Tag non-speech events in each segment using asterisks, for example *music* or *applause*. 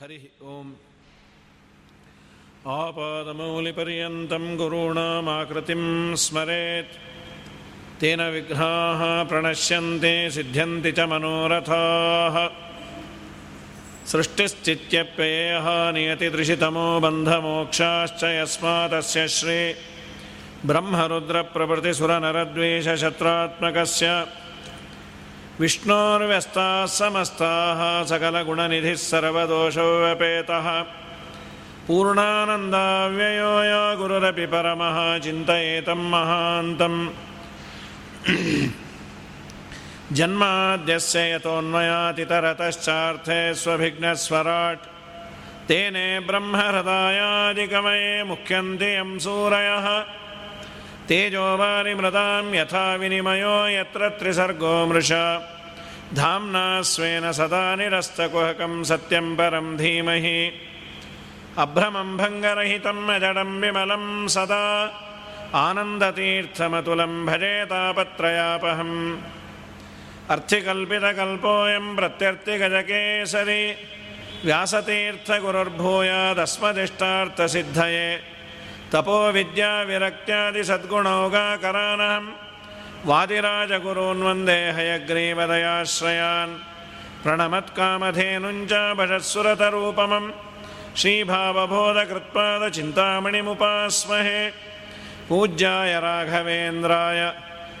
हरिः ओम् आपादमौलिपर्यन्तं गुरूणामाकृतिं स्मरेत् तेन विघ्नाः प्रणश्यन्ते सिद्ध्यन्ति च मनोरथाः सृष्टिश्चित्यप्ययः नियतिदृशितमो बन्धमोक्षाश्च यस्मादस्य श्री ब्रह्मरुद्रप्रभृतिसुरनरद्वेषशत्रात्मकस्य विष्णोर्व्यस्ताः समस्ताः सकलगुणनिधिः सर्वदोषो व्यपेतः पूर्णानन्दाव्ययो यो गुरुरपि परमः चिन्तयेतं महान्तम् जन्माद्यस्य यतोऽन्वयातितरतश्चार्थे स्वभिघ्नस्वराट् तेने ब्रह्महृदायादिकमये मुख्यन्ति यं सूरयः तेजोवारिमृतां यथा विनिमयो यत्र त्रिसर्गो मृषा धाम्ना स्वेन सदा निरस्तकुहकं सत्यं परं धीमहि। अभ्रमं भङ्गरहितम् अजडं विमलं सदा। आनन्दतीर्थमतुलं भजे तापत्रयापहम्। अर्थिकल्पितकल्पोऽयं प्रत्यर्थिगजकेसरी। व्यासतीर्थगुरुर्भूयादस्मदिष्टार्थसिद्धये। तपोविद्याविरक्त्यादिसद्गुणौगाकरानहं वादिराजगुरून्वन्दे हयग्रीवदयाश्रयान् प्रणमत्कामधेनुञ्च भषत्सुरतरूपमं श्रीभावबोधकृत्पादचिन्तामणिमुपास्महे। पूज्याय राघवेन्द्राय,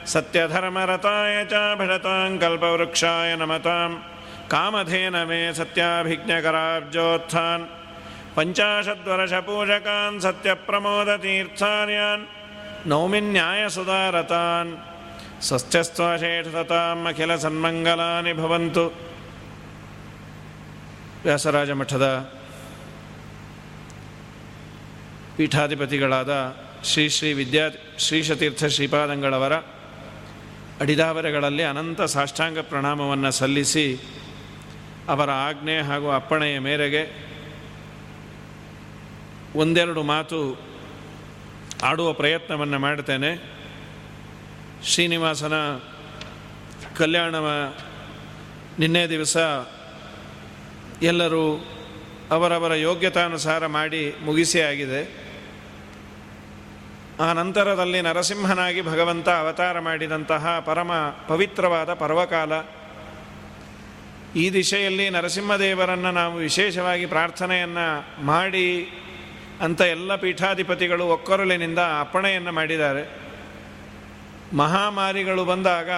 सत्यधर्मरताय च भजतां कल्पवृक्षाय नमतां कामधेन मे सत्याभिज्ञकराब्जोत्थान्। पञ्चाशद्वर्षपूजकान् सत्यप्रमोदतीर्थार्यान्। नौमिन्यायसुदारतान् ಅಖಿಲ ಸನ್ಮಂಗಲಾನಿ ಭವಂತು. ವ್ಯಾಸರಾಜ ಮಠದ ಪೀಠಾಧಿಪತಿಗಳಾದ ಶ್ರೀ ಶ್ರೀ ವಿದ್ಯಾ ಶ್ರೀಶತೀರ್ಥ ಶ್ರೀಪಾದಂಗಳವರ ಅಡಿದಾವರೆಗಳಲ್ಲಿ ಅನಂತ ಸಾಷ್ಟಾಂಗ ಪ್ರಣಾಮವನ್ನು ಸಲ್ಲಿಸಿ ಅವರ ಆಜ್ಞೆ ಹಾಗೂ ಅಪ್ಪಣೆಯ ಮೇರೆಗೆ ಒಂದೆರಡು ಮಾತು ಆಡುವ ಪ್ರಯತ್ನವನ್ನು ಮಾಡ್ತೇನೆ ಶ್ರೀನಿವಾಸನ ಕಲ್ಯಾಣವ ನಿನ್ನೆ ದಿವಸ ಎಲ್ಲರೂ ಅವರವರ ಯೋಗ್ಯತಾನುಸಾರ ಮಾಡಿ ಮುಗಿಸಿ ಆಗಿದೆ. ಆ ನಂತರದಲ್ಲಿ ನರಸಿಂಹನಾಗಿ ಭಗವಂತ ಅವತಾರ ಮಾಡಿದಂತಹ ಪರಮ ಪವಿತ್ರವಾದ ಪರ್ವಕಾಲ. ಈ ದಿಶೆಯಲ್ಲಿ ನರಸಿಂಹದೇವರನ್ನು ನಾವು ವಿಶೇಷವಾಗಿ ಪ್ರಾರ್ಥನೆಯನ್ನು ಮಾಡಿ ಅಂತ ಎಲ್ಲ ಪೀಠಾಧಿಪತಿಗಳು ಒಕ್ಕರುಳಿನಿಂದ ಅಪ್ಪಣೆಯನ್ನು ಮಾಡಿದ್ದಾರೆ. ಮಹಾಮಾರಿಗಳು ಬಂದಾಗ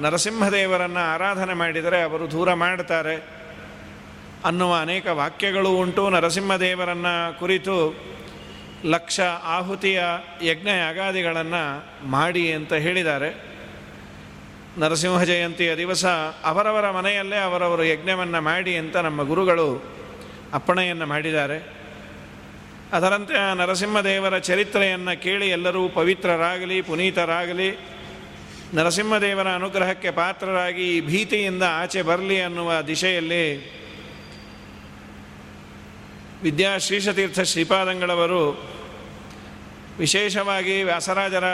ನರಸಿಂಹದೇವರನ್ನು ಆರಾಧನೆ ಮಾಡಿದರೆ ಅವರು ದೂರ ಮಾಡ್ತಾರೆ ಅನ್ನುವ ಅನೇಕ ವಾಕ್ಯಗಳು ಉಂಟು. ನರಸಿಂಹದೇವರನ್ನು ಕುರಿತು ಲಕ್ಷ ಆಹುತಿಯ ಯಜ್ಞ ಯಾಗಾದಿಗಳನ್ನು ಮಾಡಿ ಅಂತ ಹೇಳಿದ್ದಾರೆ. ನರಸಿಂಹ ಜಯಂತಿಯ ದಿವಸ ಅವರವರ ಮನೆಯಲ್ಲೇ ಅವರವರು ಯಜ್ಞವನ್ನು ಮಾಡಿ ಅಂತ ನಮ್ಮ ಗುರುಗಳು ಅಪ್ಪಣೆಯನ್ನು ಮಾಡಿದ್ದಾರೆ. ಅದರಂತೆ ಆ ನರಸಿಂಹದೇವರ ಚರಿತ್ರೆಯನ್ನು ಕೇಳಿ ಎಲ್ಲರೂ ಪವಿತ್ರರಾಗಲಿ, ಪುನೀತರಾಗಲಿ ನರಸಿಂಹದೇವರ ಅನುಗ್ರಹಕ್ಕೆ ಪಾತ್ರರಾಗಿ ಈ ಭೀತಿಯಿಂದ ಆಚೆ ಬರಲಿ ಅನ್ನುವ ದಿಶೆಯಲ್ಲಿ ವಿದ್ಯಾ ಶ್ರೀಶತೀರ್ಥ ಶ್ರೀಪಾದಂಗಳವರು, ವಿಶೇಷವಾಗಿ ವ್ಯಾಸರಾಜರ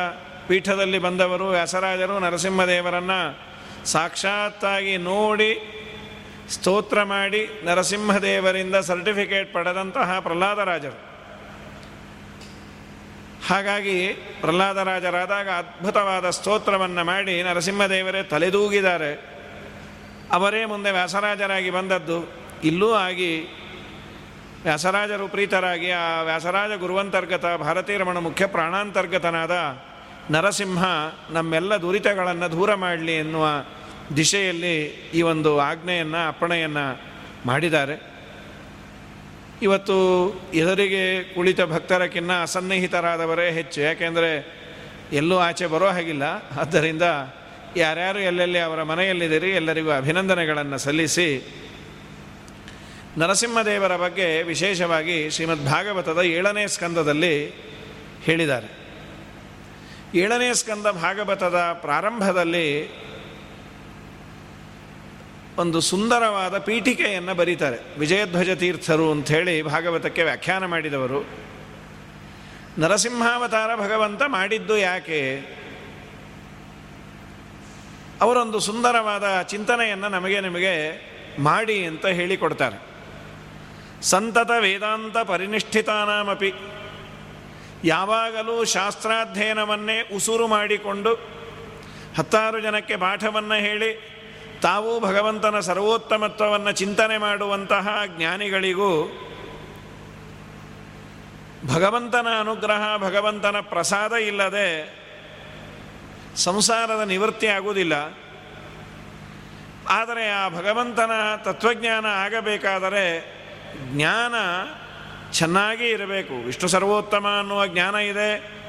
ಪೀಠದಲ್ಲಿ ಬಂದವರು, ವ್ಯಾಸರಾಜರು ನರಸಿಂಹದೇವರನ್ನು ಸಾಕ್ಷಾತ್ತಾಗಿ ನೋಡಿ ಸ್ತೋತ್ರ ಮಾಡಿ ನರಸಿಂಹದೇವರಿಂದ ಸರ್ಟಿಫಿಕೇಟ್ ಪಡೆದಂತಹ ಪ್ರಹ್ಲಾದರಾಜರು. ಹಾಗಾಗಿ ಪ್ರಹ್ಲಾದರಾಜರಾದಾಗ ಅದ್ಭುತವಾದ ಸ್ತೋತ್ರವನ್ನು ಮಾಡಿ ನರಸಿಂಹದೇವರೇ ತಲೆದೂಗಿದ್ದಾರೆ. ಅವರೇ ಮುಂದೆ ವ್ಯಾಸರಾಜರಾಗಿ ಬಂದದ್ದು. ಇಲ್ಲೂ ಆಗಿ ವ್ಯಾಸರಾಜರು ಪ್ರೀತರಾಗಿ ಆ ವ್ಯಾಸರಾಜ ಗುರುವಂತರ್ಗತ ಭಾರತೀರಮಣ ಮುಖ್ಯ ಪ್ರಾಣಾಂತರ್ಗತನಾದ ನರಸಿಂಹ ನಮ್ಮೆಲ್ಲ ದುರಿತಗಳನ್ನು ದೂರ ಮಾಡಲಿ ಎನ್ನುವ ದಿಶೆಯಲ್ಲಿ ಈ ಒಂದು ಆಜ್ಞೆಯನ್ನು ಅಪ್ಪಣೆಯನ್ನು ಮಾಡಿದ್ದಾರೆ. ಇವತ್ತು ಎದುರಿಗೆ ಕುಳಿತ ಭಕ್ತರಕ್ಕಿನ್ನ ಸನ್ನಿಹಿತರಾದವರೇ ಹೆಚ್ಚು. ಯಾಕೆಂದರೆ ಎಲ್ಲೂ ಆಚೆ ಬರೋ ಹಾಗಿಲ್ಲ. ಆದ್ದರಿಂದ ಯಾರ್ಯಾರು ಎಲ್ಲೆಲ್ಲಿ ಅವರ ಮನೆಯಲ್ಲಿದ್ದೀರಿ, ಎಲ್ಲರಿಗೂ ಅಭಿನಂದನೆಗಳನ್ನು ಸಲ್ಲಿಸಿ ನರಸಿಂಹದೇವರ ಬಗ್ಗೆ ವಿಶೇಷವಾಗಿ ಶ್ರೀಮದ್ ಭಾಗವತದ ಏಳನೇ ಸ್ಕಂದದಲ್ಲಿ ಹೇಳಿದ್ದಾರೆ. ಏಳನೇ ಸ್ಕಂದ ಭಾಗವತದ ಪ್ರಾರಂಭದಲ್ಲಿ ಒಂದು ಸುಂದರವಾದ ಪೀಠಿಕೆಯನ್ನು ಬರೀತಾರೆ. ವಿಜಯಧ್ವಜ ತೀರ್ಥರು ಅಂಥೇಳಿ ಭಾಗವತಕ್ಕೆ ವ್ಯಾಖ್ಯಾನ ಮಾಡಿದವರು. ನರಸಿಂಹಾವತಾರ ಭಗವಂತ ಮಾಡಿದ್ದು ಯಾಕೆ? ಅವರೊಂದು ಸುಂದರವಾದ ಚಿಂತನೆಯನ್ನು ನಮಗೆ ನಿಮಗೆ ಮಾಡಿ ಅಂತ ಹೇಳಿಕೊಡ್ತಾರೆ. ಸಂತತ ವೇದಾಂತ ಪರಿನಿಷ್ಠಿತಾನಾಮಪಿ. ಯಾವಾಗಲೂ ಶಾಸ್ತ್ರಾಧ್ಯಯನವನ್ನೇ ಉಸುರು ಮಾಡಿಕೊಂಡು ಹತ್ತಾರು ಜನಕ್ಕೆ ಪಾಠವನ್ನು ಹೇಳಿ ತಾವು ಭಗವಂತನ ಸರ್ವೋತ್ತಮತ್ವವನ್ನು ಚಿಂತನೆ ಮಾಡುವಂತಹ ಜ್ಞಾನಿಗಳಿಗೂ ಭಗವಂತನ ಅನುಗ್ರಹ, ಭಗವಂತನ ಪ್ರಸಾದ ಇಲ್ಲದೆ ಸಂಸಾರದ ನಿವೃತ್ತಿ ಆಗುವುದಿಲ್ಲ. ಆದರೆ ಆ ಭಗವಂತನ ತತ್ವಜ್ಞಾನ ಆಗಬೇಕಾದರೆ ಜ್ಞಾನ ಚೆನ್ನಾಗಿ ಇರಬೇಕು. ವಿಷ್ಣು ಸರ್ವೋತ್ತಮ ಅನ್ನುವ ಜ್ಞಾನ ಇದೆ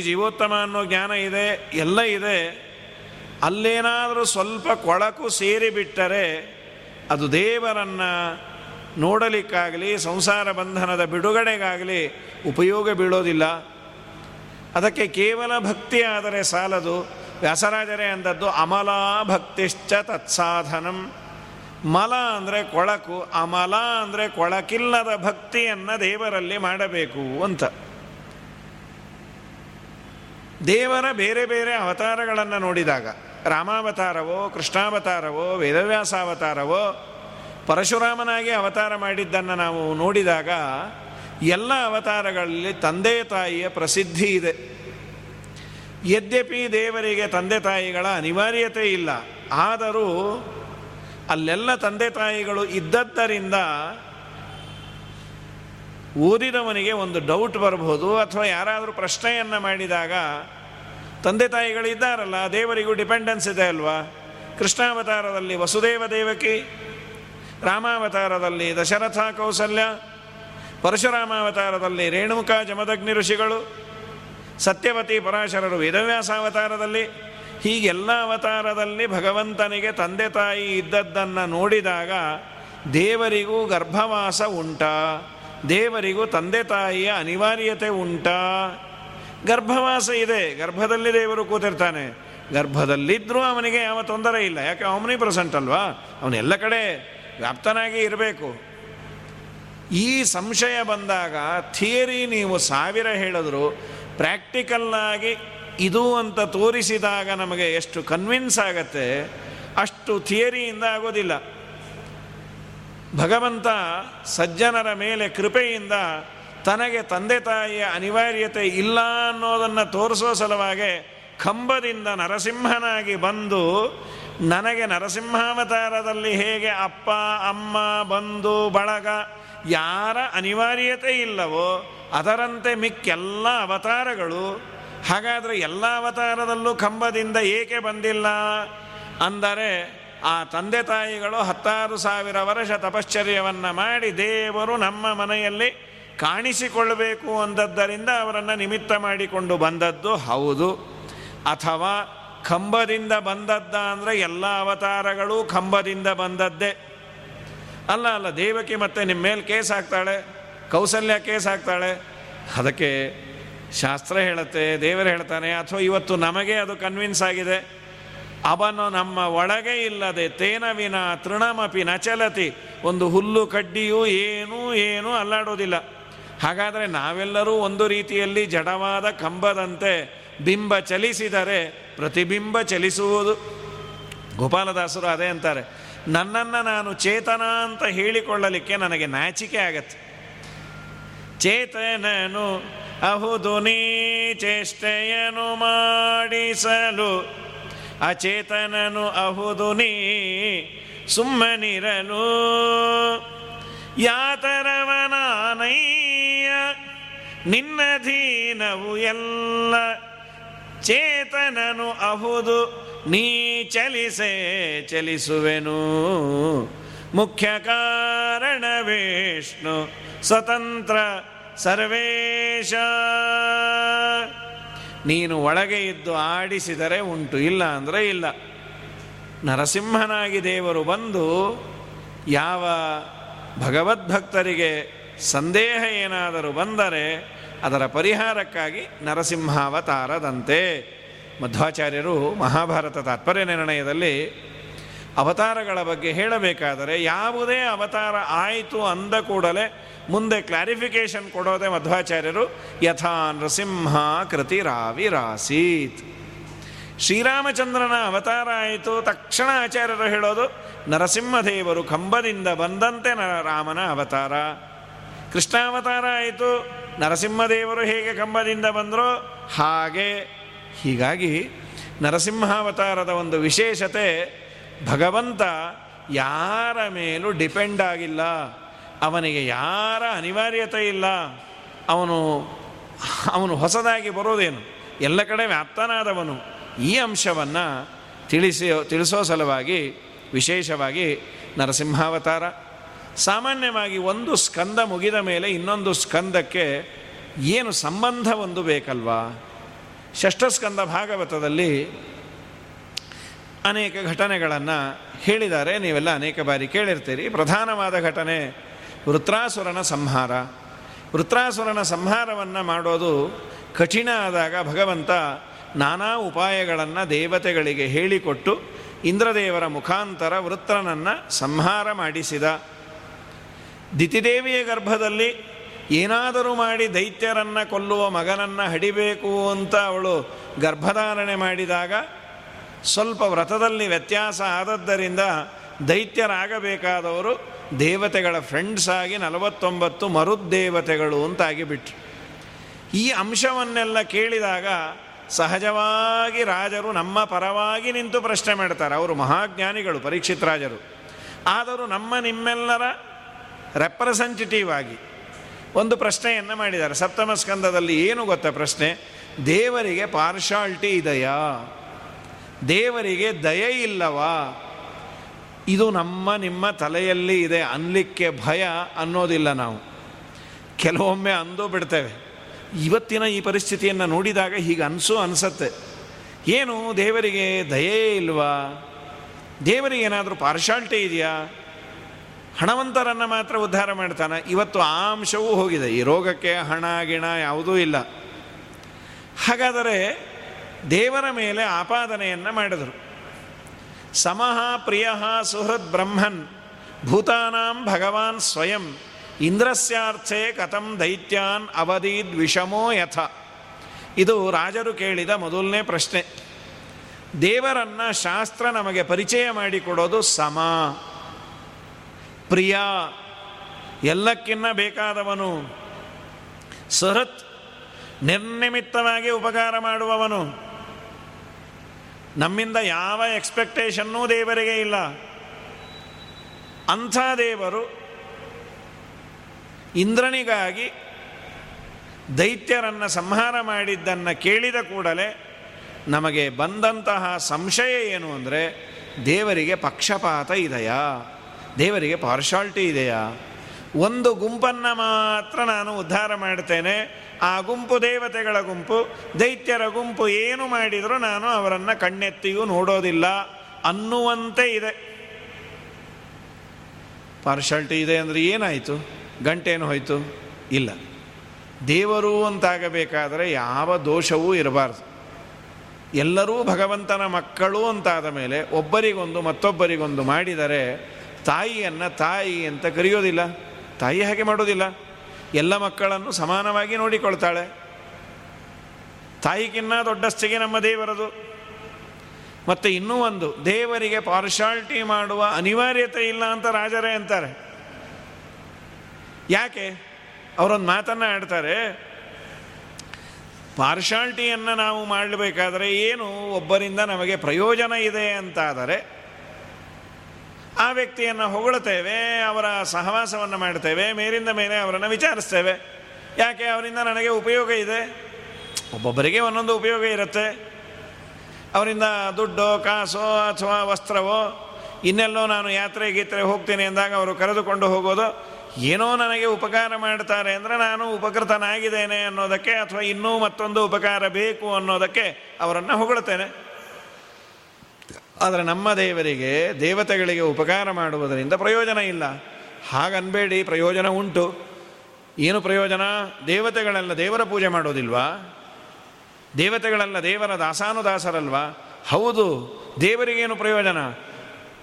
ಜೀವೋತ್ತಮ ಅನ್ನೋ ಜ್ಞಾನ ಇದೆ, ಎಲ್ಲ ಇದೆ. ಅಲ್ಲೇನಾದರೂ ಸ್ವಲ್ಪ ಕೊಳಕು ಸೇರಿಬಿಟ್ಟರೆ ಅದು ದೇವರನ್ನು ನೋಡಲಿಕ್ಕಾಗಲಿ, ಸಂಸಾರ ಬಂಧನದ ಬಿಡುಗಡೆಗಾಗಲಿ ಉಪಯೋಗ ಬೀಳೋದಿಲ್ಲ. ಅದಕ್ಕೆ ಕೇವಲ ಭಕ್ತಿ ಆದರೆ ಸಾಲದು. ವ್ಯಾಸರಾಜರೇ ಅಂದದ್ದು, ಅಮಲಾ ಭಕ್ತಿಶ್ಚ ತತ್ಸಾಧನಂ. ಮಲ ಅಂದರೆ ಕೊಳಕು, ಅಮಲ ಅಂದರೆ ಕೊಳಕಿಲ್ಲದ ಭಕ್ತಿಯನ್ನು ದೇವರಲ್ಲಿ ಮಾಡಬೇಕು ಅಂತ. ದೇವರ ಬೇರೆ ಬೇರೆ ಅವತಾರಗಳನ್ನು ನೋಡಿದಾಗ ರಾಮಾವತಾರವೋ, ಕೃಷ್ಣಾವತಾರವೋ, ವೇದವ್ಯಾಸಾವತಾರವೋ, ಪರಶುರಾಮನಾಗಿ ಅವತಾರ ಮಾಡಿದ್ದನ್ನು ನಾವು ನೋಡಿದಾಗ ಎಲ್ಲ ಅವತಾರಗಳಲ್ಲಿ ತಂದೆ ತಾಯಿಯ ಪ್ರಸಿದ್ಧಿ ಇದೆ. ಯದ್ಯಪಿ ದೇವರಿಗೆ ತಂದೆ ತಾಯಿಗಳ ಅನಿವಾರ್ಯತೆ ಇಲ್ಲ, ಆದರೂ ಅಲ್ಲೆಲ್ಲ ತಂದೆ ತಾಯಿಗಳು ಇದ್ದದ್ದರಿಂದ ಓದಿದವನಿಗೆ ಒಂದು ಡೌಟ್ ಬರಬಹುದು ಅಥವಾ ಯಾರಾದರೂ ಪ್ರಶ್ನೆಯನ್ನು ಮಾಡಿದಾಗ ತಂದೆ ತಾಯಿಗಳು ಇದ್ದಾರಲ್ಲ, ದೇವರಿಗೂ ಡಿಪೆಂಡೆನ್ಸ್ ಇದೆ ಅಲ್ವಾ? ಕೃಷ್ಣಾವತಾರದಲ್ಲಿ ವಸುದೇವ ದೇವಕಿ, ರಾಮಾವತಾರದಲ್ಲಿ ದಶರಥ ಕೌಸಲ್ಯ, ಪರಶುರಾಮಾವತಾರದಲ್ಲಿ ರೇಣುಕಾ ಜಮದಗ್ನಿ ಋಷಿಗಳು, ಸತ್ಯವತಿ ಪರಾಶರರು ವೇದವ್ಯಾಸಾವತಾರದಲ್ಲಿ ಹೀಗೆಲ್ಲ ಅವತಾರದಲ್ಲಿ ಭಗವಂತನಿಗೆ ತಂದೆ ತಾಯಿ ಇದ್ದದ್ದನ್ನು ನೋಡಿದಾಗ ದೇವರಿಗೂ ಗರ್ಭವಾಸ ಉಂಟಾ, ದೇವರಿಗೂ ತಂದೆ ತಾಯಿಯ ಅನಿವಾರ್ಯತೆ ಉಂಟಾ. ಗರ್ಭವಾಸ ಇದೆ. ಗರ್ಭದಲ್ಲಿ ದೇವರು ಕೂತಿರ್ತಾನೆ. ಗರ್ಭದಲ್ಲಿದ್ದರೂ ಅವನಿಗೆ ಯಾವ ತೊಂದರೆ ಇಲ್ಲ. ಯಾಕೆ? ಅವನಿ ಪ್ರೆಸೆಂಟ್ ಅಲ್ವಾ ಅವನೆಲ್ಲ ಕಡೆ ವ್ಯಾಪ್ತನಾಗಿ ಇರಬೇಕು. ಈ ಸಂಶಯ ಬಂದಾಗ ಥಿಯರಿ ನೀವು ಸಾವಿರ ಹೇಳಿದ್ರು. ಪ್ರಾಕ್ಟಿಕಲ್ಲಾಗಿ ಇದು ಅಂತ ತೋರಿಸಿದಾಗ ನಮಗೆ ಎಷ್ಟು ಕನ್ವಿನ್ಸ್ ಆಗತ್ತೆ, ಅಷ್ಟು ಥಿಯರಿಯಿಂದ ಆಗೋದಿಲ್ಲ. ಭಗವಂತ ಸಜ್ಜನರ ಮೇಲೆ ಕೃಪೆಯಿಂದ ತನಗೆ ತಂದೆ ತಾಯಿಯ ಅನಿವಾರ್ಯತೆ ಇಲ್ಲ ಅನ್ನೋದನ್ನು ತೋರಿಸೋ ಸಲುವಾಗಿ ಕಂಬದಿಂದ ನರಸಿಂಹನಾಗಿ ಬಂದು ನನಗೆ ನರಸಿಂಹಾವತಾರದಲ್ಲಿ ಹೇಗೆ ಅಪ್ಪ, ಅಮ್ಮ, ಬಂಧು, ಬಳಗ ಯಾರ ಅನಿವಾರ್ಯತೆ ಇಲ್ಲವೋ ಅದರಂತೆ ಮಿಕ್ಕೆಲ್ಲ ಅವತಾರಗಳು. ಹಾಗಾದರೆ ಎಲ್ಲ ಅವತಾರದಲ್ಲೂ ಕಂಬದಿಂದ ಏಕೆ ಬಂದಿಲ್ಲ? ಅಂದರೆ ಆ ತಂದೆ ತಾಯಿಗಳು ಹತ್ತಾರು ಸಾವಿರ ವರ್ಷ ತಪಶ್ಚರ್ಯವನ್ನು ಮಾಡಿ ದೇವರು ನಮ್ಮ ಮನೆಯಲ್ಲಿ ಕಾಣಿಸಿಕೊಳ್ಳಬೇಕು ಅಂದದ್ದರಿಂದ ಅವರನ್ನು ನಿಮಿತ್ತ ಮಾಡಿಕೊಂಡು ಬಂದದ್ದು ಹೌದು. ಅಥವಾ ಕಂಬದಿಂದ ಬಂದದ್ದ ಅಂದರೆ ಎಲ್ಲ ಅವತಾರಗಳು ಕಂಬದಿಂದ ಬಂದದ್ದೇ. ಅಲ್ಲ ಅಲ್ಲ, ದೇವಕಿ ಮತ್ತೆ ನಿಮ್ಮ ಮೇಲೆ ಕೇಸ್ ಹಾಕ್ತಾಳೆ, ಕೌಸಲ್ಯ ಕೇಸ್ ಹಾಕ್ತಾಳೆ. ಅದಕ್ಕೆ ಶಾಸ್ತ್ರ ಹೇಳುತ್ತೆ, ದೇವರು ಹೇಳ್ತಾನೆ, ಅಥವಾ ಇವತ್ತು ನಮಗೆ ಅದು ಕನ್ವಿನ್ಸ್ ಆಗಿದೆ. ಅವನು ನಮ್ಮ ಒಳಗೆ ಇಲ್ಲದೆ ತೇನವಿನ ತೃಣಮಪಿ ನಚಲತಿ. ಒಂದು ಹುಲ್ಲು ಕಡ್ಡಿಯೂ ಏನೂ ಏನೂ ಅಲ್ಲಾಡೋದಿಲ್ಲ. ಹಾಗಾದರೆ ನಾವೆಲ್ಲರೂ ಒಂದು ರೀತಿಯಲ್ಲಿ ಜಡವಾದ ಕಂಬದಂತೆ ಬಿಂಬ ಚಲಿಸಿದರೆ ಪ್ರತಿಬಿಂಬ ಚಲಿಸುವುದು. ಗೋಪಾಲದಾಸರು ಅದೇ ಅಂತಾರೆ. ನನ್ನನ್ನು ನಾನು ಚೇತನ ಅಂತ ಹೇಳಿಕೊಳ್ಳಲಿಕ್ಕೆ ನನಗೆ ನಾಚಿಕೆ ಆಗತ್ತೆ. ಚೇತನನು ಅಹುದು ನೀ ಚೇಷ್ಟೆಯನು ಮಾಡಿಸಲು, ಅಚೇತನನು ಅಹುದು ನೀ ಸುಮ್ಮನಿರಲು. ಯಾತರವನಾನಯ್ಯ ನಿನ್ನಧೀನವು ಎಲ್ಲ ಚೇತನನು ಅಹುದು, ನೀ ಚಲಿಸೆ ಚಲಿಸುವೆನು. ಮುಖ್ಯ ಕಾರಣ ವಿಷ್ಣು, ಸ್ವತಂತ್ರ ಸರ್ವೇಶ. ನೀನು ಒಳಗೆ ಇದ್ದು ಆಡಿಸಿದರೆ ಉಂಟು, ಇಲ್ಲ ಅಂದರೆ ಇಲ್ಲ. ನರಸಿಂಹನಾಗಿ ದೇವರು ಬಂದು ಯಾವ ಭಗವದ್ಭಕ್ತರಿಗೆ ಸಂದೇಹ ಏನಾದರೂ ಬಂದರೆ ಅದರ ಪರಿಹಾರಕ್ಕಾಗಿ ನರಸಿಂಹಾವತಾರದಂತೆ. ಮಧ್ವಾಚಾರ್ಯರು ಮಹಾಭಾರತ ತಾತ್ಪರ್ಯ ನಿರ್ಣಯದಲ್ಲಿ ಅವತಾರಗಳ ಬಗ್ಗೆ ಹೇಳಬೇಕಾದರೆ ಯಾವುದೇ ಅವತಾರ ಆಯಿತು ಅಂದ ಕೂಡಲೇ ಮುಂದೆ ಕ್ಲಾರಿಫಿಕೇಶನ್ ಕೊಡೋದೇ ಮಧ್ವಾಚಾರ್ಯರು, ಯಥಾ ನೃಸಿಂಹ ಕೃತಿರಾವಿರಾಸೀತ್ ಶ್ರೀರಾಮಚಂದ್ರನ ಅವತಾರ ಆಯಿತು, ತಕ್ಷಣ ಆಚಾರ್ಯರು ಹೇಳೋದು ನರಸಿಂಹದೇವರು ಕಂಬದಿಂದ ಬಂದಂತೆ ರಾಮನ ಅವತಾರ. ಕೃಷ್ಣಾವತಾರ ಆಯಿತು. ನರಸಿಂಹದೇವರು ಹೇಗೆ ಕಂಬದಿಂದ ಬಂದರೋ ಹಾಗೆ. ಹೀಗಾಗಿ ನರಸಿಂಹಾವತಾರದ ಒಂದು ವಿಶೇಷತೆ, ಭಗವಂತ ಯಾರ ಮೇಲೂ ಡಿಪೆಂಡ್ ಆಗಿಲ್ಲ. ಅವನಿಗೆ ಯಾರ ಅನಿವಾರ್ಯತೆ ಇಲ್ಲ. ಅವನು ಅವನು ಹೊಸದಾಗಿ ಬರೋದೇನು? ಎಲ್ಲ ಕಡೆ ವ್ಯಾಪ್ತನಾದವನು. ಈ ಅಂಶವನ್ನು ತಿಳಿಸಿ, ತಿಳಿಸೋ ಸಲುವಾಗಿ ವಿಶೇಷವಾಗಿ ನರಸಿಂಹಾವತಾರ. ಸಾಮಾನ್ಯವಾಗಿ ಒಂದು ಸ್ಕಂದ ಮುಗಿದ ಮೇಲೆ ಇನ್ನೊಂದು ಸ್ಕಂದಕ್ಕೆ ಏನು ಸಂಬಂಧ ಒಂದು ಬೇಕಲ್ವಾ? ಷಷ್ಠಸ್ಕಂದ ಭಾಗವತದಲ್ಲಿ ಅನೇಕ ಘಟನೆಗಳನ್ನು ಹೇಳಿದ್ದಾರೆ. ನೀವೆಲ್ಲ ಅನೇಕ ಬಾರಿ ಕೇಳಿರ್ತೀರಿ. ಪ್ರಧಾನವಾದ ಘಟನೆ ವೃತ್ರಾಸುರನ ಸಂಹಾರ. ವೃತ್ರಾಸುರನ ಸಂಹಾರವನ್ನು ಮಾಡೋದು ಕಠಿಣ ಆದಾಗ ಭಗವಂತ ನಾನಾ ಉಪಾಯಗಳನ್ನು ದೇವತೆಗಳಿಗೆ ಹೇಳಿಕೊಟ್ಟು ಇಂದ್ರದೇವರ ಮುಖಾಂತರ ವೃತ್ರನನ್ನು ಸಂಹಾರ ಮಾಡಿಸಿದ. ದಿತಿದೇವಿಯ ಗರ್ಭದಲ್ಲಿ ಏನಾದರೂ ಮಾಡಿ ದೈತ್ಯರನ್ನು ಕೊಲ್ಲುವ ಮಗನನ್ನು ಹಡಿಬೇಕು ಅಂತ ಅವಳು ಗರ್ಭಧಾರಣೆ ಮಾಡಿದಾಗ ಸ್ವಲ್ಪ ವ್ರತದಲ್ಲಿ ವ್ಯತ್ಯಾಸ ಆದದ್ದರಿಂದ ದೈತ್ಯರಾಗಬೇಕಾದವರು ದೇವತೆಗಳ ಫ್ರೆಂಡ್ಸ್ ಆಗಿ ನಲವತ್ತೊಂಬತ್ತು ಮರುದ್ದೇವತೆಗಳು ಅಂತಾಗಿಬಿಟ್ರು. ಈ ಅಂಶವನ್ನೆಲ್ಲ ಕೇಳಿದಾಗ ಸಹಜವಾಗಿ ರಾಜರು ನಮ್ಮ ಪರವಾಗಿ ನಿಂತು ಪ್ರಶ್ನೆ ಮಾಡ್ತಾರೆ. ಅವರು ಮಹಾಜ್ಞಾನಿಗಳು, ಪರೀಕ್ಷಿತ್ ರಾಜರು. ಆದರೂ ನಮ್ಮ ನಿಮ್ಮೆಲ್ಲರ ರೆಪ್ರೆಸೆಂಟೇಟಿವ್ ಆಗಿ ಒಂದು ಪ್ರಶ್ನೆಯನ್ನು ಮಾಡಿದ್ದಾರೆ. ಸಪ್ತಮ ಸ್ಕಂದದಲ್ಲಿ ಏನು ಗೊತ್ತಾ ಪ್ರಶ್ನೆ? ದೇವರಿಗೆ ಪಾರ್ಶಾಲ್ಟಿ ಇದೆಯಾ? ದೇವರಿಗೆ ದಯೆ ಇಲ್ಲವಾ? ಇದು ನಮ್ಮ, ನಿಮ್ಮ ತಲೆಯಲ್ಲಿ ಇದೆ ಅನ್ಲಿಕ್ಕೆ ಭಯ ಅನ್ನೋದಿಲ್ಲ ನಾವು. ಕೆಲವೊಮ್ಮೆ ಅಂದು ಬಿಡ್ತೇವೆ. ಇವತ್ತಿನ ಈ ಪರಿಸ್ಥಿತಿಯನ್ನು ನೋಡಿದಾಗ ಹೀಗೆ ಅನಿಸು ಅನಿಸತ್ತೆ. ಏನು ದೇವರಿಗೆ ದಯೆ ಇಲ್ವಾ? ದೇವರಿಗೆ ಏನಾದರೂ ಪಾರ್ಶಾಲ್ಟಿ ಇದೆಯಾ? ಹಣವಂತರನ್ನು ಮಾತ್ರ ಉದ್ಧಾರ ಮಾಡ್ತಾನೆ. ಇವತ್ತು ಆ ಅಂಶವೂ ಹೋಗಿದೆ. ಈ ರೋಗಕ್ಕೆ ಹಣ, ಗಿಣ ಯಾವುದೂ ಇಲ್ಲ. ಹಾಗಾದರೆ ದೇವರ ಮೇಲೆ ಆಪಾದನೆಯನ್ನು ಮಾಡಿದರು. ಸಮಃ ಪ್ರಿಯ ಸುಹೃದ್ ಬ್ರಹ್ಮನ್ ಭೂತಾನಾಂ ಭಗವಾನ್ ಸ್ವಯಂ ಇಂದ್ರಸ್ಯಾರ್ಥೆ ಕಥಂ ದೈತ್ಯಾನ್ ಅವಧೀದ್ ವಿಷಮೋ ಯಥ. ಇದು ರಾಜರು ಕೇಳಿದ ಮೊದಲನೇ ಪ್ರಶ್ನೆ. ದೇವರನ್ನ ಶಾಸ್ತ್ರ ನಮಗೆ ಪರಿಚಯ ಮಾಡಿಕೊಡೋದು ಸಮ. ಪ್ರಿಯ, ಎಲ್ಲಕ್ಕಿನ್ನ ಬೇಕಾದವನು. ಸಹತ್, ನಿರ್ನಿಮಿತ್ತವಾಗಿ ಉಪಕಾರ ಮಾಡುವವನು. ನಮ್ಮಿಂದ ಯಾವ ಎಕ್ಸ್ಪೆಕ್ಟೇಷನ್ನೂ ದೇವರಿಗೆ ಇಲ್ಲ. ಅಂಥ ದೇವರು ಇಂದ್ರನಿಗಾಗಿ ದೈತ್ಯರನ್ನು ಸಂಹಾರ ಮಾಡಿದ್ದನ್ನು ಕೇಳಿದ ಕೂಡಲೇ ನಮಗೆ ಬಂದಂತಹ ಸಂಶಯ ಏನು ಅಂದರೆ, ದೇವರಿಗೆ ಪಕ್ಷಪಾತ ಇದೆಯಾ? ದೇವರಿಗೆ ಪಾರ್ಶಾಲ್ಟಿ ಇದೆಯಾ? ಒಂದು ಗುಂಪನ್ನು ಮಾತ್ರ ನಾನು ಉದ್ಧಾರ ಮಾಡ್ತೇನೆ. ಆ ಗುಂಪು ದೇವತೆಗಳ ಗುಂಪು, ದೈತ್ಯರ ಗುಂಪು ಏನು ಮಾಡಿದರೂ ನಾನು ಅವರನ್ನು ಕಣ್ಣೆತ್ತಿಯೂ ನೋಡೋದಿಲ್ಲ ಅನ್ನುವಂತೆ ಇದೆ. ಪಾರ್ಶಾಲ್ಟಿ ಇದೆ ಅಂದರೆ ಏನಾಯಿತು? ಗಂಟೇನು ಹೋಯಿತು? ಇಲ್ಲ. ದೇವರು ಅಂತಾಗಬೇಕಾದರೆ ಯಾವ ದೋಷವೂ ಇರಬಾರ್ದು. ಎಲ್ಲರೂ ಭಗವಂತನ ಮಕ್ಕಳು ಅಂತಾದ ಮೇಲೆ ಒಬ್ಬರಿಗೊಂದು ಮತ್ತೊಬ್ಬರಿಗೊಂದು ಮಾಡಿದರೆ ತಾಯಿಯನ್ನು ತಾಯಿ ಅಂತ ಕರೆಯೋದಿಲ್ಲ. ತಾಯಿ ಹಾಗೆ ಮಾಡೋದಿಲ್ಲ. ಎಲ್ಲ ಮಕ್ಕಳನ್ನು ಸಮಾನವಾಗಿ ನೋಡಿಕೊಳ್ತಾಳೆ. ತಾಯಿಗಿನ್ನ ದೊಡ್ಡಸ್ತಿಗೆ ನಮ್ಮ ದೇವರದು. ಮತ್ತು ಇನ್ನೂ ಒಂದು, ದೇವರಿಗೆ ಪಾರ್ಶಾಲ್ಟಿ ಮಾಡುವ ಅನಿವಾರ್ಯತೆ ಇಲ್ಲ ಅಂತ ರಾಜರೇ ಅಂತಾರೆ. ಯಾಕೆ? ಅವರೊಂದು ಮಾತನ್ನು ಆಡ್ತಾರೆ. ಪಾರ್ಶಾಲ್ಟಿಯನ್ನು ನಾವು ಮಾಡಬೇಕಾದರೆ ಏನು? ಒಬ್ಬರಿಂದ ನಮಗೆ ಪ್ರಯೋಜನ ಇದೆ ಅಂತಾದರೆ, ಆ ವ್ಯಕ್ತಿಯನ್ನು ಹೊಗಳುತ್ತೇವೆ ಅವರ ಸಹವಾಸವನ್ನು ಮಾಡ್ತೇವೆ, ಮೇಲಿಂದ ಮೇಲೆ ಅವರನ್ನು ವಿಚಾರಿಸ್ತೇವೆ. ಯಾಕೆ? ಅವರಿಂದ ನನಗೆ ಉಪಯೋಗ ಇದೆ. ಒಬ್ಬೊಬ್ಬರಿಗೆ ಒಂದೊಂದು ಉಪಯೋಗ ಇರುತ್ತೆ. ಅವರಿಂದ ದುಡ್ಡೋ, ಕಾಸೋ ಅಥವಾ ವಸ್ತ್ರವೋ, ಇನ್ನೆಲ್ಲೋ ನಾನು ಯಾತ್ರೆ ಗೀತ್ರೆ ಹೋಗ್ತೀನಿ ಅಂದಾಗ ಅವರು ಕರೆದುಕೊಂಡು ಹೋಗೋದು ಏನೋ ನನಗೆ ಉಪಕಾರ ಮಾಡ್ತಾರೆ ಅಂದರೆ ನಾನು ಉಪಕೃತನಾಗಿದ್ದೇನೆ ಅನ್ನೋದಕ್ಕೆ ಅಥವಾ ಇನ್ನೂ ಮತ್ತೊಂದು ಉಪಕಾರ ಬೇಕು ಅನ್ನೋದಕ್ಕೆ ಅವರನ್ನು ಹೊಗಳುತ್ತೇನೆ ಆದರೆ ನಮ್ಮ ದೇವರಿಗೆ, ದೇವತೆಗಳಿಗೆ ಉಪಕಾರ ಮಾಡುವುದರಿಂದ ಪ್ರಯೋಜನ ಇಲ್ಲ. ಹಾಗನ್ಬೇಡಿ, ಪ್ರಯೋಜನ ಉಂಟು. ಏನು ಪ್ರಯೋಜನ? ದೇವತೆಗಳೆಲ್ಲ ದೇವರ ಪೂಜೆ ಮಾಡೋದಿಲ್ವಾ? ದೇವತೆಗಳೆಲ್ಲ ದೇವರ ದಾಸಾನುದಾಸರಲ್ವಾ? ಹೌದು, ದೇವರಿಗೇನು ಪ್ರಯೋಜನ?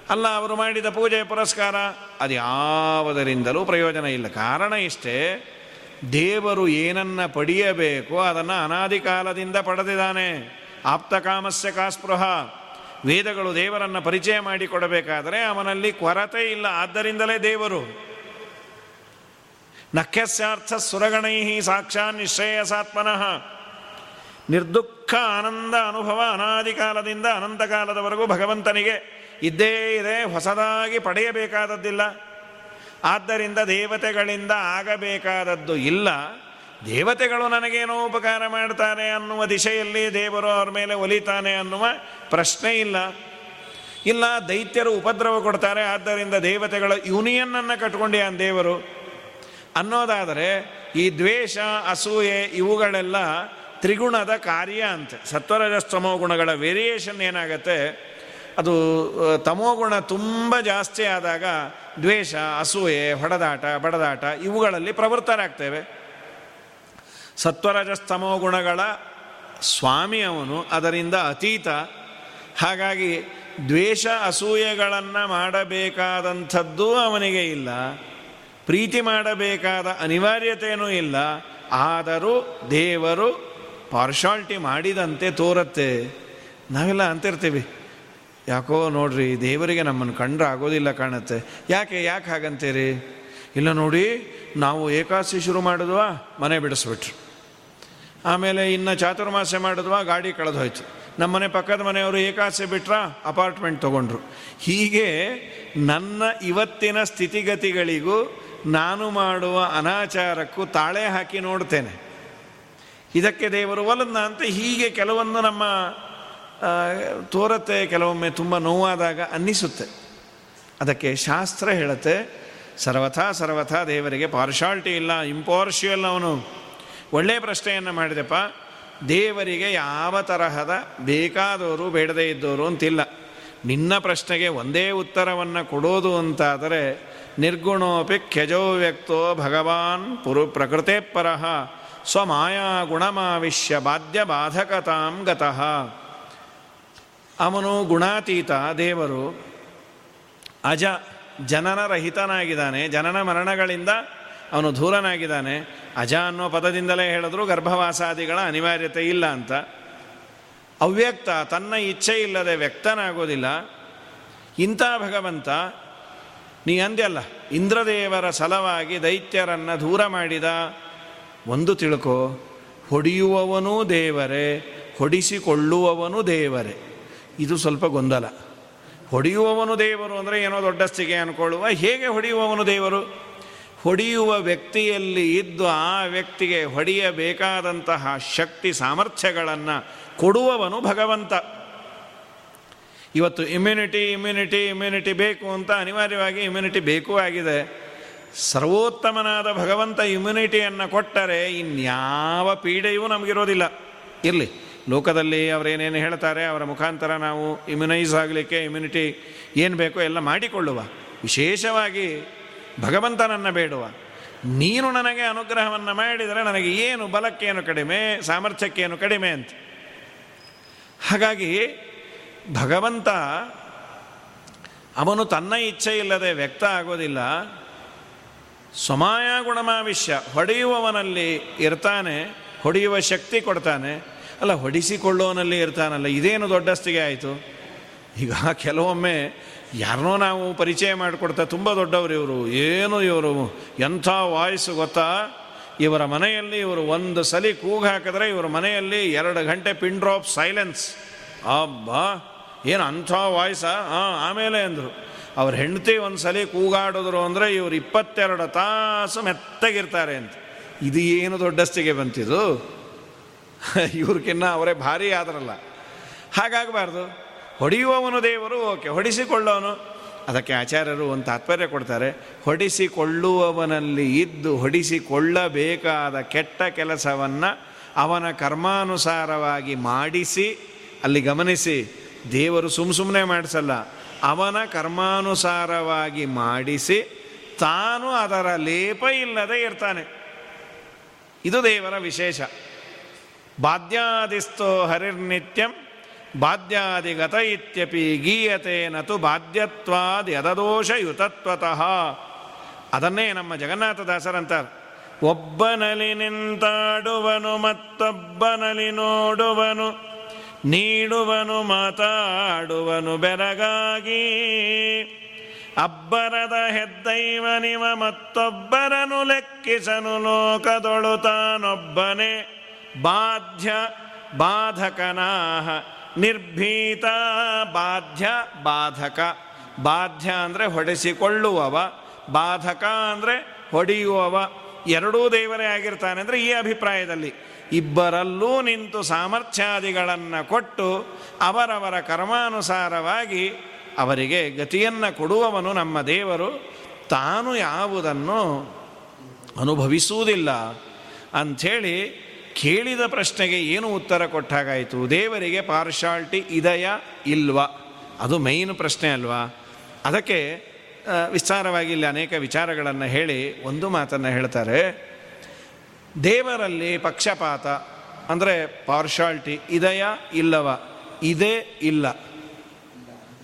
ಅಲ್ಲ, ಅವರು ಮಾಡಿದ ಪೂಜೆ, ಪುರಸ್ಕಾರ. ಅದು ಯಾವುದರಿಂದಲೂ ಪ್ರಯೋಜನ ಇಲ್ಲ. ಕಾರಣ ಇಷ್ಟೇ, ದೇವರು ಏನನ್ನ ಪಡೆಯಬೇಕೋ ಅದನ್ನು ಅನಾದಿ ಕಾಲದಿಂದ ಪಡೆದಿದ್ದಾನೆ. ಆಪ್ತಕಾಮಸ್ಯ ಕಾಸ್ಪೃಹ. ವೇದಗಳು ದೇವರನ್ನು ಪರಿಚಯ ಮಾಡಿಕೊಡಬೇಕಾದರೆ ಅವನಲ್ಲಿ ಕೊರತೆ ಇಲ್ಲ. ಆದ್ದರಿಂದಲೇ ದೇವರು. ನಖ್ಯಸ್ಯಾರ್ಥ ಸುರಗಣೈ ಸಾಕ್ಷಾನ್ ನಿಶ್ರೇಯಸಾತ್ಮನಃ. ನಿರ್ದುಃಖ ಆನಂದ ಅನುಭವ ಅನಾದಿ ಕಾಲದಿಂದ ಅನಂತ ಕಾಲದವರೆಗೂ ಭಗವಂತನಿಗೆ ಇದ್ದೇ ಇದೆ ಹೊಸದಾಗಿ ಪಡೆಯಬೇಕಾದದ್ದಿಲ್ಲ. ಆದ್ದರಿಂದ ದೇವತೆಗಳಿಂದ ಆಗಬೇಕಾದದ್ದು ಇಲ್ಲ. ದೇವತೆಗಳು ನನಗೇನೋ ಉಪಕಾರ ಮಾಡ್ತಾರೆ ಅನ್ನುವ ದಿಶೆಯಲ್ಲಿ ದೇವರು ಅವ್ರ ಮೇಲೆ ಒಲಿತಾನೆ ಅನ್ನುವ ಪ್ರಶ್ನೆ ಇಲ್ಲ. ಇಲ್ಲ, ದೈತ್ಯರು ಉಪದ್ರವ ಕೊಡ್ತಾರೆ, ಆದ್ದರಿಂದ ದೇವತೆಗಳ ಯೂನಿಯನ್ನನ್ನು ಆ ದೇವರು. ಅನ್ನೋದಾದರೆ ಈ ದ್ವೇಷ, ಅಸೂಯೆ ಇವುಗಳೆಲ್ಲ ತ್ರಿಗುಣದ ಕಾರ್ಯ ಅಂತೆ. ಸತ್ವರಜಸ್ತಮೋ ಗುಣಗಳ ವೇರಿಯೇಷನ್ ಏನಾಗತ್ತೆ? ಅದು ತಮೋಗುಣ ತುಂಬ ಜಾಸ್ತಿ ಆದಾಗ ದ್ವೇಷ, ಅಸೂಯೆ, ಹೊಡೆದಾಟ, ಬಡದಾಟ ಇವುಗಳಲ್ಲಿ ಪ್ರವೃತ್ತರಾಗ್ತೇವೆ. ಸತ್ವರಜಸ್ತಮೋ ಗುಣಗಳ ಸ್ವಾಮಿ ಅವನು, ಅದರಿಂದ ಅತೀತ. ಹಾಗಾಗಿ ದ್ವೇಷ, ಅಸೂಯೆಗಳನ್ನು ಮಾಡಬೇಕಾದಂಥದ್ದು ಅವನಿಗೆ ಇಲ್ಲ. ಪ್ರೀತಿ ಮಾಡಬೇಕಾದ ಅನಿವಾರ್ಯತೆಯೂ ಇಲ್ಲ. ಆದರೂ ದೇವರು ಪಾರ್ಶಾಲ್ಟಿ ಮಾಡಿದಂತೆ ತೋರುತ್ತೆ. ನಾವೆಲ್ಲ ಅಂತಿರ್ತೀವಿ. ಯಾಕೋ ನೋಡ್ರಿ, ದೇವರಿಗೆ ನಮ್ಮನ್ನು ಕಂಡ್ರೆ ಆಗೋದಿಲ್ಲ ಕಾಣುತ್ತೆ. ಯಾಕೆ ಯಾಕೆ ಹಾಗಂತೀರಿ? ಇಲ್ಲ ನೋಡಿ, ನಾವು ಏಕಾಸಿ ಶುರು ಮಾಡಿದ್ವಾ, ಮನೆ ಬಿಡಿಸ್ಬಿಟ್ರು. ಆಮೇಲೆ ಇನ್ನು ಚಾತುರ್ಮಾಸೆ ಮಾಡಿದ್ವಾ, ಗಾಡಿ ಕಳೆದು ಹೋಯ್ತು. ನಮ್ಮ ಮನೆ ಪಕ್ಕದ ಮನೆಯವರು ಏಕಾಸೆ ಬಿಟ್ರ, ಅಪಾರ್ಟ್ಮೆಂಟ್ ತೊಗೊಂಡ್ರು. ಹೀಗೆ ನನ್ನ ಇವತ್ತಿನ ಸ್ಥಿತಿಗತಿಗಳಿಗೂ ನಾನು ಮಾಡುವ ಅನಾಚಾರಕ್ಕೂ ತಾಳೆ ಹಾಕಿ ನೋಡ್ತೇನೆ. ಇದಕ್ಕೆ ದೇವರು ಒಲನ್ನ ಅಂತ ಹೀಗೆ ಕೆಲವೊಂದು ನಮ್ಮ ತೋರತ್ತೆ, ಕೆಲವೊಮ್ಮೆ ತುಂಬ ನೋವಾದಾಗ ಅನ್ನಿಸುತ್ತೆ. ಅದಕ್ಕೆ ಶಾಸ್ತ್ರ ಹೇಳುತ್ತೆ, ಸರ್ವಥಾ ಸರ್ವಥಾ ದೇವರಿಗೆ ಪಾರ್ಶಾಲ್ಟಿ ಇಲ್ಲ, ಇಂಪಾರ್ಷಿಯಲ್ ಅವನು. ಒಳ್ಳೆಯ ಪ್ರಶ್ನೆಯನ್ನು ಮಾಡಿದೆಪ್ಪ. ದೇವರಿಗೆ ಯಾವ ತರಹದ ಬೇಕಾದವರು ಬೇಡದೇ ಇದ್ದವರು ಅಂತಿಲ್ಲ. ನಿನ್ನ ಪ್ರಶ್ನೆಗೆ ಒಂದೇ ಉತ್ತರವನ್ನು ಕೊಡೋದು ಅಂತಾದರೆ, ನಿರ್ಗುಣೋಪಿ ಖ್ಯಜೋ ವ್ಯಕ್ತೋ ಭಗವಾನ್ ಪುರು ಪ್ರಕೃತೆ ಪರಃ, ಸ್ವಮಾಯಾ ಗುಣಮಾವಿಶ್ಯ ಬಾಧ್ಯ ಬಾಧಕತಾಂ ಗತಃ. ಅವನು ಗುಣಾತೀತ, ದೇವರು ಅಜ, ಜನನ ರಹಿತನಾಗಿದ್ದಾನೆ, ಜನನ ಮರಣಗಳಿಂದ ಅವನು ದೂರನಾಗಿದ್ದಾನೆ. ಅಜ ಅನ್ನೋ ಪದದಿಂದಲೇ ಹೇಳಿದ್ರು ಗರ್ಭವಾಸಾದಿಗಳ ಅನಿವಾರ್ಯತೆ ಇಲ್ಲ ಅಂತ. ಅವ್ಯಕ್ತ, ತನ್ನ ಇಚ್ಛೆ ಇಲ್ಲದೆ ವ್ಯಕ್ತನಾಗೋದಿಲ್ಲ. ಇಂಥ ಭಗವಂತ, ನೀ ಅಂದ್ಯಲ್ಲ ಇಂದ್ರದೇವರ ಸಲವಾಗಿ ದೈತ್ಯರನ್ನು ದೂರ ಮಾಡಿದ. ಒಂದು ತಿಳ್ಕೋ, ಹೊಡೆಯುವವನೂ ದೇವರೇ, ಹೊಡಿಸಿಕೊಳ್ಳುವವನು ದೇವರೇ. ಇದು ಸ್ವಲ್ಪ ಗೊಂದಲ. ಹೊಡೆಯುವವನು ದೇವರು ಅಂದರೆ ಏನೋ ದೊಡ್ಡಸ್ತಿಗೆ ಅನ್ಕೊಳ್ಳುವ, ಹೇಗೆ ಹೊಡೆಯುವವನು ದೇವರು? ಹೊಡೆಯುವ ವ್ಯಕ್ತಿಯಲ್ಲಿ ಇದ್ದು ಆ ವ್ಯಕ್ತಿಗೆ ಹೊಡೆಯಬೇಕಾದಂತಹ ಶಕ್ತಿ, ಸಾಮರ್ಥ್ಯಗಳನ್ನು ಕೊಡುವವನು ಭಗವಂತ. ಇವತ್ತು ಇಮ್ಯುನಿಟಿ ಇಮ್ಯುನಿಟಿ ಇಮ್ಯುನಿಟಿ ಬೇಕು ಅಂತ ಅನಿವಾರ್ಯವಾಗಿ ಇಮ್ಯುನಿಟಿ ಬೇಕು ಆಗಿದೆ. ಸರ್ವೋತ್ತಮನಾದ ಭಗವಂತ ಇಮ್ಯುನಿಟಿಯನ್ನು ಕೊಟ್ಟರೆ ಇನ್ಯಾವ ಪೀಡೆಯೂ ನಮಗಿರೋದಿಲ್ಲ. ಇರಲಿ. ಲೋಕದಲ್ಲಿ ಅವರೇನೇನು ಹೇಳ್ತಾರೆ, ಅವರ ಮುಖಾಂತರ ನಾವು ಇಮ್ಯುನೈಸ್ ಆಗಲಿಕ್ಕೆ ಇಮ್ಯುನಿಟಿ ಏನು ಬೇಕೋ ಎಲ್ಲ ಮಾಡಿಕೊಳ್ಳುವ. ವಿಶೇಷವಾಗಿ ಭಗವಂತನನ್ನು ಬೇಡುವ. ನೀನು ನನಗೆ ಅನುಗ್ರಹವನ್ನು ಮಾಡಿದರೆ ನನಗೆ ಏನು ಬಲಕ್ಕೇನು ಕಡಿಮೆ, ಸಾಮರ್ಥ್ಯಕ್ಕೇನು ಕಡಿಮೆ ಅಂತ. ಹಾಗಾಗಿ ಭಗವಂತ ಅವನು ತನ್ನ ಇಚ್ಛೆ ಇಲ್ಲದೆ ವ್ಯಕ್ತ ಆಗೋದಿಲ್ಲ. ಸಮಯ ಗುಣಮಾವಿಷ್ಯ ಹೊಡೆಯುವವನಲ್ಲಿ ಇರ್ತಾನೆ, ಹೊಡೆಯುವ ಶಕ್ತಿ ಕೊಡ್ತಾನೆ. ಅಲ್ಲ, ಹೊಡಿಸಿಕೊಳ್ಳೋನಲ್ಲಿ ಇರ್ತಾನಲ್ಲ, ಇದೇನು ದೊಡ್ಡಸ್ತಿಗೆ ಆಯಿತು? ಈಗ ಕೆಲವೊಮ್ಮೆ ಯಾರನ್ನೋ ನಾವು ಪರಿಚಯ ಮಾಡಿಕೊಡ್ತಾ ತುಂಬ ದೊಡ್ಡವರು ಇವರು. ಏನು ಇವರು? ಎಂಥ ವಾಯ್ಸ್ ಗೊತ್ತಾ? ಇವರ ಮನೆಯಲ್ಲಿ ಇವರು ಒಂದು ಸಲಿ ಕೂಗು ಹಾಕಿದ್ರೆ ಇವರ ಮನೆಯಲ್ಲಿ ಎರಡು ಗಂಟೆ ಪಿನ್ ಡ್ರಾಪ್ ಸೈಲೆನ್ಸ್. ಅಬ್ಬಾ, ಏನು ಅಂಥ ವಾಯ್ಸಾ? ಹಾಂ ಆಮೇಲೆ ಅಂದರು. ಅವ್ರ ಹೆಂಡತಿ ಒಂದು ಸಲ ಕೂಗಾಡಿದ್ರು ಅಂದರೆ ಇವರು ಇಪ್ಪತ್ತೆರಡು ತಾಸು ಮೆತ್ತಗಿರ್ತಾರೆ ಅಂತ. ಇದು ಏನು ದೊಡ್ಡಸ್ತಿಗೆ ಬಂತಿದ್ದು *laughs* ಇವ್ರಿಗಿನ್ನ ಅವರೇ ಭಾರಿ ಆದ್ರಲ್ಲ. ಹಾಗಾಗಬಾರ್ದು. ಹೊಡೆಯುವವನು ದೇವರು, ಓಕೆ, ಹೊಡಿಸಿಕೊಳ್ಳೋನು. ಅದಕ್ಕೆ ಆಚಾರ್ಯರು ಒಂದು ತಾತ್ಪರ್ಯ ಕೊಡ್ತಾರೆ. ಹೊಡಿಸಿಕೊಳ್ಳುವವನಲ್ಲಿ ಇದ್ದು ಹೊಡಿಸಿಕೊಳ್ಳಬೇಕಾದ ಕೆಟ್ಟ ಕೆಲಸವನ್ನು ಅವನ ಕರ್ಮಾನುಸಾರವಾಗಿ ಮಾಡಿಸಿ, ಅಲ್ಲಿ ಗಮನಿಸಿ, ದೇವರು ಸುಮ್ ಸುಮ್ಮನೆ ಮಾಡಿಸಲ್ಲ. ಅವನ ಕರ್ಮಾನುಸಾರವಾಗಿ ಮಾಡಿಸಿ, ತಾನು ಅದರ ಲೇಪ ಇಲ್ಲದೆ ಇರ್ತಾನೆ. ಇದು ದೇವರ ವಿಶೇಷ. ಬಾಧ್ಯಾದಿಸ್ತೋ ಹರಿರ್ನಿತ್ಯಂ ಬಾಧ್ಯಾದಿಗತ ಇತ್ಯಪಿ ಗೀಯತೆ ನತು ಬಾಧ್ಯತ್ವಾದಿ ಯದದೋಷ ಯುತತ್ವತಃ ಅದನ್ನೇ ನಮ್ಮ ಜಗನ್ನಾಥದಾಸರಂತಾರೆ ಒಬ್ಬನಲಿ ನಿಂತಾಡುವನು, ಮತ್ತೊಬ್ಬನಲಿ ನೋಡುವನು, ನೀಡುವನು, ಮಾತಾಡುವನು ಬೆರಗಾಗಿ. ಅಬ್ಬರದ ಹೆದ್ದೈವನಿವ ಮತ್ತೊಬ್ಬರನು ಲೆಕ್ಕಿಸನು, ಲೋಕದೊಳು ತಾನೊಬ್ಬನೇ. ಬಾಧ್ಯ ಬಾಧಕನಾಹ, ನಿರ್ಭೀತ ಬಾಧ್ಯ ಬಾಧಕ. ಬಾಧ್ಯ ಅಂದರೆ ಹೊಡೆಸಿಕೊಳ್ಳುವವ, ಬಾಧಕ ಅಂದರೆ ಹೊಡೆಯುವವ. ಎರಡೂ ದೇವರೇ ಆಗಿರ್ತಾನೆ ಅಂದರೆ ಈ ಅಭಿಪ್ರಾಯದಲ್ಲಿ. ಇಬ್ಬರಲ್ಲೂ ನಿಂತು ಸಾಮರ್ಥ್ಯಾದಿಗಳನ್ನು ಕೊಟ್ಟು ಅವರವರ ಕರ್ಮಾನುಸಾರವಾಗಿ ಅವರಿಗೆ ಗತಿಯನ್ನು ಕೊಡುವವನು ನಮ್ಮ ದೇವರು. ತಾನು ಯಾವುದನ್ನು ಅನುಭವಿಸುವುದಿಲ್ಲ. ಅಂಥೇಳಿ ಕೇಳಿದ ಪ್ರಶ್ನೆಗೆ ಏನು ಉತ್ತರ ಕೊಟ್ಟಾಗಾಯಿತು? ದೇವರಿಗೆ ಪಾರ್ಶಾಲ್ಟಿ ಇದೆಯಾ ಇಲ್ವಾ? ಅದು ಮೈನ್ ಪ್ರಶ್ನೆ ಅಲ್ವಾ? ಅದಕ್ಕೆ ವಿಸ್ತಾರವಾಗಿ ಇಲ್ಲಿ ಅನೇಕ ವಿಚಾರಗಳನ್ನು ಹೇಳಿ ಒಂದು ಮಾತನ್ನು ಹೇಳ್ತಾರೆ. ದೇವರಲ್ಲಿ ಪಕ್ಷಪಾತ, ಅಂದರೆ ಪಾರ್ಶಾಲ್ಟಿ ಇದೆಯಾ ಇಲ್ಲವ? ಇದೇ ಇಲ್ಲ.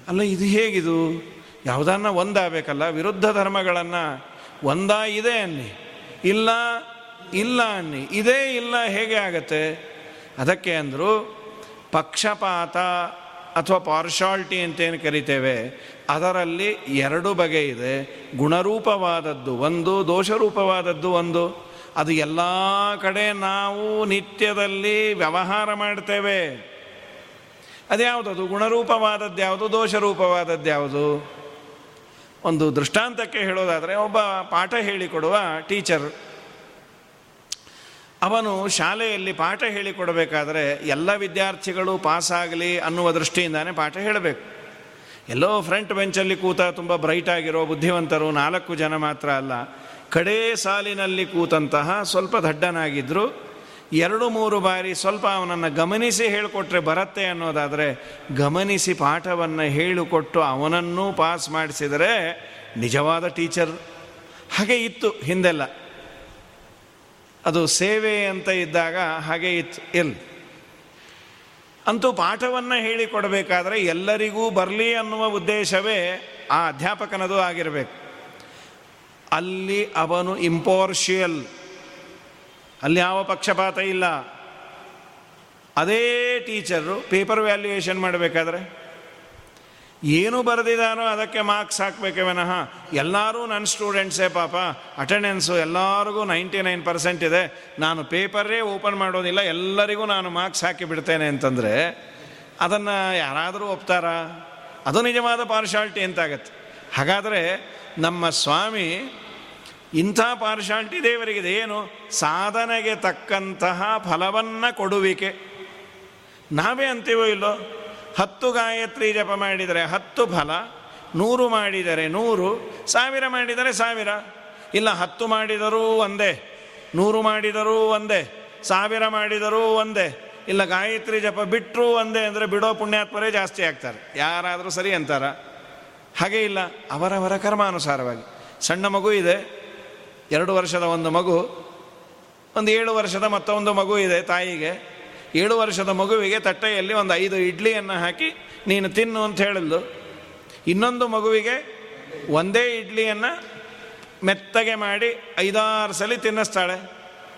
ಅಲ್ಲ, ಇದು ಹೇಗಿದು? ಯಾವುದನ್ನ ಒಂದಾಗಬೇಕಲ್ಲ, ವಿರುದ್ಧ ಧರ್ಮಗಳನ್ನು ಒಂದಾ ಇದೆ ಅಲ್ಲಿ. ಇಲ್ಲ ಇಲ್ಲ ಅನ್ನಿ. ಇದೇ ಇಲ್ಲ ಹೇಗೆ ಆಗತ್ತೆ? ಅದಕ್ಕೆ ಅಂದರು, ಪಕ್ಷಪಾತ ಅಥವಾ ಪಾರ್ಶಾಲ್ಟಿ ಅಂತೇನು ಕರಿತೇವೆ, ಅದರಲ್ಲಿ ಎರಡು ಬಗೆ ಇದೆ. ಗುಣರೂಪವಾದದ್ದು ಒಂದು, ದೋಷರೂಪವಾದದ್ದು ಒಂದು. ಅದು ಎಲ್ಲ ಕಡೆ ನಾವು ನಿತ್ಯದಲ್ಲಿ ವ್ಯವಹಾರ ಮಾಡ್ತೇವೆ. ಅದ್ಯಾವುದದು? ಗುಣರೂಪವಾದದ್ದು ಯಾವುದು? ದೋಷರೂಪವಾದದ್ದು ಯಾವುದು? ಒಂದು ದೃಷ್ಟಾಂತಕ್ಕೆ ಹೇಳೋದಾದರೆ, ಒಬ್ಬ ಪಾಠ ಹೇಳಿಕೊಡುವ ಟೀಚರ್ ಅವನು ಶಾಲೆಯಲ್ಲಿ ಪಾಠ ಹೇಳಿಕೊಡಬೇಕಾದರೆ ಎಲ್ಲ ವಿದ್ಯಾರ್ಥಿಗಳು ಪಾಸಾಗಲಿ ಅನ್ನುವ ದೃಷ್ಟಿಯಿಂದಾನೇ ಪಾಠ ಹೇಳಬೇಕು. ಎಲ್ಲೋ ಫ್ರಂಟ್ ಬೆಂಚಲ್ಲಿ ಕೂತ ತುಂಬ ಬ್ರೈಟ್ ಆಗಿರೋ ಬುದ್ಧಿವಂತರು ನಾಲ್ಕು ಜನ ಮಾತ್ರ ಅಲ್ಲ, ಕಡೇ ಸಾಲಿನಲ್ಲಿ ಕೂತಂತಹ ಸ್ವಲ್ಪ ದಡ್ಡನಾಗಿದ್ದರು ಎರಡು ಮೂರು ಬಾರಿ ಸ್ವಲ್ಪ ಅವನನ್ನು ಗಮನಿಸಿ ಹೇಳಿಕೊಟ್ರೆ ಬರತ್ತೆ ಅನ್ನೋದಾದರೆ ಗಮನಿಸಿ ಪಾಠವನ್ನು ಹೇಳಿಕೊಟ್ಟು ಅವನನ್ನೂ ಪಾಸ್ ಮಾಡಿಸಿದರೆ ನಿಜವಾದ ಟೀಚರ್. ಹಾಗೆ ಇತ್ತು ಹಿಂದೆಲ್ಲ. ಅದು ಸೇವೆ ಅಂತ ಇದ್ದಾಗ ಹಾಗೆ ಇತ್ತು. ಎಲ್? ಅಂತೂ ಪಾಠವನ್ನು ಹೇಳಿಕೊಡಬೇಕಾದ್ರೆ ಎಲ್ಲರಿಗೂ ಬರಲಿ ಅನ್ನುವ ಉದ್ದೇಶವೇ ಆ ಅಧ್ಯಾಪಕನದು ಆಗಿರಬೇಕು. ಅಲ್ಲಿ ಅವನು ಇಂಪೋರ್ಷಿಯಲ್. ಅಲ್ಲಿ ಯಾವ ಪಕ್ಷಪಾತ ಇಲ್ಲ. ಅದೇ ಟೀಚರು ಪೇಪರ್ ವ್ಯಾಲ್ಯೂಯೇಷನ್ ಮಾಡಬೇಕಾದ್ರೆ? ಏನು ಬರೆದಿದ್ದಾರೋ ಅದಕ್ಕೆ ಮಾರ್ಕ್ಸ್ ಹಾಕಬೇಕೆ ವಿನಃ. ಎಲ್ಲರೂ ನನ್ನ ಸ್ಟೂಡೆಂಟ್ಸೇ ಪಾಪ. ಅಟೆಂಡೆನ್ಸು ಎಲ್ಲರಿಗೂ ನೈಂಟಿ ನೈನ್ ಪರ್ಸೆಂಟ್ ಇದೆ. ನಾನು ಪೇಪರೇ ಓಪನ್ ಮಾಡೋದಿಲ್ಲ. ಎಲ್ಲರಿಗೂ ನಾನು ಮಾರ್ಕ್ಸ್ ಹಾಕಿ ಬಿಡ್ತೇನೆ ಅಂತಂದರೆ ಅದನ್ನು ಯಾರಾದರೂ ಒಪ್ತಾರಾ? ಅದು ನಿಜವಾದ ಪಾರ್ಶಾಲ್ಟಿ ಅಂತಾಗತ್ತೆ. ಹಾಗಾದರೆ ನಮ್ಮ ಸ್ವಾಮಿ ಇಂಥ ಪಾರ್ಶಾಲ್ಟಿ ದೇವರಿಗಿದೆ. ಏನು? ಸಾಧನೆಗೆ ತಕ್ಕಂತಹ ಫಲವನ್ನು ಕೊಡುವಿಕೆ. ನಾವೇ ಅಂತೀವೋ ಇಲ್ಲೋ? ಹತ್ತು ಗಾಯತ್ರಿ ಜಪ ಮಾಡಿದರೆ ಹತ್ತು ಫಲ, ನೂರು ಮಾಡಿದರೆ ನೂರು, ಸಾವಿರ ಮಾಡಿದರೆ ಸಾವಿರ. ಇಲ್ಲ, ಹತ್ತು ಮಾಡಿದರೂ ಒಂದೇ, ನೂರು ಮಾಡಿದರೂ ಒಂದೇ, ಸಾವಿರ ಮಾಡಿದರೂ ಒಂದೇ. ಇಲ್ಲ, ಗಾಯತ್ರಿ ಜಪ ಬಿಟ್ಟರು ಒಂದೇ ಅಂದರೆ ಬಿಡೋ ಪುಣ್ಯಾತ್ಮರೇ ಜಾಸ್ತಿ ಆಗ್ತಾರೆ. ಯಾರಾದರೂ ಸರಿ ಅಂತಾರ. ಹಾಗೆ ಇಲ್ಲ, ಅವರವರ ಕರ್ಮಾನುಸಾರವಾಗಿ. ಸಣ್ಣ ಮಗು ಇದೆ, ಎರಡು ವರ್ಷದ ಒಂದು ಮಗು, ಒಂದು ಏಳು ವರ್ಷದ ಮತ್ತೊಂದು ಮಗು ಇದೆ ತಾಯಿಗೆ. ಏಳು ವರ್ಷದ ಮಗುವಿಗೆ ತಟ್ಟೆಯಲ್ಲಿ ಒಂದು ಐದು ಇಡ್ಲಿಯನ್ನು ಹಾಕಿ, ನೀನು ತಿನ್ನು ಅಂತ ಹೇಳಿದ್ಲು. ಇನ್ನೊಂದು ಮಗುವಿಗೆ ಒಂದೇ ಇಡ್ಲಿಯನ್ನು ಮೆತ್ತಗೆ ಮಾಡಿ ಐದಾರು ಸಲ ತಿನ್ನಿಸ್ತಾಳೆ.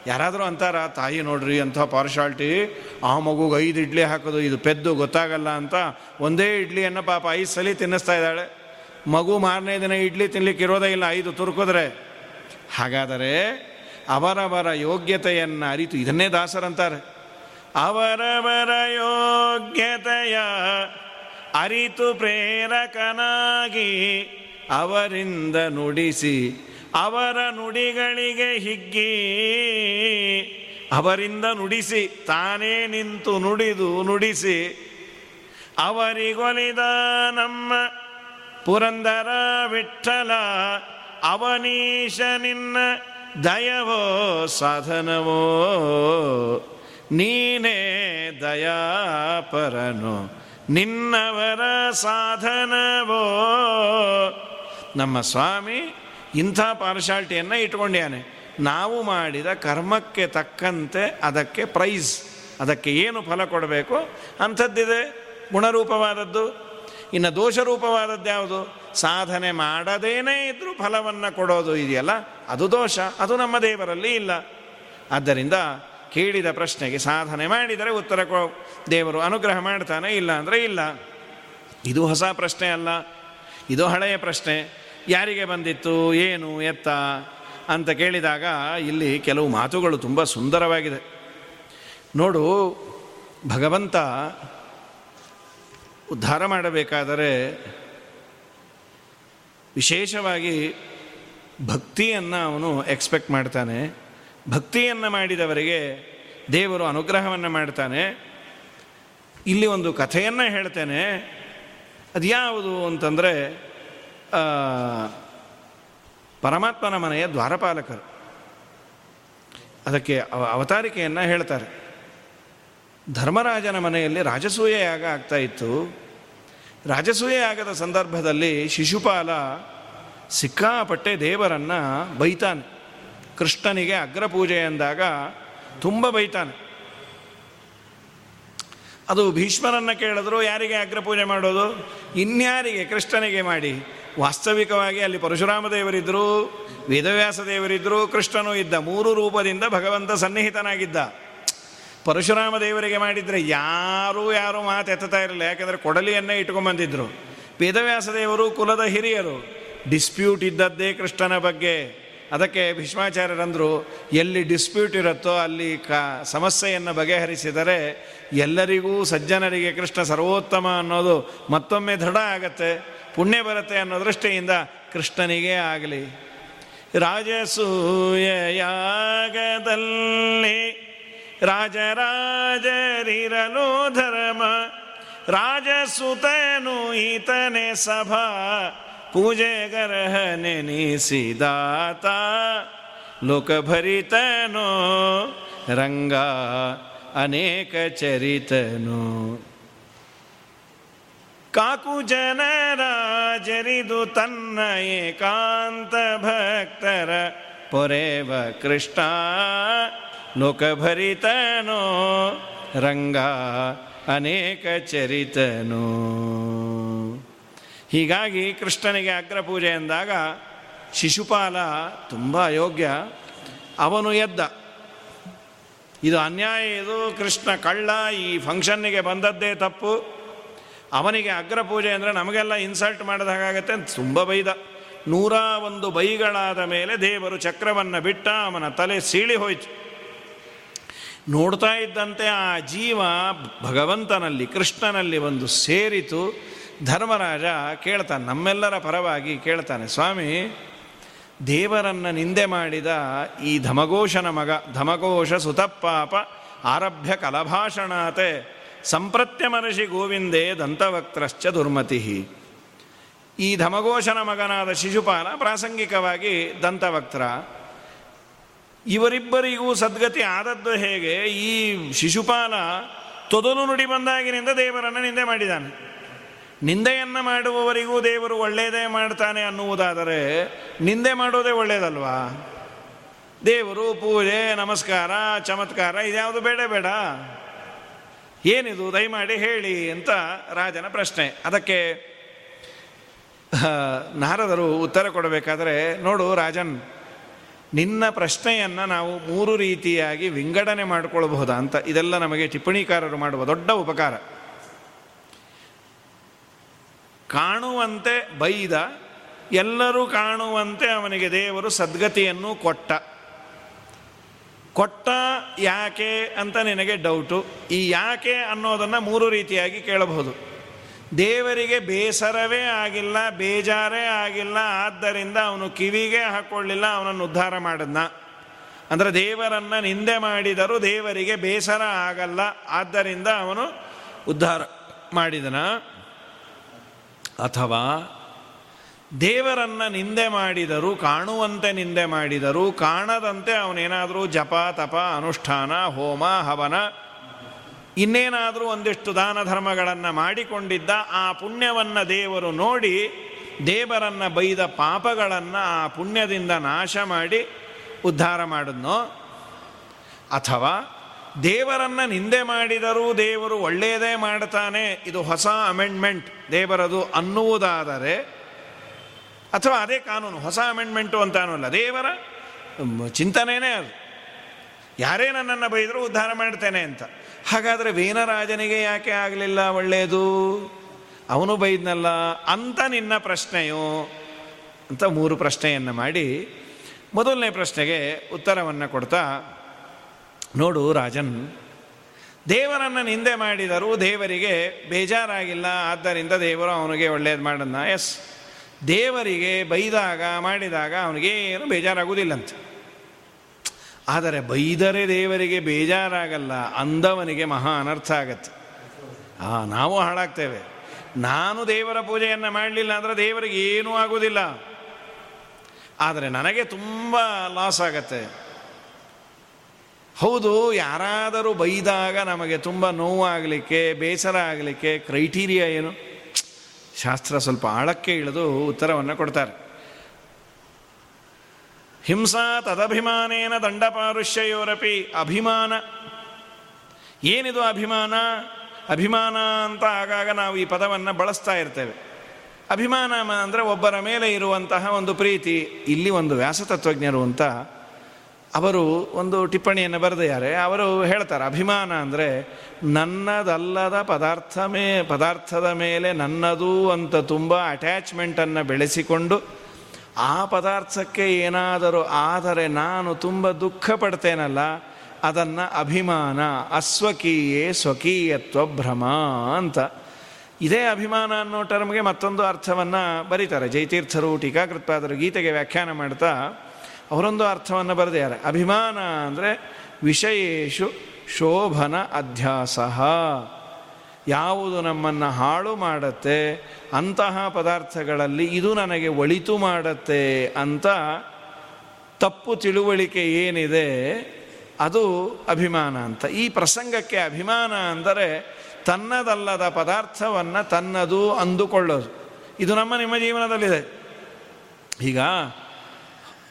ಯಾರಾದರೂ ಅಂತಾರ, ತಾಯಿ ನೋಡ್ರಿ ಅಂಥ ಪಾರ್ಶಾಲ್ಟಿ ಆ ಮಗುಗೆ ಐದು ಇಡ್ಲಿ ಹಾಕೋದು, ಇದು ಪೆದ್ದು ಗೊತ್ತಾಗಲ್ಲ ಅಂತ ಒಂದೇ ಇಡ್ಲಿಯನ್ನು ಪಾಪ ಐದು ಸಲ ತಿನ್ನಿಸ್ತಾ ಇದ್ದಾಳೆ. ಮಗು ಮಾರನೇ ದಿನ ಇಡ್ಲಿ ತಿನ್ಲಿಕ್ಕೆ ಇರೋದೇ ಇಲ್ಲ, ಐದು ತುರ್ಕೋದ್ರೆ. ಹಾಗಾದರೆ ಅವರವರ ಯೋಗ್ಯತೆಯನ್ನು ಅರಿತು, ಇದನ್ನೇ ದಾಸರಂತಾರೆ ಅವರವರ ಯೋಗ್ಯತೆಯ ಅರಿತು ಪ್ರೇರಕನಾಗಿ ಅವರಿಂದ ನುಡಿಸಿ ಅವರ ನುಡಿಗಳಿಗೆ ಹಿಗ್ಗಿ ಅವರಿಂದ ನುಡಿಸಿ ತಾನೇ ನಿಂತು ನುಡಿದು ನುಡಿಸಿ ಅವರಿಗೊಲಿದ ನಮ್ಮ ಪುರಂದರ ವಿಠಲ ಅವನೀಶ ನಿನ್ನ ದಯವೋ ಸಾಧನವೋ. ನೀನೇ ದಯಾಪರನು, ನಿನ್ನವರ ಸಾಧನವೋ? ನಮ್ಮ ಸ್ವಾಮಿ ಇಂಥ ಪಾರ್ಶಾಲ್ಟಿಯನ್ನು ಇಟ್ಕೊಂಡ್ಯಾನೆ ನಾವು ಮಾಡಿದ ಕರ್ಮಕ್ಕೆ ತಕ್ಕಂತೆ ಅದಕ್ಕೆ ಪ್ರೈಸ್, ಅದಕ್ಕೆ ಏನು ಫಲ ಕೊಡಬೇಕು? ಅಂಥದ್ದಿದೆ ಗುಣರೂಪವಾದದ್ದು. ಇನ್ನು ದೋಷರೂಪವಾದದ್ದು ಯಾವುದು? ಸಾಧನೆ ಮಾಡದೇನೇ ಇದ್ದರೂ ಫಲವನ್ನು ಕೊಡೋದು ಇದೆಯಲ್ಲ, ಅದು ದೋಷ, ಅದು ನಮ್ಮ ದೇವರಲ್ಲಿ ಇಲ್ಲ. ಆದ್ದರಿಂದ ಕೇಳಿದ ಪ್ರಶ್ನೆಗೆ ಸಾಧನೆ ಮಾಡಿದರೆ ಉತ್ತರ ಕೊ ದೇವರು ಅನುಗ್ರಹ ಮಾಡ್ತಾನೆ ಇಲ್ಲ ಅಂದರೆ ಇಲ್ಲ. ಇದು ಹೊಸ ಪ್ರಶ್ನೆ ಅಲ್ಲ. ಇದು ಹಳೆಯ ಪ್ರಶ್ನೆ. ಯಾರಿಗೆ ಬಂದಿತ್ತು, ಏನು, ಎತ್ತ ಅಂತ ಕೇಳಿದಾಗ ಇಲ್ಲಿ ಕೆಲವು ಮಾತುಗಳು ತುಂಬ ಸುಂದರವಾಗಿದೆ. ನೋಡು, ಭಗವಂತ ಉದ್ಧಾರ ಮಾಡಬೇಕಾದರೆ ವಿಶೇಷವಾಗಿ ಭಕ್ತಿಯನ್ನು ಅವನು ಎಕ್ಸ್ಪೆಕ್ಟ್ ಮಾಡ್ತಾನೆ. ಭಕ್ತಿಯನ್ನು ಮಾಡಿದವರಿಗೆ ದೇವರು ಅನುಗ್ರಹವನ್ನು ಮಾಡ್ತಾನೆ. ಇಲ್ಲಿ ಒಂದು ಕಥೆಯನ್ನು ಹೇಳ್ತೇನೆ. ಅದು ಯಾವುದು ಅಂತಂದರೆ ಪರಮಾತ್ಮನ ಮನೆಯ ದ್ವಾರಪಾಲಕರು. ಅದಕ್ಕೆ ಅವತಾರಿಕೆಯನ್ನು ಹೇಳ್ತಾರೆ. ಧರ್ಮರಾಜನ ಮನೆಯಲ್ಲಿ ರಾಜಸೂಯ ಯಾಗ ಆಗ್ತಾ ಇತ್ತು. ರಾಜಸೂಯ ಯಾಗದ ಸಂದರ್ಭದಲ್ಲಿ ಶಿಶುಪಾಲ ಸಿಕ್ಕಾಪಟ್ಟೆ ದೇವರನ್ನು ಬೈತಾನೆ. ಕೃಷ್ಣನಿಗೆ ಅಗ್ರಪೂಜೆ ಎಂದಾಗ ತುಂಬ ಬೈತಾನೆ. ಅದು ಭೀಷ್ಮರನ್ನು ಕೇಳಿದ್ರು, ಯಾರಿಗೆ ಅಗ್ರಪೂಜೆ ಮಾಡೋದು? ಇನ್ಯಾರಿಗೆ? ಕೃಷ್ಣನಿಗೆ ಮಾಡಿ. ವಾಸ್ತವಿಕವಾಗಿ ಅಲ್ಲಿ ಪರಶುರಾಮ ದೇವರಿದ್ದರು ವೇದವ್ಯಾಸ ದೇವರಿದ್ದರು ಕೃಷ್ಣನೂ ಇದ್ದ ಮೂರು ರೂಪದಿಂದ ಭಗವಂತ ಸನ್ನಿಹಿತನಾಗಿದ್ದ. ಪರಶುರಾಮ ದೇವರಿಗೆ ಮಾಡಿದರೆ ಯಾರೂ ಯಾರೂ ಮಾತು ಎತ್ತುತ್ತಾ ಇರಲಿಲ್ಲ, ಯಾಕೆಂದರೆ ಕೊಡಲಿಯನ್ನೇ ಇಟ್ಕೊಂಡ್ಬಂದಿದ್ರು ವೇದವ್ಯಾಸ ದೇವರು ಕುಲದ ಹಿರಿಯರು. ಡಿಸ್ಪ್ಯೂಟ್ ಇದ್ದದ್ದೇ ಕೃಷ್ಣನ ಬಗ್ಗೆ. ಅದಕ್ಕೆ ಭೀಷ್ಮಾಚಾರ್ಯರಂದರು, ಎಲ್ಲಿ ಡಿಸ್ಪ್ಯೂಟ್ ಇರುತ್ತೋ ಅಲ್ಲಿ ಕ, ಸಮಸ್ಯೆಯನ್ನು ಬಗೆಹರಿಸಿದರೆ ಎಲ್ಲರಿಗೂ ಸಜ್ಜನರಿಗೆ ಕೃಷ್ಣ ಸರ್ವೋತ್ತಮ ಅನ್ನೋದು ಮತ್ತೊಮ್ಮೆ ದೃಢ ಆಗತ್ತೆ. ಪುಣ್ಯ ಬರುತ್ತೆ ಅನ್ನೋ ದೃಷ್ಟಿಯಿಂದ ಕೃಷ್ಣನಿಗೇ ಆಗಲಿ. ರಾಜಸೂಯಯಾಗದಲ್ಲಿ ರಾಜರಾಜರಿರಲು ಧರ್ಮ, ರಾಜಸುತನು ಈತನೆ ಸಭಾ. ಪೂಜೆಗರಹ ನೆನೆಸಿದಾತ ಲೋಕಭರಿತನೋ ರಂಗ ಅನೇಕ ಚರಿತನು ಕಾಕು ಜನರಾಜರಿದು ತನ್ನ ಏಕಾಂತ ಭಕ್ತರ ಪೊರೆವ ಕೃಷ್ಣ ಲೋಕಭರಿತನೋ ರಂಗ ಅನೇಕ ಚರಿತನು ಹೀಗಾಗಿ ಕೃಷ್ಣನಿಗೆ ಅಗ್ರಪೂಜೆ ಎಂದಾಗ ಶಿಶುಪಾಲ ತುಂಬ ಅಯೋಗ್ಯ. ಅವನು ಎದ್ದ. ಇದು ಅನ್ಯಾಯ ಇದು. ಕೃಷ್ಣ ಕಳ್ಳ ಈ ಫಂಕ್ಷನ್ನಿಗೆ ಬಂದದ್ದೇ ತಪ್ಪು. ಅವನಿಗೆ ಅಗ್ರಪೂಜೆ ಅಂದರೆ ನಮಗೆಲ್ಲ ಇನ್ಸಲ್ಟ್ ಮಾಡಿದ ಹಾಗಾಗತ್ತೆ ಅಂತ ತುಂಬ ಬೈದ. ನೂರ ಒಂದು ಬೈಗಳಾದ ಮೇಲೆ ದೇವರು ಚಕ್ರವನ್ನು ಬಿಟ್ಟ ಅವನ ತಲೆ ಸೀಳಿ ಹೋಯಿತು. ನೋಡ್ತಾ ಇದ್ದಂತೆ ಆ ಜೀವ ಭಗವಂತನಲ್ಲಿ ಕೃಷ್ಣನಲ್ಲಿ ಒಂದು ಸೇರಿತು. ಧರ್ಮರಾಜ ಕೇಳ್ತಾನೆ, ನಮ್ಮೆಲ್ಲರ ಪರವಾಗಿ ಕೇಳ್ತಾನೆ, ಸ್ವಾಮಿ, ದೇವರನ್ನು ನಿಂದೆ ಮಾಡಿದ ಈ ಧಮಘೋಷನ ಮಗ, ಧಮಘೋಷ ಸುತಪ್ಪಾಪ, ಆರಭ್ಯ ಕಲಭಾಷಣಾತೆ ಸಂಪ್ರತ್ಯಮನಶಿ ಗೋವಿಂದೇ ದಂತವಕ್ತ್ರಶ್ಚ ದುರ್ಮತಿ ಈ ಧಮಘೋಷನ ಮಗನಾದ ಶಿಶುಪಾಲ ಪ್ರಾಸಂಗಿಕವಾಗಿ ದಂತವಕ್ತ್ರ. ಇವರಿಬ್ಬರಿಗೂ ಸದ್ಗತಿ ಆದದ್ದು ಹೇಗೆ? ಈ ಶಿಶುಪಾಲ ತೊದಲು ನುಡಿ ಬಂದಾಗಿನಿಂದ ದೇವರನ್ನು ನಿಂದೆ ಮಾಡಿದ್ದಾನೆ. ನಿಂದೆಯನ್ನು ಮಾಡುವವರಿಗೂ ದೇವರು ಒಳ್ಳೆಯದೇ ಮಾಡ್ತಾನೆ ಅನ್ನುವುದಾದರೆ ನಿಂದೆ ಮಾಡೋದೇ ಒಳ್ಳೆಯದಲ್ವಾ ದೇವರು ಪೂಜೆ, ನಮಸ್ಕಾರ, ಚಮತ್ಕಾರ, ಇದ್ಯಾವುದು ಬೇಡ ಬೇಡ. ಏನಿದು? ದಯಮಾಡಿ ಹೇಳಿ ಅಂತ ರಾಜನ ಪ್ರಶ್ನೆ. ಅದಕ್ಕೆ ನಾರದರು ಉತ್ತರ ಕೊಡಬೇಕಾದರೆ, ನೋಡು ರಾಜನ್, ನಿನ್ನ ಪ್ರಶ್ನೆಯನ್ನು ನಾವು ಮೂರು ರೀತಿಯಾಗಿ ವಿಂಗಡಣೆ ಮಾಡಿಕೊಳ್ಬಹುದಾ ಅಂತ. ಇದೆಲ್ಲ ನಮಗೆ ಟಿಪ್ಪಣಿಕಾರರು ಮಾಡುವ ದೊಡ್ಡ ಉಪಕಾರ. ಕಾಣುವಂತೆ ಬೈದ, ಎಲ್ಲರೂ ಕಾಣುವಂತೆ ಅವನಿಗೆ ದೇವರು ಸದ್ಗತಿಯನ್ನು ಕೊಟ್ಟ. ಕೊಟ್ಟ ಯಾಕೆ ಅಂತ ನಿನಗೆ ಡೌಟು. ಈ ಯಾಕೆ ಅನ್ನೋದನ್ನು ಮೂರು ರೀತಿಯಾಗಿ ಕೇಳಬಹುದು. ದೇವರಿಗೆ ಬೇಸರವೇ ಆಗಿಲ್ಲ, ಬೇಜಾರೇ ಆಗಿಲ್ಲ, ಆದ್ದರಿಂದ ಅವನು ಕಿವಿಗೆ ಹಾಕ್ಕೊಳ್ಳಿಲ್ಲ ಅವನನ್ನು ಉದ್ಧಾರ ಮಾಡಿದ್ನ. ಅಂದರೆ ದೇವರನ್ನು ನಿಂದೆ ಮಾಡಿದರೂ ದೇವರಿಗೆ ಬೇಸರ ಆಗಲ್ಲ, ಆದ್ದರಿಂದ ಅವನು ಉದ್ಧಾರ ಮಾಡಿದನ. ಅಥವಾ ದೇವರನ್ನು ನಿಂದೆ ಮಾಡಿದರು, ಕಾಣುವಂತೆ ನಿಂದೆ ಮಾಡಿದರು, ಕಾಣದಂತೆ ಅವನೇನಾದರೂ ಜಪ, ತಪ, ಅನುಷ್ಠಾನ, ಹೋಮ, ಹವನ, ಇನ್ನೇನಾದರೂ ಒಂದಿಷ್ಟು ದಾನ ಧರ್ಮಗಳನ್ನು ಮಾಡಿಕೊಂಡಿದ್ದ ಆ ಪುಣ್ಯವನ್ನು ದೇವರು ನೋಡಿ ದೇವರನ್ನು ಬೈದ ಪಾಪಗಳನ್ನು ಆ ಪುಣ್ಯದಿಂದ ನಾಶ ಮಾಡಿ ಉದ್ಧಾರ ಮಾಡಿದ್ನೋ ಅಥವಾ ದೇವರನ್ನು ನಿಂದೆ ಮಾಡಿದರೂ ದೇವರು ಒಳ್ಳೆಯದೇ ಮಾಡ್ತಾನೆ. ಇದು ಹೊಸ ಅಮೆಂಡ್ಮೆಂಟ್ ದೇವರದು ಅನ್ನುವುದಾದರೆ, ಅಥವಾ ಅದೇ ಕಾನೂನು, ಹೊಸ ಅಮೆಂಡ್ಮೆಂಟು ಅಂತ ಅಲ್ಲ ದೇವರ ಚಿಂತನೆಯೇ ಅದು. ಯಾರೇ ನನ್ನನ್ನು ಬೈದರೂ ಉದ್ಧಾರ ಮಾಡ್ತೇನೆ ಅಂತ. ಹಾಗಾದರೆ ವೀನರಾಜನಿಗೆ ಯಾಕೆ ಆಗಲಿಲ್ಲ ಒಳ್ಳೆಯದು ಅವನು ಬೈದ್ನಲ್ಲ ಅಂತ ನಿನ್ನ ಪ್ರಶ್ನೆಯು, ಅಂತ ಮೂರು ಪ್ರಶ್ನೆಯನ್ನು ಮಾಡಿ, ಮೊದಲನೇ ಪ್ರಶ್ನೆಗೆ ಉತ್ತರವನ್ನು ಕೊಡ್ತಾ ನೋಡು ರಾಜನ್, ದೇವರನ್ನು ನಿಂದೆ ಮಾಡಿದರೂ ದೇವರಿಗೆ ಬೇಜಾರಾಗಿಲ್ಲ, ಆದ್ದರಿಂದ ದೇವರು ಅವನಿಗೆ ಒಳ್ಳೇದು ಮಾಡೋಣ ಎಸ್ ದೇವರಿಗೆ ಬೈದಾಗ, ಮಾಡಿದಾಗ ಅವನಿಗೇನು ಬೇಜಾರಾಗುವುದಿಲ್ಲಂತೆ. ಆದರೆ ಬೈದರೆ ದೇವರಿಗೆ ಬೇಜಾರಾಗಲ್ಲ, ಅಂದವನಿಗೆ ಮಹಾ ಅನರ್ಥ ಆಗತ್ತೆ. ಆ, ನಾವು ಹಾಳಾಗ್ತೇವೆ. ನಾನು ದೇವರ ಪೂಜೆಯನ್ನು ಮಾಡಲಿಲ್ಲ ಅಂದರೆ ದೇವರಿಗೆ ಏನೂ ಆಗುವುದಿಲ್ಲ. ಆದರೆ ನನಗೆ ತುಂಬ ಲಾಸ್ ಆಗತ್ತೆ. ಹೌದು, ಯಾರಾದರೂ ಬೈದಾಗ ನಮಗೆ ತುಂಬ ನೋವಾಗಲಿಕ್ಕೆ, ಬೇಸರ ಆಗಲಿಕ್ಕೆ ಕ್ರೈಟೀರಿಯಾ ಏನು? ಶಾಸ್ತ್ರ ಸ್ವಲ್ಪ ಆಳಕ್ಕೆ ಇಳಿದು ಉತ್ತರವನ್ನು ಕೊಡ್ತಾರೆ. ಹಿಂಸಾ ತದಭಿಮಾನೇನ ದಂಡಪಾರುಷ್ಯಯೋರಪಿ ಅಭಿಮಾನ. ಏನಿದು ಅಭಿಮಾನ? ಅಭಿಮಾನ ಅಂತ ಆಗಾಗ ನಾವು ಈ ಪದವನ್ನು ಬಳಸ್ತಾ ಇರ್ತೇವೆ. ಅಭಿಮಾನ ಅಂದರೆ ಒಬ್ಬರ ಮೇಲೆ ಇರುವಂತಹ ಒಂದು ಪ್ರೀತಿ, ಇಲ್ಲಿ ಒಂದು ವ್ಯಾಸತತ್ವಜ್ಞರು ಅಂತ ಅವರು ಒಂದು ಟಿಪ್ಪಣಿಯನ್ನು ಬರೆದಿದ್ದಾರೆ. ಅವರು ಹೇಳ್ತಾರೆ, ಅಭಿಮಾನ ಅಂದರೆ ನನ್ನದಲ್ಲದ ಪದಾರ್ಥ ಮೇ ಪದಾರ್ಥದ ಮೇಲೆ ನನ್ನದು ಅಂತ ತುಂಬ ಅಟ್ಯಾಚ್ಮೆಂಟನ್ನು ಬೆಳೆಸಿಕೊಂಡು ಆ ಪದಾರ್ಥಕ್ಕೆ ಏನಾದರೂ ಆದರೆ ನಾನು ತುಂಬ ದುಃಖ ಪಡ್ತೇನಲ್ಲ, ಅದನ್ನು ಅಭಿಮಾನ, ಅಸ್ವಕೀಯೇ ಸ್ವಕೀಯತ್ವ ಭ್ರಮ ಅಂತ. ಇದೇ ಅಭಿಮಾನ ಅನ್ನೋ ಟರ್ಮ್ಗೆ ಮತ್ತೊಂದು ಅರ್ಥವನ್ನು ಬರೀತಾರೆ. ಜೈತೀರ್ಥರು ಟೀಕಾಕೃತ್ಪಾದರು ಗೀತೆಗೆ ವ್ಯಾಖ್ಯಾನ ಮಾಡ್ತಾ ಅವರೊಂದು ಅರ್ಥವನ್ನು ಬರೆದಿದ್ದಾರೆ. ಅಭಿಮಾನ ಅಂದರೆ ವಿಷಯೇಶು ಶೋಭನ ಅಧ್ಯಾಸ ಯಾವುದು ನಮ್ಮನ್ನು ಹಾಳು ಮಾಡುತ್ತೆ, ಅಂತಹ ಪದಾರ್ಥಗಳಲ್ಲಿ ಇದು ನನಗೆ ಒಳಿತು ಮಾಡುತ್ತೆ ಅಂತ ತಪ್ಪು ತಿಳುವಳಿಕೆ ಏನಿದೆ, ಅದು ಅಭಿಮಾನ ಅಂತ. ಈ ಪ್ರಸಂಗಕ್ಕೆ ಅಭಿಮಾನ ಅಂದರೆ ತನ್ನದಲ್ಲದ ಪದಾರ್ಥವನ್ನು ತನ್ನದು ಅಂದುಕೊಳ್ಳೋದು. ಇದು ನಮ್ಮ ನಿಮ್ಮ ಜೀವನದಲ್ಲಿದೆ. ಈಗ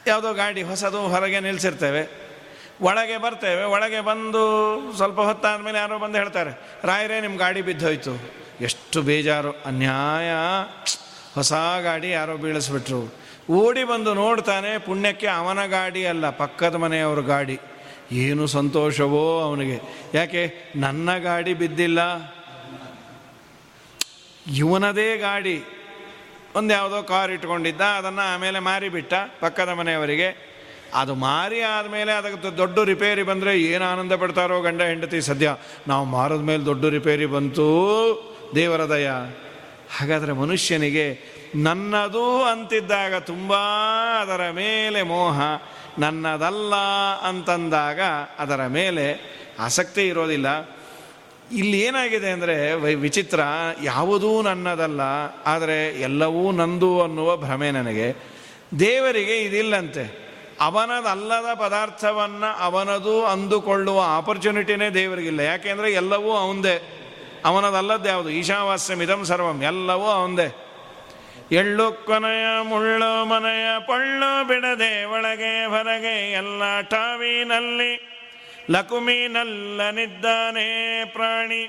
ಯಾವುದೋ ಗಾಡಿ ಹೊಸದು ಹೊರಗೆ ನಿಲ್ಲಿಸಿರ್ತೇವೆ ಒಳಗೆ ಬರ್ತೇವೆ, ಒಳಗೆ ಬಂದು ಸ್ವಲ್ಪ ಹೊತ್ತಾದ ಮೇಲೆ ಯಾರೋ ಬಂದು ಹೇಳ್ತಾರೆ, ರಾಯರೇ ನಿಮ್ಮ ಗಾಡಿ ಬಿದ್ದೋಯ್ತು. ಎಷ್ಟು ಬೇಜಾರು, ಅನ್ಯಾಯ. ಹೊಸ ಗಾಡಿ ಯಾರೋ ಬೀಳಿಸ್ಬಿಟ್ರು. ಓಡಿ ಬಂದು ನೋಡ್ತಾನೆ, ಪುಣ್ಯಕ್ಕೆ ಅವನ ಗಾಡಿ ಅಲ್ಲ, ಪಕ್ಕದ ಮನೆಯವ್ರ ಗಾಡಿ. ಏನು ಸಂತೋಷವೋ ಅವನಿಗೆ. ಯಾಕೆ, ನನ್ನ ಗಾಡಿ ಬಿದ್ದಿಲ್ಲ? ಇವನದೇ ಗಾಡಿ. ಒಂದು ಯಾವುದೋ ಕಾರ್ ಇಟ್ಕೊಂಡಿದ್ದ, ಅದನ್ನು ಆಮೇಲೆ ಮಾರಿಬಿಟ್ಟ ಪಕ್ಕದ ಮನೆಯವರಿಗೆ. ಅದು ಮಾರಿ ಆದಮೇಲೆ ಅದಕ್ಕೆ ದೊಡ್ಡ ರಿಪೇರಿ ಬಂದರೆ ಏನು ಆನಂದ ಪಡ್ತಾರೋ ಗಂಡ ಹೆಂಡತಿ ಸದ್ಯ. ನಾವು ಮಾರದ ಮೇಲೆ ದೊಡ್ಡ ರಿಪೇರಿ ಬಂತು ದೇವರ ದಯ. ಹಾಗಾದರೆ ಮನುಷ್ಯನಿಗೆ ನನ್ನದು ಅಂತಿದ್ದಾಗ ತುಂಬ ಅದರ ಮೇಲೆ ಮೋಹ, ನನ್ನದಲ್ಲ ಅಂತಂದಾಗ ಅದರ ಮೇಲೆ ಆಸಕ್ತಿ ಇರೋದಿಲ್ಲ. ಇಲ್ಲಿ ಏನಾಗಿದೆ ಅಂದರೆ ವಿಚಿತ್ರ, ಯಾವುದೂ ನನ್ನದಲ್ಲ, ಆದರೆ ಎಲ್ಲವೂ ನಂದು ಅನ್ನುವ ಭ್ರಮೆ ನನಗೆ. ದೇವರಿಗೆ ಇದಿಲ್ಲಂತೆ. ಅವನದಲ್ಲದ ಪದಾರ್ಥವನ್ನು ಅವನದು ಅಂದುಕೊಳ್ಳುವ ಆಪರ್ಚುನಿಟಿನೇ ದೇವರಿಗಿಲ್ಲ. ಯಾಕೆಂದರೆ ಎಲ್ಲವೂ ಅವಂದೇ. ಅವನದಲ್ಲದ್ದು ಯಾವುದು? ಈಶಾವಾಸ್ಯಮಿದಂ ಸರ್ವಂ, ಎಲ್ಲವೂ ಅವಂದೇ. ಎಳ್ಳು ಕೊನೆಯ, ಮುಳ್ಳು ಮನೆಯ, ಪಳ್ಳು ಬಿಡದೆ ಒಳಗೆ ಹೊರಗೆ ಎಲ್ಲ ಟಾವಿನಲ್ಲಿ ಲಕುಮಿನಲ್ಲನಿದ್ದಾನೆ ಪ್ರಾಣಿ.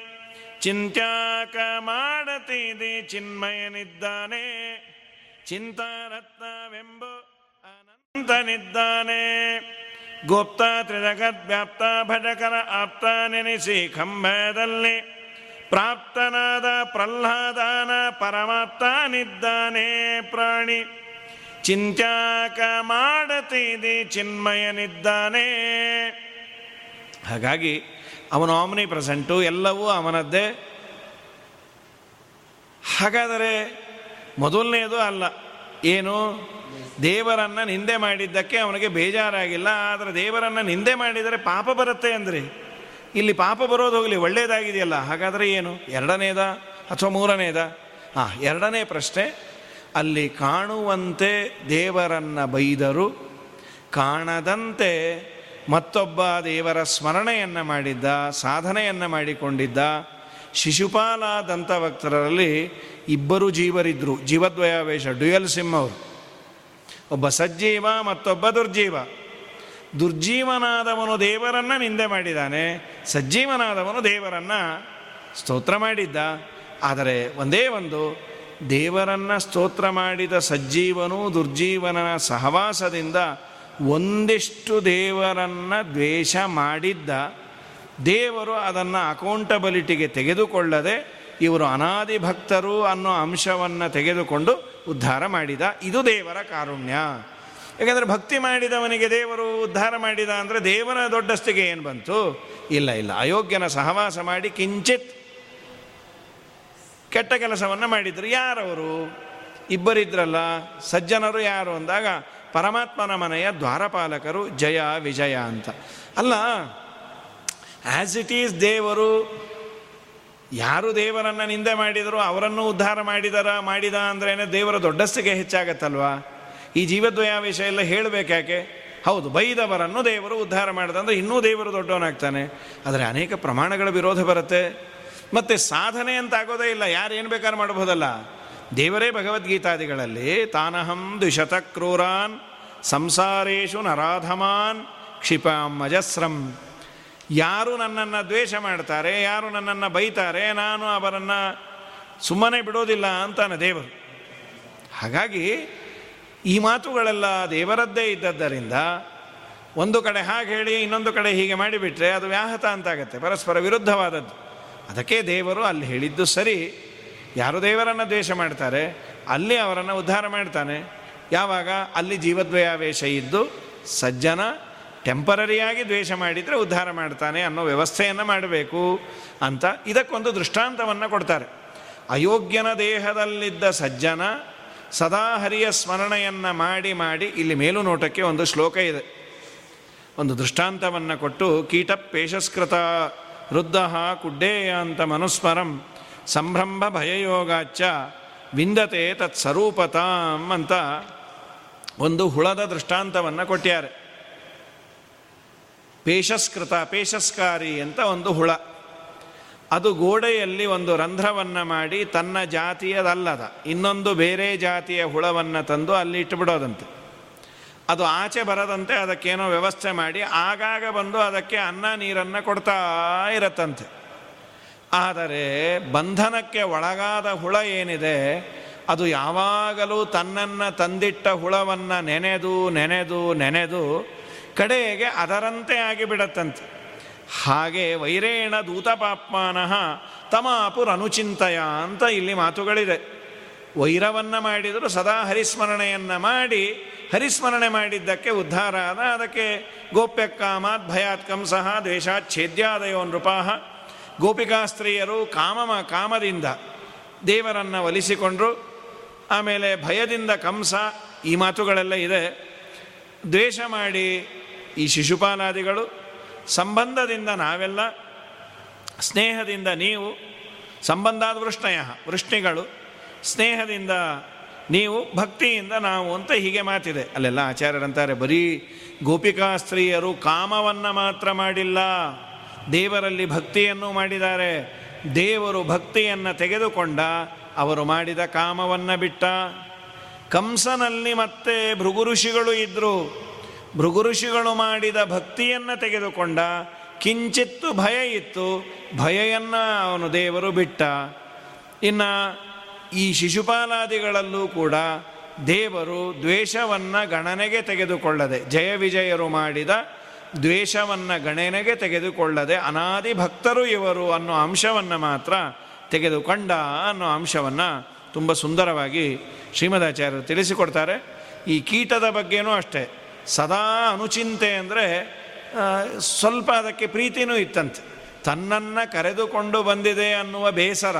ಚಿಂತ್ಯಾಕ ಮಾಡತಿದೆ ಚಿನ್ಮಯನಿದ್ದಾನೆ ಚಿಂತಾರತ್ನವೆಂಬ ಅನಂತನಿದ್ದಾನೆ ಗೋಪ್ತ ತ್ರಿಜಗದ್ವ್ಯಾಪ್ತ ಭಜಕರ ಆಪ್ತ ನೆನೆಸಿ ಕಂಬದಲ್ಲಿ. ಪ್ರಾಪ್ತನಾದ ಪ್ರಹ್ಲಾದನ ಪರಮಾಪ್ತನಿದ್ದಾನೆ ಪ್ರಾಣಿ. ಚಿಂತ್ಯಾಕ ಮಾಡತಿದೆ ಚಿನ್ಮಯನಿದ್ದಾನೆ ಹಾಗಾಗಿ ಅವನು ಆಮ್ನಿ ಪ್ರೆಸೆಂಟು ಎಲ್ಲವೂ ಅವನದ್ದೇ. ಹಾಗಾದರೆ ಮೊದಲನೆಯದು ಅಲ್ಲ. ಏನು? ದೇವರನ್ನು ನಿಂದೆ ಮಾಡಿದ್ದಕ್ಕೆ ಅವನಿಗೆ ಬೇಜಾರಾಗಿಲ್ಲ. ಆದರೆ ದೇವರನ್ನು ನಿಂದೆ ಮಾಡಿದರೆ ಪಾಪ ಬರುತ್ತೆ ಅಂದರೆ. ಇಲ್ಲಿ ಪಾಪ ಬರೋದು ಹೋಗಲಿ ಒಳ್ಳೆಯದಾಗಿದೆಯಲ್ಲ ಹಾಗಾದರೆ ಏನು? ಎರಡನೇದ? ಅಥವಾ ಮೂರನೇದ? ಹಾಂ ಎರಡನೇ ಪ್ರಶ್ನೆ. ಅಲ್ಲಿ ಕಾಣುವಂತೆ ದೇವರನ್ನು ಬೈದರು, ಕಾಣದಂತೆ ಮತ್ತೊಬ್ಬ ದೇವರ ಸ್ಮರಣೆಯನ್ನು ಮಾಡಿದ್ದ, ಸಾಧನೆಯನ್ನು ಮಾಡಿಕೊಂಡಿದ್ದ ಶಿಶುಪಾಲ ದಂತವಕ್ತರಲ್ಲಿ ಇಬ್ಬರು ಜೀವರಿದ್ದರು ಜೀವದ್ವಯಾವೇಶ ಡ್ಯುಯಲ್ ಸಿಮ್ ಅವರು. ಒಬ್ಬ ಸಜ್ಜೀವ, ಮತ್ತೊಬ್ಬ ದುರ್ಜೀವ. ದುರ್ಜೀವನಾದವನು ದೇವರನ್ನು ನಿಂದೆ ಮಾಡಿದ್ದಾನೆ, ಸಜ್ಜೀವನಾದವನು ದೇವರನ್ನು ಸ್ತೋತ್ರ ಮಾಡಿದ್ದ. ಆದರೆ ಒಂದೇ ಒಂದು, ದೇವರನ್ನು ಸ್ತೋತ್ರ ಮಾಡಿದ ಸಜ್ಜೀವನು ದುರ್ಜೀವನ ಸಹವಾಸದಿಂದ ಒಂದಿಷ್ಟು ದೇವರನ್ನು ದ್ವೇಷ ಮಾಡಿದ್ದ ದೇವರು ಅದನ್ನು ಅಕೌಂಟಬಿಲಿಟಿಗೆ ತೆಗೆದುಕೊಳ್ಳದೆ ಇವರು ಅನಾದಿ ಭಕ್ತರು ಅನ್ನೋ ಅಂಶವನ್ನು ತೆಗೆದುಕೊಂಡು ಉದ್ಧಾರ ಮಾಡಿದ. ಇದು ದೇವರ ಕಾರುಣ್ಯ. ಯಾಕೆಂದರೆ ಭಕ್ತಿ ಮಾಡಿದವನಿಗೆ ದೇವರು ಉದ್ಧಾರ ಮಾಡಿದ ಅಂದರೆ ದೇವರ ದೊಡ್ಡಸ್ತಿಗೆ ಏನು ಬಂತು? ಇಲ್ಲ ಇಲ್ಲ. ಅಯೋಗ್ಯನ ಸಹವಾಸ ಮಾಡಿ ಕಿಂಚಿತ್ ಕೆಟ್ಟ ಕೆಲಸವನ್ನು ಮಾಡಿದ್ರು. ಯಾರವರು? ಇಬ್ಬರಿದ್ರಲ್ಲ. ಸಜ್ಜನರು ಯಾರು ಅಂದಾಗ ಪರಮಾತ್ಮನ ಮನೆಯ ದ್ವಾರಪಾಲಕರು ಜಯ ವಿಜಯ ಅಂತ. ಅಲ್ಲ ಆ್ಯಸ್ ಇಟ್ ಈಸ್ ದೇವರು, ಯಾರು ದೇವರನ್ನು ನಿಂದೆ ಮಾಡಿದರು ಅವರನ್ನು ಉದ್ಧಾರ ಮಾಡಿದರ, ಮಾಡಿದ ಅಂದ್ರೇನೆ ದೇವರ ದೊಡ್ಡಸ್ತಿಗೆ ಹೆಚ್ಚಾಗತ್ತಲ್ವಾ? ಈ ಜೀವದ್ವಯಾವೇಶ ಎಲ್ಲ ಹೇಳಬೇಕಾಕೆ ಹೌದು, ಬೈದವರನ್ನು ದೇವರು ಉದ್ಧಾರ ಮಾಡಿದ ಅಂದರೆ ಇನ್ನೂ ದೇವರು ದೊಡ್ಡವನಾಗ್ತಾನೆ. ಆದರೆ ಅನೇಕ ಪ್ರಮಾಣಗಳ ವಿರೋಧ ಬರುತ್ತೆ. ಮತ್ತು ಸಾಧನೆ ಅಂತ ಆಗೋದೇ ಇಲ್ಲ, ಯಾರು ಏನು ಬೇಕಾದ್ರೂ ಮಾಡಬಹುದಲ್ಲ. ದೇವರೇ ಭಗವದ್ಗೀತಾದಿಗಳಲ್ಲಿ ತಾನಹಂ ದ್ವಿಶತ ಕ್ರೂರಾನ್ ಸಂಸಾರೇಶು ನರಾಧಮಾನ್ ಕ್ಷಿಪಾಂ ಅಜಸ್ರಂ. ಯಾರು ನನ್ನನ್ನು ದ್ವೇಷ ಮಾಡ್ತಾರೆ, ಯಾರು ನನ್ನನ್ನು ಬೈತಾರೆ, ನಾನು ಅವರನ್ನು ಸುಮ್ಮನೆ ಬಿಡೋದಿಲ್ಲ ಅಂತಾನೆ ದೇವರು. ಹಾಗಾಗಿ ಈ ಮಾತುಗಳೆಲ್ಲ ದೇವರದ್ದೇ ಇದ್ದದ್ದರಿಂದ ಒಂದು ಕಡೆ ಹಾಗೆ ಹೇಳಿ ಇನ್ನೊಂದು ಕಡೆ ಹೀಗೆ ಮಾಡಿಬಿಟ್ರೆ ಅದು ವ್ಯಾಹತ ಅಂತಾಗತ್ತೆ, ಪರಸ್ಪರ ವಿರುದ್ಧವಾದದ್ದು. ಅದಕ್ಕೆ ದೇವರು ಅಲ್ಲಿ ಹೇಳಿದ್ದು ಸರಿ. ಯಾರು ದೇವರನ್ನು ದ್ವೇಷ ಮಾಡ್ತಾರೆ, ಅಲ್ಲಿ ಅವರನ್ನು ಉದ್ಧಾರ ಮಾಡ್ತಾನೆ. ಯಾವಾಗ? ಅಲ್ಲಿ ಜೀವದ್ವಯಾವೇಶ ಇದ್ದು ಸಜ್ಜನ ಟೆಂಪರರಿಯಾಗಿ ದ್ವೇಷ ಮಾಡಿದರೆ ಉದ್ಧಾರ ಮಾಡ್ತಾನೆ ಅನ್ನೋ ವ್ಯವಸ್ಥೆಯನ್ನು ಮಾಡಬೇಕು ಅಂತ ಇದಕ್ಕೊಂದು ದೃಷ್ಟಾಂತವನ್ನು ಕೊಡ್ತಾರೆ. ಅಯೋಗ್ಯನ ದೇಹದಲ್ಲಿದ್ದ ಸಜ್ಜನ ಸದಾ ಹರಿಯ ಸ್ಮರಣೆಯನ್ನು ಮಾಡಿ ಮಾಡಿ ಇಲ್ಲಿ ಮೇಲು ನೋಟಕ್ಕೆ ಒಂದು ಶ್ಲೋಕ ಇದೆ. ಒಂದು ದೃಷ್ಟಾಂತವನ್ನು ಕೊಟ್ಟು ಕೀಟ ಪೇಷಸ್ಕೃತ ವೃದ್ಧ ಕುಡ್ಡೇಯ ಅಂತ ಮನುಸ್ಮರಂ ಸಂಭ್ರಂಭ ಭಯಯೋಗಾಚ ವಿಂದತೆ ತತ್ಸ್ವರೂಪತಾಂ ಅಂತ ಒಂದು ಹುಳದ ದೃಷ್ಟಾಂತವನ್ನು ಕೊಟ್ಟಿದ್ದಾರೆ ಪೇಶಸ್ಕೃತ ಪೇಶಸ್ಕಾರಿ ಅಂತ ಒಂದು ಹುಳ. ಅದು ಗೋಡೆಯಲ್ಲಿ ಒಂದು ರಂಧ್ರವನ್ನು ಮಾಡಿ ತನ್ನ ಜಾತಿಯದಲ್ಲದ, ಇನ್ನೊಂದು ಬೇರೆ ಜಾತಿಯ ಹುಳವನ್ನು ತಂದು ಅಲ್ಲಿ ಇಟ್ಟುಬಿಡೋದಂತೆ. ಅದು ಆಚೆ ಬರದಂತೆ ಅದಕ್ಕೇನೋ ವ್ಯವಸ್ಥೆ ಮಾಡಿ, ಆಗಾಗ ಬಂದು ಅದಕ್ಕೆ ಅನ್ನ ನೀರನ್ನು ಕೊಡ್ತಾ ಇರತ್ತಂತೆ. ಆದರೆ ಬಂಧನಕ್ಕೆ ಒಳಗಾದ ಹುಳ ಏನಿದೆ, ಅದು ಯಾವಾಗಲೂ ತನ್ನನ್ನು ತಂದಿಟ್ಟ ಹುಳವನ್ನು ನೆನೆದು ನೆನೆದು ನೆನೆದು ಕಡೆಗೆ ಅದರಂತೆ ಆಗಿಬಿಡತ್ತಂತೆ. ಹಾಗೆ ವೈರೇಣ ದೂತಪಾಪ್ಮಾನಃ ತಮಾಪುರನುಚಿಂತಯ ಅಂತ ಇಲ್ಲಿ ಮಾತುಗಳಿದೆ. ವೈರವನ್ನು ಮಾಡಿದರೂ ಸದಾ ಹರಿಸ್ಮರಣೆಯನ್ನು ಮಾಡಿ, ಹರಿಸ್ಮರಣೆ ಮಾಡಿದ್ದಕ್ಕೆ ಉದ್ಧಾರ ಆದ, ಅದಕ್ಕೆ ಗೋಪ್ಯಕ್ಕಾಮಾತ್ ಭಯಾತ್ ಕಂಸಃ ದ್ವೇಷಾತ್ ನೃಪಾಹ ಗೋಪಿಕಾಸ್ತ್ರೀಯರು ಕಾಮಮ ಕಾಮದಿಂದ ದೇವರನ್ನು ಒಲಿಸಿಕೊಂಡ್ರು. ಆಮೇಲೆ ಭಯದಿಂದ ಕಂಸ ಈ ಮಾತುಗಳೆಲ್ಲ ಇದೆ. ದ್ವೇಷ ಮಾಡಿ ಈ ಶಿಶುಪಾಲಾದಿಗಳು, ಸಂಬಂಧದಿಂದ ನಾವೆಲ್ಲ, ಸ್ನೇಹದಿಂದ ನೀವು ಸಂಬಂಧಾದ ವೃಷ್ಣಯ ವೃಷ್ಣಿಗಳು, ಸ್ನೇಹದಿಂದ ನೀವು, ಭಕ್ತಿಯಿಂದ ನಾವು ಅಂತ ಹೀಗೆ ಮಾತಿದೆ. ಅಲ್ಲೆಲ್ಲ ಆಚಾರ್ಯರಂತಾರೆ, ಬರೀ ಗೋಪಿಕಾ ಸ್ತ್ರೀಯರು ಕಾಮವನ್ನು ಮಾತ್ರ ಮಾಡಿಲ್ಲ. ದೇವರಲ್ಲಿ ಭಕ್ತಿಯನ್ನು ಮಾಡಿದ್ದಾರೆ. ದೇವರು ಭಕ್ತಿಯನ್ನು ತೆಗೆದುಕೊಂಡ ಅವರು ಮಾಡಿದ ಕಾಮವನ್ನು ಬಿಟ್ಟ. ಕಂಸನಲ್ಲಿ ಮತ್ತೆ ಭೃಗು ಋಷಿಗಳು ಇದ್ದರು ಭೃಗು ಋಷಿಗಳು ಮಾಡಿದ ಭಕ್ತಿಯನ್ನು ತೆಗೆದುಕೊಂಡ. ಕಿಂಚಿತ್ತು ಭಯ ಇತ್ತು. ಭಯವನ್ನು ಅವನು ದೇವರು ಬಿಟ್ಟ. ಇನ್ನು ಈ ಶಿಶುಪಾಲಾದಿಗಳಲ್ಲೂ ಕೂಡ ದೇವರು ದ್ವೇಷವನ್ನು ಗಣನೆಗೆ ತೆಗೆದುಕೊಳ್ಳದೆ. ಜಯ ವಿಜಯರು ಮಾಡಿದ ದ್ವೇಷವನ್ನು ಗಣನೆಗೆ ತೆಗೆದುಕೊಳ್ಳದೆ ಅನಾದಿ ಭಕ್ತರು ಇವರು ಅನ್ನೋ ಅಂಶವನ್ನು ಮಾತ್ರ ತೆಗೆದುಕೊಂಡ ಅನ್ನೋ ಅಂಶವನ್ನು ತುಂಬ ಸುಂದರವಾಗಿ ಶ್ರೀಮದಾಚಾರ್ಯರು ತಿಳಿಸಿಕೊಡ್ತಾರೆ. ಈ ಕೀಟದ ಬಗ್ಗೆನೂ ಅಷ್ಟೇ. ಸದಾ ಅನುಚಿಂತೆ ಅಂದರೆ ಸ್ವಲ್ಪ ಅದಕ್ಕೆ ಪ್ರೀತಿನೂ ಇತ್ತಂತೆ. ತನ್ನನ್ನು ಕರೆದುಕೊಂಡು ಬಂದಿದೆ ಅನ್ನುವ ಬೇಸರ.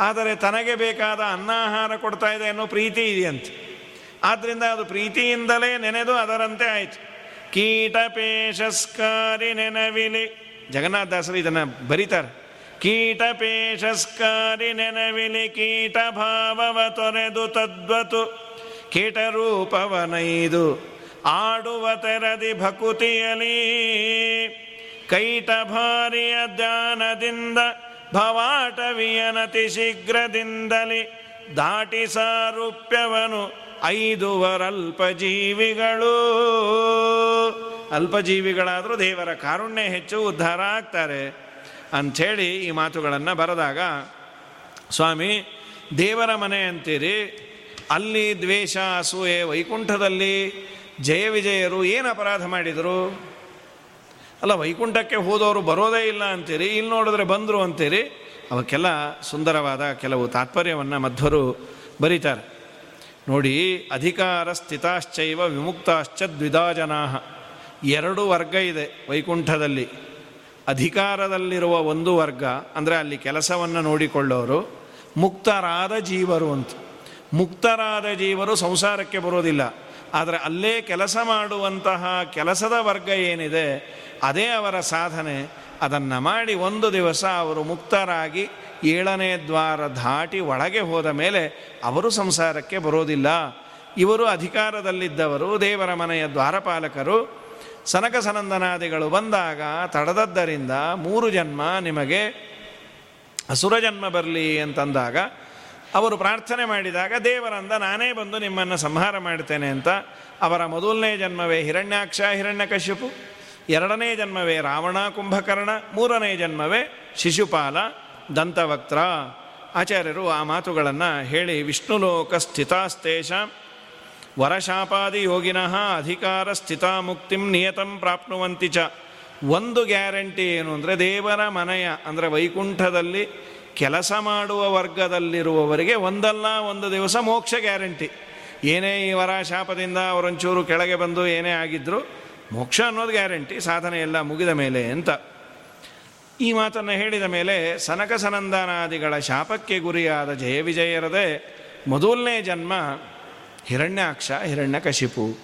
ಆದರೆ ತನಗೆ ಬೇಕಾದ ಅನ್ನಾಹಾರ ಕೊಡ್ತಾ ಇದೆ ಅನ್ನೋ ಪ್ರೀತಿ ಇದೆಯಂತೆ. ಆದ್ದರಿಂದ ಅದು ಪ್ರೀತಿಯಿಂದಲೇ ನೆನೆದು ಅದರಂತೆ ಆಯಿತು. ಕೀಟಪೇಶಸ್ಕಾರಿ ನೆನವಿಲಿ. ಜಗನ್ನಾಥದಾಸರು ಇದನ್ನು ಬರೀತಾರೆ. ಕೀಟಪೇಶಸ್ಕಾರಿ ನೆನವಿಲಿ ಕೀಟ ಭಾವವ ತೊರೆದು ತದ್ವತು. ಕೀಟರೂಪವನೈದು. ಆಡುವ ತೆರದಿ ಭಕುತಿಯಲಿ. ಕೈಟ ಭಾರಿಯ ಧ್ಯಾನದಿಂದ, ಭವಾಟವಿಯನತಿ ಶೀಘ್ರದಿಂದಲಿ. ದಾಟಿ ಸಾರೂಪ್ಯವನು ಐದುವರಲ್ಪ ಜೀವಿಗಳು ಅಲ್ಪಜೀವಿಗಳಾದರೂ ದೇವರ ಕಾರುಣ್ಯ ಹೆಚ್ಚು ಉದ್ಧಾರ ಆಗ್ತಾರೆ. ಅಂಥೇಳಿ ಈ ಮಾತುಗಳನ್ನು ಬರೆದಾಗ, ಸ್ವಾಮಿ, ದೇವರ ಮನೆ ಅಂತೀರಿ, ಅಲ್ಲಿ ದ್ವೇಷ ಅಸೂಯೆ ವೈಕುಂಠದಲ್ಲಿ ಜಯ ವಿಜಯರು ಏನು ಅಪರಾಧ ಮಾಡಿದರು? ಅಲ್ಲ, ವೈಕುಂಠಕ್ಕೆ ಹೋದವರು ಬರೋದೇ ಇಲ್ಲ ಅಂತೀರಿ ಇಲ್ಲಿ ನೋಡಿದ್ರೆ ಬಂದರು ಅಂತೀರಿ. ಅವಕ್ಕೆಲ್ಲ ಸುಂದರವಾದ ಕೆಲವು ತಾತ್ಪರ್ಯವನ್ನು ಮಧ್ವರು ಬರೀತಾರೆ. ನೋಡಿ ಅಧಿಕಾರ ಸ್ಥಿತಾಶ್ಚೈವ ವಿಮುಕ್ತಾಶ್ಚ ದ್ವಿಧಾ ಜನಾ ಎರಡು ವರ್ಗ ಇದೆ ವೈಕುಂಠದಲ್ಲಿ. ಅಧಿಕಾರದಲ್ಲಿರುವ ಒಂದು ವರ್ಗ, ಅಂದರೆ ಅಲ್ಲಿ ಕೆಲಸವನ್ನು ನೋಡಿಕೊಳ್ಳೋರು, ಮುಕ್ತರಾದ ಜೀವರು ಅಂತ. ಮುಕ್ತರಾದ ಜೀವರು ಸಂಸಾರಕ್ಕೆ ಬರೋದಿಲ್ಲ. ಆದರೆ ಅಲ್ಲೇ ಕೆಲಸ ಮಾಡುವಂತಹ ಕೆಲಸದ ವರ್ಗ ಏನಿದೆ, ಅದೇ ಅವರ ಸಾಧನೆ. ಅದನ್ನು ಮಾಡಿ ಒಂದು ದಿವಸ ಅವರು ಮುಕ್ತರಾಗಿ ಏಳನೇ ದ್ವಾರ ದಾಟಿ ಒಳಗೆ ಹೋದ ಮೇಲೆ ಅವರು ಸಂಸಾರಕ್ಕೆ ಬರೋದಿಲ್ಲ. ಇವರು ಅಧಿಕಾರದಲ್ಲಿದ್ದವರು, ದೇವರ ಮನೆಯ ದ್ವಾರಪಾಲಕರು. ಸನಕ ಸನಂದನಾದಿಗಳು ಬಂದಾಗ ತಡೆದದ್ದರಿಂದ ಮೂರು ಜನ್ಮ ನಿಮಗೆ ಅಸುರ ಜನ್ಮ ಬರಲಿ ಅಂತಂದಾಗ ಅವರು ಪ್ರಾರ್ಥನೆ ಮಾಡಿದಾಗ, ದೇವರಂದ ನಾನೇ ಬಂದು ನಿಮ್ಮನ್ನು ಸಂಹಾರ ಮಾಡ್ತೇನೆ ಅಂತ ಅವರ ಮೊದಲನೇ ಜನ್ಮವೇ ಹಿರಣ್ಯಾಕ್ಷ, ಹಿರಣ್ಯಕಶ್ಯಪು. ಎರಡನೇ ಜನ್ಮವೇ ರಾವಣ ಕುಂಭಕರ್ಣ, ಮೂರನೇ ಜನ್ಮವೇ ಶಿಶುಪಾಲ, ದಂತವಕ್ತ್ರ. ಆಚಾರ್ಯರು ಆ ಮಾತುಗಳನ್ನು ಹೇಳಿ ವಿಷ್ಣುಲೋಕ ಸ್ಥಿತಾಸ್ತೇಷ ವರಶಾಪಾದಿ ಯೋಗಿನಃ ಅಧಿಕಾರ ಸ್ಥಿತಾ ಮುಕ್ತಿಂ ನಿಯತಂ ಪ್ರಾಪ್ನುವಂತಿ ಚ. ಒಂದು ಗ್ಯಾರಂಟಿ ಏನು ಅಂದರೆ ದೇವರ ಮನೆಯ ಅಂದರೆ ವೈಕುಂಠದಲ್ಲಿ ಕೆಲಸ ಮಾಡುವ ವರ್ಗದಲ್ಲಿರುವವರಿಗೆ ಒಂದಲ್ಲ ಒಂದು ದಿವಸ ಮೋಕ್ಷ ಗ್ಯಾರಂಟಿ. ಏನೇ ಈ ವರ ಶಾಪದಿಂದ ಅವರೊಂಚೂರು ಕೆಳಗೆ ಬಂದು ಏನೇ ಆಗಿದ್ದರೂ ಮೋಕ್ಷ ಅನ್ನೋದು ಗ್ಯಾರಂಟಿ, ಸಾಧನೆ ಎಲ್ಲ ಮುಗಿದ ಮೇಲೆ ಅಂತ. ಈ ಮಾತನ್ನು ಹೇಳಿದ ಮೇಲೆ ಸನಕ ಸನಂದನಾದಿಗಳ ಶಾಪಕ್ಕೆ ಗುರಿಯಾದ ಜಯ ವಿಜಯರದೇ ಮೊದಲನೇ ಜನ್ಮ ಹಿರಣ್ಯಾಕ್ಷ, ಹಿರಣ್ಯಕಶಿಪು.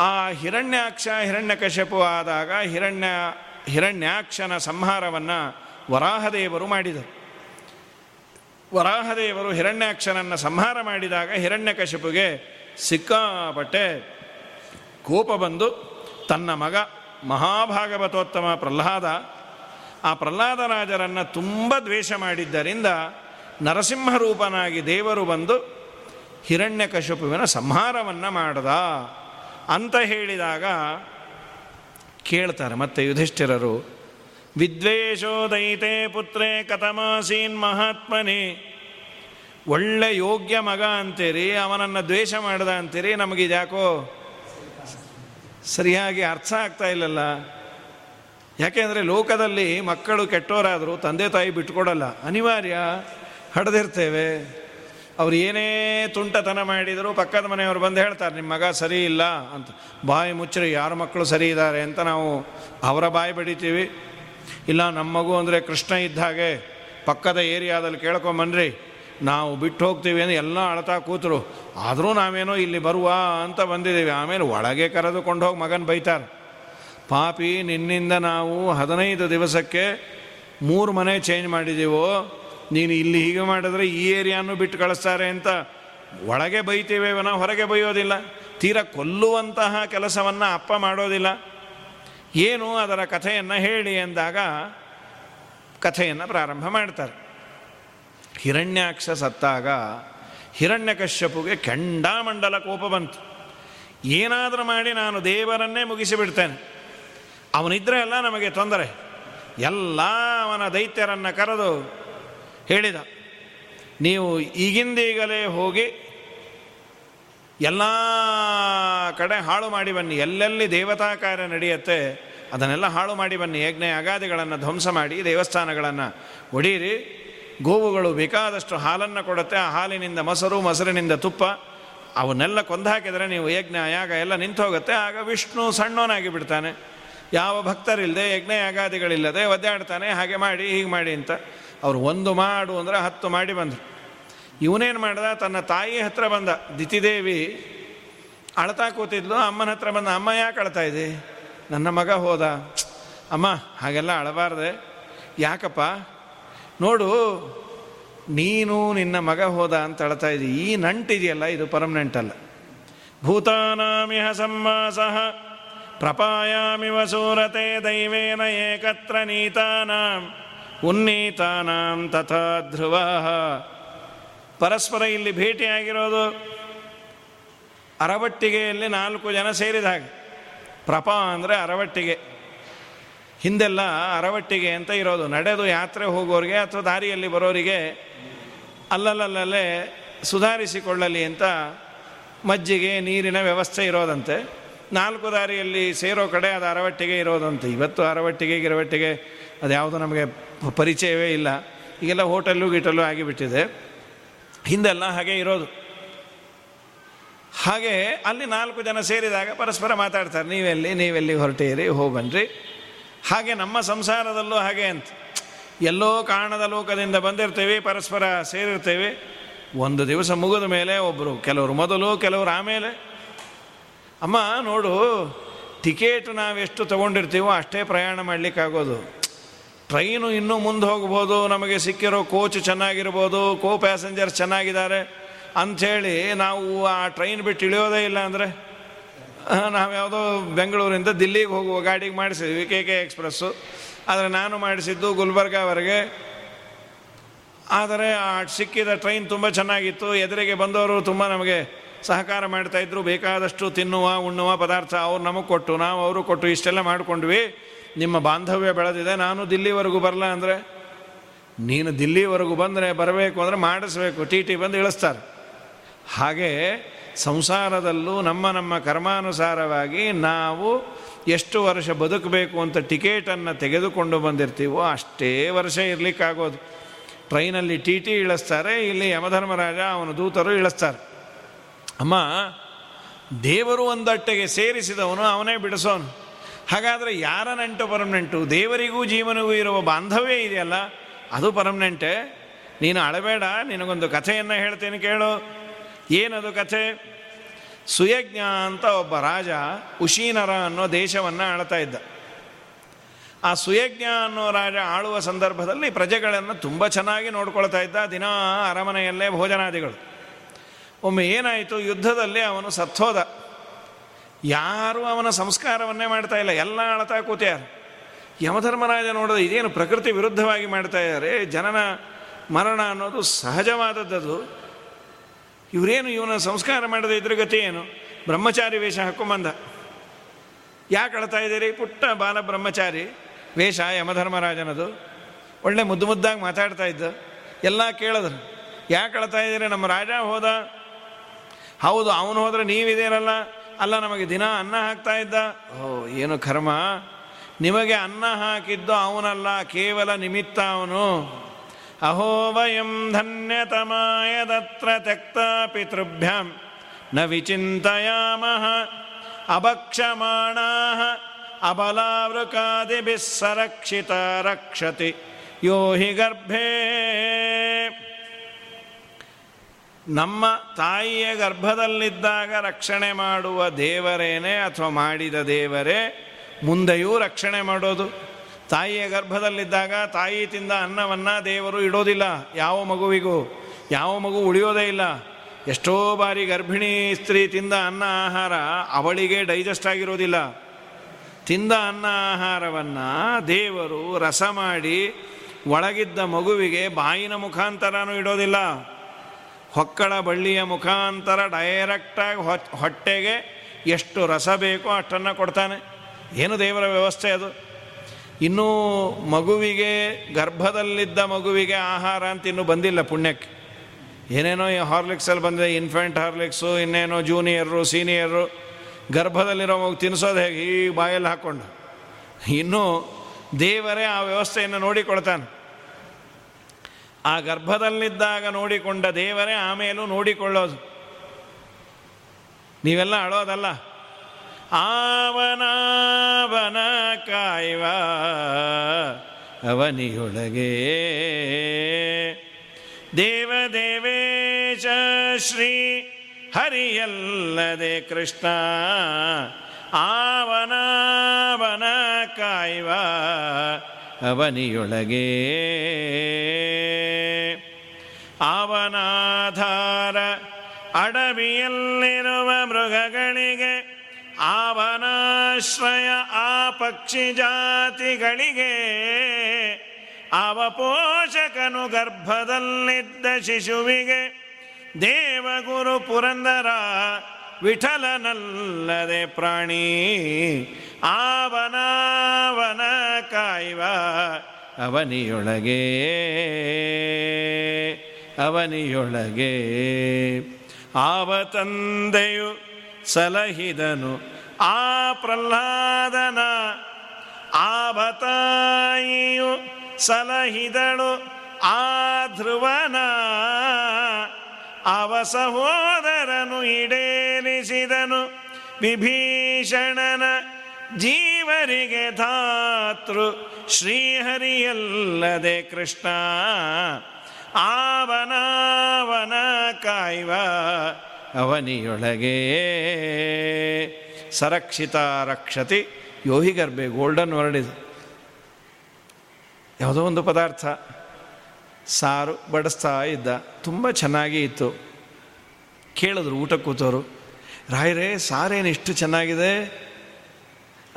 ಆ ಹಿರಣ್ಯಾಕ್ಷ, ಹಿರಣ್ಯಕಶಿಪು ಆದಾಗ ಹಿರಣ್ಯ, ಹಿರಣ್ಯಾಕ್ಷನ ಸಂಹಾರವನ್ನು ವರಾಹದೇವರು ಮಾಡಿದರು. ವರಾಹದೇವರು ಹಿರಣ್ಯಾಕ್ಷನನ್ನು ಸಂಹಾರ ಮಾಡಿದಾಗ ಹಿರಣ್ಯಕಶಿಪುಗೆ ಸಿಕ್ಕಾಪಟ್ಟೆ ಕೋಪ ಬಂದು ತನ್ನ ಮಗ ಮಹಾಭಾಗವತೋತ್ತಮ ಪ್ರಹ್ಲಾದ, ಆ ಪ್ರಹ್ಲಾದರಾಜರನ್ನು ತುಂಬ ದ್ವೇಷ ಮಾಡಿದ್ದರಿಂದ ನರಸಿಂಹರೂಪನಾಗಿ ದೇವರು ಬಂದು ಹಿರಣ್ಯಕಶಪುವಿನ ಸಂಹಾರವನ್ನು ಮಾಡದ ಅಂತ ಹೇಳಿದಾಗ ಕೇಳ್ತಾರೆ. ಮತ್ತೆ ಯುಧಿಷ್ಠಿರರು, ವಿದ್ವೇಷೋ ದೈತೆ ಪುತ್ರೇ ಕಥಮಾಸೀನ್ ಮಹಾತ್ಮನೇ, ಒಳ್ಳೆ ಯೋಗ್ಯ ಮಗ ಅಂತೀರಿ, ಅವನನ್ನು ದ್ವೇಷ ಮಾಡ್ದ ಅಂತೀರಿ, ನಮಗಿದ್ಯಾಕೋ ಸರಿಯಾಗಿ ಅರ್ಥ ಆಗ್ತಾ ಇಲ್ಲಲ್ಲ. ಯಾಕೆಂದರೆ ಲೋಕದಲ್ಲಿ ಮಕ್ಕಳು ಕೆಟ್ಟೋರಾದರೂ ತಂದೆ ತಾಯಿ ಬಿಟ್ಕೊಡಲ್ಲ. ಅನಿವಾರ್ಯ. ಹಡ್ದಿರ್ತೇವೆ. ಅವ್ರು ಏನೇ ತುಂಟತನ ಮಾಡಿದರೂ ಪಕ್ಕದ ಮನೆಯವರು ಬಂದು ಹೇಳ್ತಾರೆ ನಿಮ್ಮ ಮಗ ಸರಿ ಇಲ್ಲ ಅಂತ. ಬಾಯಿ ಮುಚ್ಚರಿ, ಯಾರ ಮಕ್ಕಳು ಸರಿ ಇದ್ದಾರೆ ಅಂತ ನಾವು ಅವರ ಬಾಯಿ ಬಡಿತೀವಿ. ಇಲ್ಲ ನಮ್ಮ ಮಗು ಅಂದರೆ ಕೃಷ್ಣ ಇದ್ದ ಹಾಗೆ ಪಕ್ಕದ ಏರಿಯಾದಲ್ಲಿ ಕೇಳ್ಕೊಂಬನ್ರಿ. ನಾವು ಬಿಟ್ಟು ಹೋಗ್ತೀವಿ ಅಂದರೆ ಎಲ್ಲ ಅಳ್ತಾ ಕೂತರು. ಆದರೂ ನಾವೇನೋ ಇಲ್ಲಿ ಬರುವ ಅಂತ ಬಂದಿದ್ದೀವಿ. ಆಮೇಲೆ ಒಳಗೆ ಕರೆದುಕೊಂಡು ಹೋಗಿ ಮಗನ ಬೈತಾರೆ. ಪಾಪಿ, ನಿನ್ನಿಂದ ನಾವು ಹದಿನೈದು ದಿವಸಕ್ಕೆ ಮೂರು ಮನೆ ಚೇಂಜ್ ಮಾಡಿದ್ದೀವೋ ನೀನು ಇಲ್ಲಿ ಹೀಗೆ ಮಾಡಿದ್ರೆ ಈ ಏರಿಯಾನು ಬಿಟ್ಟು ಕಳಿಸ್ತಾರೆ ಅಂತ ಒಳಗೆ ಬೈತೀವಿ ನಾವು ಹೊರಗೆ ಬೈಯೋದಿಲ್ಲ. ತೀರ ಕೊಲ್ಲುವಂತಹ ಕೆಲಸವನ್ನು ಅಪ್ಪ ಮಾಡೋದಿಲ್ಲ. ಏನು ಅದರ ಕಥೆಯನ್ನು ಹೇಳಿ ಎಂದಾಗ ಕಥೆಯನ್ನು ಪ್ರಾರಂಭ ಮಾಡ್ತಾರೆ. ಹಿರಣ್ಯಾಕ್ಷ ಸತ್ತಾಗ ಹಿರಣ್ಯಕಶ್ಯಪುಗೆ ಕೆಂಡಾಮಂಡಲ ಕೋಪ ಬಂತು. ಏನಾದರೂ ಮಾಡಿ ನಾನು ದೇವರನ್ನೇ ಮುಗಿಸಿಬಿಡ್ತೇನೆ. ಅವನಿದ್ರೆ ಎಲ್ಲ ನಮಗೆ ತೊಂದರೆ. ಎಲ್ಲ ಅವನ ದೈತ್ಯರನ್ನು ಕರೆದು ಹೇಳಿದ, ನೀವು ಈಗಿಂದೀಗಲೇ ಹೋಗಿ ಎಲ್ಲ ಕಡೆ ಹಾಳು ಮಾಡಿ ಬನ್ನಿ. ಎಲ್ಲೆಲ್ಲಿ ದೇವತಾ ಕಾರ್ಯ ನಡೆಯುತ್ತೆ ಅದನ್ನೆಲ್ಲ ಹಾಳು ಮಾಡಿ ಬನ್ನಿ. ಯಜ್ಞ ಅಗಾದಿಗಳನ್ನು ಧ್ವಂಸ ಮಾಡಿ ದೇವಸ್ಥಾನಗಳನ್ನು ಒಡೀರಿ. ಗೋವುಗಳು ಬೇಕಾದಷ್ಟು ಹಾಲನ್ನು ಕೊಡುತ್ತೆ. ಆ ಹಾಲಿನಿಂದ ಮೊಸರು, ಮೊಸರಿನಿಂದ ತುಪ್ಪ, ಅವನ್ನೆಲ್ಲ ಕೊಂದು ಹಾಕಿದರೆ ನೀವು ಯಜ್ಞ, ಯಾಗ ಎಲ್ಲ ನಿಂತು ಹೋಗುತ್ತೆ ಆಗ ವಿಷ್ಣು ಸಣ್ಣವನಾಗಿ ಬಿಡ್ತಾನೆ. ಯಾವ ಭಕ್ತರಿಲ್ಲದೆ ಯಜ್ಞ, ಯಾಗಾದಿಗಳಿಲ್ಲದೆ ಒದ್ದಾಡ್ತಾನೆ. ಹಾಗೆ ಮಾಡಿ, ಹೀಗೆ ಮಾಡಿ ಅಂತ ಅವರು ಒಂದು ಮಾಡು ಅಂದರೆ ಹತ್ತು ಮಾಡಿ ಬಂದರು. ಇವನೇನು ಮಾಡ್ದ? ತನ್ನ ತಾಯಿ ಹತ್ರ ಬಂದ. ದಿತಿದೇವಿ ಅಳ್ತಾ ಕೂತಿದ್ಲು. ಅಮ್ಮನ ಹತ್ರ ಬಂದ, ಅಮ್ಮ, ಯಾಕೆ ಅಳ್ತಾ ಇದ್ದಿ? ನನ್ನ ಮಗ ಹೋದ. ಅಮ್ಮ, ಹಾಗೆಲ್ಲ ಅಳಬಾರ್ದೆ. ಯಾಕಪ್ಪ? ನೋಡು, ನೀನು ನಿನ್ನ ಮಗ ಹೋದ ಅಂತ ಹೇಳ್ತಾ ಇದ್ದಿ. ಈ ನಂಟಿದೆಯಲ್ಲ ಇದು ಪರ್ಮನೆಂಟ್ ಅಲ್ಲ. ಭೂತಾನಾಮಿಹ ಸಮ್ಮಾಸ ಪ್ರಪಾಯಾಮಿವ ಸೂರತೆ ದೈವೇನ ಏಕತ್ರ ನೀತಾನಾಂ, ಉನ್ನೀತಾನಾಂ ತಥಾ ಧ್ರುವ. ಪರಸ್ಪರ ಇಲ್ಲಿ ಭೇಟಿಯಾಗಿರೋದು ಅರವಟ್ಟಿಗೆಯಲ್ಲಿ ನಾಲ್ಕು ಜನ ಸೇರಿದ ಹಾಗೆ. ಪ್ರಪಾ ಅಂದರೆ ಅರವಟ್ಟಿಗೆ. ಹಿಂದೆಲ್ಲ ಅರವಟ್ಟಿಗೆ ಅಂತ ಇರೋದು. ನಡೆದು ಯಾತ್ರೆ ಹೋಗೋರಿಗೆ ಅಥವಾ ದಾರಿಯಲ್ಲಿ ಬರೋರಿಗೆ ಅಲ್ಲಲ್ಲಲ್ಲೇ ಸುಧಾರಿಸಿಕೊಳ್ಳಲಿ ಅಂತ ಮಜ್ಜಿಗೆ, ನೀರಿನ ವ್ಯವಸ್ಥೆ ಇರೋದಂತೆ. ನಾಲ್ಕು ದಾರಿಯಲ್ಲಿ ಸೇರೋ ಕಡೆ ಅದು ಅರವಟ್ಟಿಗೆ ಇರೋದಂತೆ. ಇವತ್ತು ಅರವಟ್ಟಿಗೆ, ಗಿರವಟ್ಟಿಗೆ ಅದು ಯಾವುದು ನಮಗೆ ಪರಿಚಯವೇ ಇಲ್ಲ. ಈಗೆಲ್ಲ ಹೋಟೆಲ್ಲು, ಗಿಟಲ್ಲು ಆಗಿಬಿಟ್ಟಿದೆ. ಹಿಂದೆಲ್ಲ ಹಾಗೆ ಇರೋದು. ಹಾಗೆ ಅಲ್ಲಿ ನಾಲ್ಕು ಜನ ಸೇರಿದಾಗ ಪರಸ್ಪರ ಮಾತಾಡ್ತಾರೆ. ನೀವೆಲ್ಲಿ ನೀವೆಲ್ಲಿ ಹೊರಟೀರಿ, ಹೋಗ್ಬನ್ರಿ. ಹಾಗೆ ನಮ್ಮ ಸಂಸಾರದಲ್ಲೂ ಹಾಗೆ ಅಂತ. ಎಲ್ಲೋ ಕಾರಣದ ಲೋಕದಿಂದ ಬಂದಿರ್ತೇವೆ, ಪರಸ್ಪರ ಸೇರಿರ್ತೇವೆ. ಒಂದು ದಿವಸ ಮುಗಿದ ಮೇಲೆ ಒಬ್ಬರು ಕೆಲವರು ಮೊದಲು, ಕೆಲವರು ಆಮೇಲೆ. ಅಮ್ಮ, ನೋಡು, ಟಿಕೆಟ್ ನಾವೆಷ್ಟು ತೊಗೊಂಡಿರ್ತೀವೋ ಅಷ್ಟೇ ಪ್ರಯಾಣ ಮಾಡಲಿಕ್ಕಾಗೋದು. ಟ್ರೈನು ಇನ್ನೂ ಮುಂದೆ ಹೋಗ್ಬೋದು, ನಮಗೆ ಸಿಕ್ಕಿರೋ ಕೋಚ್ ಚೆನ್ನಾಗಿರ್ಬೋದು ಕೋ ಪ್ಯಾಸೆಂಜರ್ಸ್ ಚೆನ್ನಾಗಿದ್ದಾರೆ. ಅಂಥೇಳಿ ನಾವು ಆ ಟ್ರೈನ್ ಬಿಟ್ಟು ಇಳಿಯೋದೇ ಇಲ್ಲ ಅಂದರೆ? *laughs* ನಾವು ಯಾವುದೋ ಬೆಂಗಳೂರಿಂದ ದಿಲ್ಲಿಗೆ ಹೋಗುವ ಗಾಡಿಗೆ ಮಾಡಿಸಿದ್ವಿ, ಕೆ ಕೆ ಎಕ್ಸ್ಪ್ರೆಸ್ಸು ಆದರೆ ನಾನು ಮಾಡಿಸಿದ್ದು ಗುಲ್ಬರ್ಗಾವರೆಗೆ ಆದರೆ ಆ ಸಿಕ್ಕಿದ ಟ್ರೈನ್ ತುಂಬ ಚೆನ್ನಾಗಿತ್ತು. ಎದುರಿಗೆ ಬಂದವರು ತುಂಬ ನಮಗೆ ಸಹಕಾರ ಮಾಡ್ತಾಯಿದ್ರು ಬೇಕಾದಷ್ಟು ತಿನ್ನುವ, ಉಣ್ಣುವ ಪದಾರ್ಥ ಅವ್ರು ನಮಗೆ ಕೊಟ್ಟು, ನಾವು ಅವರು ಕೊಟ್ಟು ಇಷ್ಟೆಲ್ಲ ಮಾಡಿಕೊಂಡ್ವಿ. ನಿಮ್ಮ ಬಾಂಧವ್ಯ ಬೆಳೆದಿದೆ. ನಾನು ದಿಲ್ಲಿವರೆಗೂ ಬರಲ್ಲ ಅಂದರೆ, ನೀನು ದಿಲ್ಲಿವರೆಗೂ ಬಂದರೆ ಬರಬೇಕು ಅಂದರೆ ಮಾಡಿಸ್ಬೇಕು. ಟಿ ಟಿ ಬಂದು ಇಳಿಸ್ತಾರೆ. ಹಾಗೆ ಸಂಸಾರದಲ್ಲೂ ನಮ್ಮ ನಮ್ಮ ಕರ್ಮಾನುಸಾರವಾಗಿ ನಾವು ಎಷ್ಟು ವರ್ಷ ಬದುಕಬೇಕು ಅಂತ ಟಿಕೆಟನ್ನು ತೆಗೆದುಕೊಂಡು ಬಂದಿರ್ತೀವೋ ಅಷ್ಟೇ ವರ್ಷ ಇರಲಿಕ್ಕಾಗೋದು. ಟ್ರೈನಲ್ಲಿ ಟಿ ಟಿ ಇಳಿಸ್ತಾರೆ, ಇಲ್ಲಿ ಯಮಧರ್ಮರಾಜ ಅವನ ದೂತರು ಇಳಿಸ್ತಾರೆ. ಅಮ್ಮ, ದೇವರು ಒಂದಟ್ಟೆಗೆ ಸೇರಿಸಿದವನು, ಅವನೇ ಬಿಡಿಸೋನು. ಹಾಗಾದರೆ ಯಾರ ನಂಟು ಪರ್ಮನೆಂಟು? ದೇವರಿಗೂ ಜೀವನಿಗೂ ಇರುವ ಬಾಂಧವ್ಯ ಇದೆಯಲ್ಲ, ಅದು ಪರ್ಮನೆಂಟೇ? ನೀನು ಅಳಬೇಡ, ನಿನಗೊಂದು ಕಥೆಯನ್ನು ಹೇಳ್ತೇನೆ ಕೇಳು. ಏನದು ಕಥೆ? ಸುಯಜ್ಞ ಅಂತ ಒಬ್ಬ ರಾಜ ಉಶೀನರ ಅನ್ನೋ ದೇಶವನ್ನು ಆಳ್ತಾ ಇದ್ದ. ಆ ಸುಯಜ್ಞ ಅನ್ನೋ ರಾಜ ಆಳುವ ಸಂದರ್ಭದಲ್ಲಿ ಪ್ರಜೆಗಳನ್ನು ತುಂಬ ಚೆನ್ನಾಗಿ ನೋಡ್ಕೊಳ್ತಾ ಇದ್ದ. ದಿನ ಅರಮನೆಯಲ್ಲೇ ಭೋಜನಾದಿಗಳು. ಒಮ್ಮೆ ಏನಾಯಿತು? ಯುದ್ಧದಲ್ಲಿ ಅವನು ಸತ್ತೋದ. ಯಾರೂ ಅವನ ಸಂಸ್ಕಾರವನ್ನೇ ಮಾಡ್ತಾ ಇಲ್ಲ. ಎಲ್ಲ ಅಳತಾ ಕೂತ್ಯಾರು ಯಮಧರ್ಮರಾಜ ನೋಡಿದ ಇದೇನು ಪ್ರಕೃತಿ ವಿರುದ್ಧವಾಗಿ ಮಾಡ್ತಾ ಇದ್ದಾರೆ? ಜನನ ಮರಣ ಅನ್ನೋದು ಸಹಜವಾದದ್ದು ಇವರೇನು ಇವನ ಸಂಸ್ಕಾರ ಮಾಡದೆ ಇದ್ರ ಗತಿ ಏನು? ಬ್ರಹ್ಮಚಾರಿ ವೇಷ ಹಾಕೊಂಬಂದ. ಯಾಕೆ ಅಳ್ತಾ ಇದ್ದೀರಿ? ಪುಟ್ಟ ಬಾಲ ಬ್ರಹ್ಮಚಾರಿ, ವೇಷ ಯಮಧರ್ಮರಾಜನದು. ಒಳ್ಳೆ ಮುದ್ದು ಮುದ್ದಾಗಿ ಮಾತಾಡ್ತಾ ಇದ್ದ. ಎಲ್ಲ ಕೇಳಿದ್ರು. ಯಾಕೆ ಅಳ್ತಾ ಇದ್ದೀರಿ? ನಮ್ಮ ರಾಜ ಹೋದ. ಹೌದು, ಅವನು ಹೋದ್ರೆ ನೀವಿದ್ದೀರಲ್ಲ ಅಲ್ಲ, ನಮಗೆ ದಿನ ಅನ್ನ ಹಾಕ್ತಾ ಇದ್ದ. ಓ, ಏನು ಕರ್ಮ? ನಿಮಗೆ ಅನ್ನ ಹಾಕಿದ್ದು ಅವನಲ್ಲ, ಕೇವಲ ನಿಮಿತ್ತ ಅವನು. ಅಹೋ ವಯಂ ಧನ್ಯತಮಾಯದತ್ರ ತಕ್ತ ಪಿತೃಭ್ಯಾಂ ನ ವಿಚಿಂತಯಾಮಃ ಅಭಕ್ಷಮಾಣ ಅಬಲಾವೃಕಾದಿಭಿಃ ಸರಕ್ಷಿತ ರಕ್ಷತಿ ಯೋ ಹಿ ಗರ್ಭೇ ನಮ್ಮ ತಾಯಿಯ ಗರ್ಭದಲ್ಲಿದ್ದಾಗ ರಕ್ಷಣೆ ಮಾಡುವ ದೇವರೇನೆ ಅಥವಾ ಮಾಡಿದ ದೇವರೇ, ಮುಂದೆಯೂ ರಕ್ಷಣೆ ಮಾಡೋದು? ತಾಯಿಯ ಗರ್ಭದಲ್ಲಿದ್ದಾಗ ತಾಯಿ ತಿಂದ ಅನ್ನವನ್ನು ದೇವರು ಇಡೋದಿಲ್ಲ. ಯಾವ ಮಗುವಿಗೂ? ಯಾವ ಮಗು ಉಳಿಯೋದೇ ಇಲ್ಲ. ಎಷ್ಟೋ ಬಾರಿ ಗರ್ಭಿಣಿ ಸ್ತ್ರೀ ತಿಂದ ಅನ್ನ ಆಹಾರ ಅವಳಿಗೆ ಡೈಜೆಸ್ಟ್ ಆಗಿರೋದಿಲ್ಲ. ತಿಂದ ಅನ್ನ ಆಹಾರವನ್ನು ದೇವರು ರಸ ಮಾಡಿ ಒಳಗಿದ್ದ ಮಗುವಿಗೆ ಬಾಯಿನ ಮುಖಾಂತರನೂ ಇಡೋದಿಲ್ಲ. ಹೊಕ್ಕಳ ಬಳ್ಳಿಯ ಮುಖಾಂತರ ಡೈರೆಕ್ಟಾಗಿ ಹೊಟ್ಟೆಗೆ ಎಷ್ಟು ರಸ ಬೇಕೋ ಅಷ್ಟನ್ನು ಕೊಡ್ತಾನೆ. ಏನು ದೇವರ ವ್ಯವಸ್ಥೆ ಅದು? ಇನ್ನೂ ಮಗುವಿಗೆ ಗರ್ಭದಲ್ಲಿದ್ದ ಮಗುವಿಗೆ ಆಹಾರ ಅಂತ ಇನ್ನೂ ಬಂದಿಲ್ಲ ಪುಣ್ಯಕ್ಕೆ. ಏನೇನೋ ಈ ಹಾರ್ಲಿಕ್ಸಲ್ಲಿ ಬಂದಿದೆ ಇನ್ಫೆಂಟ್ ಹಾರ್ಲಿಕ್ಸು, ಇನ್ನೇನೋ ಜೂನಿಯರು ಸೀನಿಯರು ಗರ್ಭದಲ್ಲಿರೋ ಮಗು ತಿನ್ನಿಸೋದು ಹೇಗೆ? ಈ ಬಾಯಲ್ಲಿ ಹಾಕ್ಕೊಂಡು. ಇನ್ನೂ ದೇವರೇ ಆ ವ್ಯವಸ್ಥೆಯನ್ನು ನೋಡಿಕೊಳ್ತಾನೆ. ಆ ಗರ್ಭದಲ್ಲಿದ್ದಾಗ ನೋಡಿಕೊಂಡ ದೇವರೇ ಆಮೇಲೂ ನೋಡಿಕೊಳ್ಳೋದು. ನೀವೆಲ್ಲ ಅಳೋದಲ್ಲ. ಆವನಾವನ ಕಾಯುವ ಅವನಿಯೊಳಗೆ. ದೇವದೇವೇಶ ಶ್ರೀ ಹರಿಯಲ್ಲದೆ ಕೃಷ್ಣ ಆವನಾವನ ಕಾಯುವ ಅವನಿಯೊಳಗೆ. ಅವನಾಧಾರ ಅಡವಿಯಲ್ಲಿರುವ ಮೃಗಗಳಿಗೆ ಅವನಾಶ್ರಯ ಆ ಪಕ್ಷಿ ಜಾತಿಗಳಿಗೆ ಅವಪೋಷಕನು ಗರ್ಭದಲ್ಲಿದ್ದ ಶಿಶುವಿಗೆ ದೇವಗುರು ಪುರಂದರ ವಿಠಲನಲ್ಲದೆ ಪ್ರಾಣಿ ಆವನಾವನ ಕಾಯುವ ಅವನಿಯೊಳಗೆ ಅವನಿಯೊಳಗೆ. ಆವ ತಂದೆಯು ಸಲಹಿದನು. ಆ ಪ್ರಹ್ಲಾದನ ಬತಾಯಿಯು ಸಲಹಿದಳು. ಆ ಧ್ರುವನ ಅವ ಸಹೋದರನು ವಿಭೀಷಣನ ಜೀವರಿಗೆ ಧಾತೃ ಶ್ರೀಹರಿಯಲ್ಲದೆ ಕೃಷ್ಣ. ಆವನಾವನ ಕಾಯ್ವ ಅವನಿಯೊಳಗೆ. ಸರಕ್ಷಿತ ರಕ್ಷತಿ. ಯೋಹಿ ಗರ್ಭೆ ಗೋಲ್ಡನ್ ವರ್ಡ್ ಇದು. ಯಾವುದೋ ಒಂದು ಪದಾರ್ಥ. ಸಾರು, ಬಡಿಸ್ತಾ ಇದ್ದ, ತುಂಬ ಚೆನ್ನಾಗಿ ಇತ್ತು. ಕೇಳಿದ್ರು ಊಟ ಕೂತವರು ರಾಯರೇ ಸಾರೇನು ಇಷ್ಟು ಚೆನ್ನಾಗಿದೆ?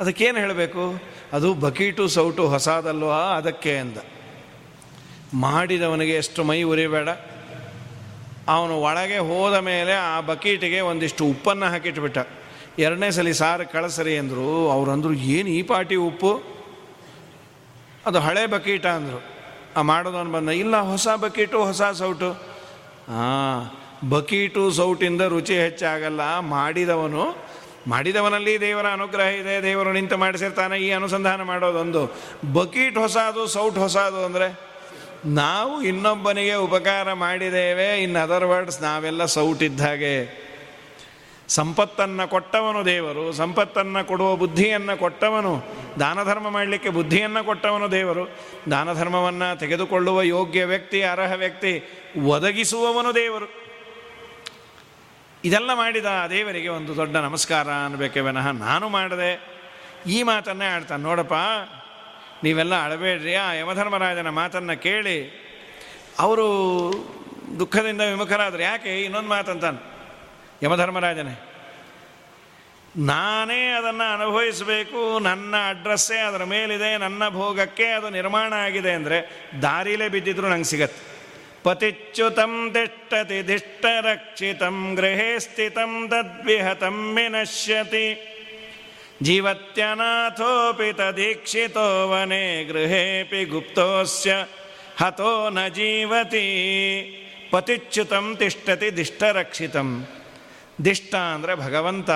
ಅದಕ್ಕೇನು ಹೇಳಬೇಕು? ಅದು ಬಕೀಟು ಸೌಟು ಹೊಸದಲ್ವಾ ಅದಕ್ಕೆ ಅಂದ. ಮಾಡಿದವನಿಗೆ ಎಷ್ಟು ಮೈ ಉರಿಬೇಡ. ಅವನು ಒಳಗೆ ಹೋದ ಮೇಲೆ ಆ ಬಕೀಟಿಗೆ ಒಂದಿಷ್ಟು ಉಪ್ಪನ್ನು ಹಾಕಿಟ್ಬಿಟ್ಟ. ಎರಡನೇ ಸಲ, ಸಾರು, ಕಳಸರಿ ಅಂದರು. ಅವ್ರು ಅಂದರು ಏನು ಈ ಪಾಟಿ ಉಪ್ಪು? ಅದು ಹಳೆ ಬಕೀಟ ಅಂದರು. ಆ ಮಾಡೋದವನು ಬಂದ, ಇಲ್ಲ, ಹೊಸ ಬಕೀಟು, ಹೊಸ ಸೌಟು. ಹಾಂ ಬಕೀಟು ಸೌಟಿಂದ ರುಚಿ ಹೆಚ್ಚಾಗಲ್ಲ. ಮಾಡಿದವನು, ಮಾಡಿದವನಲ್ಲಿ ದೇವರ ಅನುಗ್ರಹ ಇದೆ, ದೇವರು ನಿಂತು ಮಾಡಿಸಿರ್ತಾನೆ, ಈ ಅನುಸಂಧಾನ ಮಾಡೋದೊಂದು. ಬಕೀಟ್ ಹೊಸದು, ಸೌಟ್ ಹೊಸದು ಅಂದರೆ ನಾವು ಇನ್ನೊಬ್ಬನಿಗೆ ಉಪಕಾರ ಮಾಡಿದ್ದೇವೆ, ಇನ್ ಅದರ್ ವರ್ಡ್ಸ್ ನಾವೆಲ್ಲ ಸೌಟಿದ್ದ ಹಾಗೆ. ಸಂಪತ್ತನ್ನು ಕೊಟ್ಟವನು ದೇವರು, ಸಂಪತ್ತನ್ನು ಕೊಡುವ ಬುದ್ಧಿಯನ್ನು ಕೊಟ್ಟವನು, ದಾನ ಧರ್ಮ ಮಾಡಲಿಕ್ಕೆ ಬುದ್ಧಿಯನ್ನು ಕೊಟ್ಟವನು ದೇವರು, ದಾನ ಧರ್ಮವನ್ನು ತೆಗೆದುಕೊಳ್ಳುವ ಯೋಗ್ಯ ವ್ಯಕ್ತಿ, ಅರ್ಹ ವ್ಯಕ್ತಿ, ಒದಗಿಸುವವನು ದೇವರು. ಇದೆಲ್ಲ ಮಾಡಿದ ದೇವರಿಗೆ ಒಂದು ದೊಡ್ಡ ನಮಸ್ಕಾರ ಅನ್ನಬೇಕೆ ವಿನಃ, ನಾನು ಮಾಡಿದೆ ಈ ಮಾತನ್ನೇ ಆಡ್ತಾನೆ. ನೋಡಪ್ಪ ನೀವೆಲ್ಲ ಅಳಬೇಡ್ರಿ. ಆ ಯಮಧರ್ಮರಾಜನ ಮಾತನ್ನು ಕೇಳಿ ಅವರು ದುಃಖದಿಂದ ವಿಮುಖರಾದರು. ಯಾಕೆ? ಇನ್ನೊಂದು ಮಾತಂತಾನೆ ಯಮಧರ್ಮರಾಜನೇ, ನಾನೇ ಅದನ್ನು ಅನುಭವಿಸಬೇಕು. ನನ್ನ ಅಡ್ರೆಸ್ಸೇ ಅದರ ಮೇಲಿದೆ. ನನ್ನ ಭೋಗಕ್ಕೆ ಅದು ನಿರ್ಮಾಣ ಆಗಿದೆ ಅಂದರೆ ದಾರಿಲೇ ಬಿದ್ದಿದ್ರು ನಂಗೆ ಸಿಗತ್ತೆ. ಪತಿಚ್ಯುತಂ ತಿಷ್ಟತಿ, ದಿಷ್ಟರಕ್ಷಿತಂ ಗೃಹೇ ಸ್ಥಿತಂ ತದ್ವಿಹತಂ ವಿನಶ್ಯತಿ. ಜೀವತ್ಯನಾಥೋಪಿ ತದೀಕ್ಷಿತೋ ವನೆ ಗೃಹೇಪಿ ಗುಪ್ತೋಸ್ಯ ಹತೋ ನ ಜೀವತಿ ಪತಿಚ್ಯುತಂ ತಿಷ್ಟತಿ ದಿಷ್ಟರಕ್ಷಿತಂ ದಿಷ್ಟ ಅಂದರೆ ಭಗವಂತ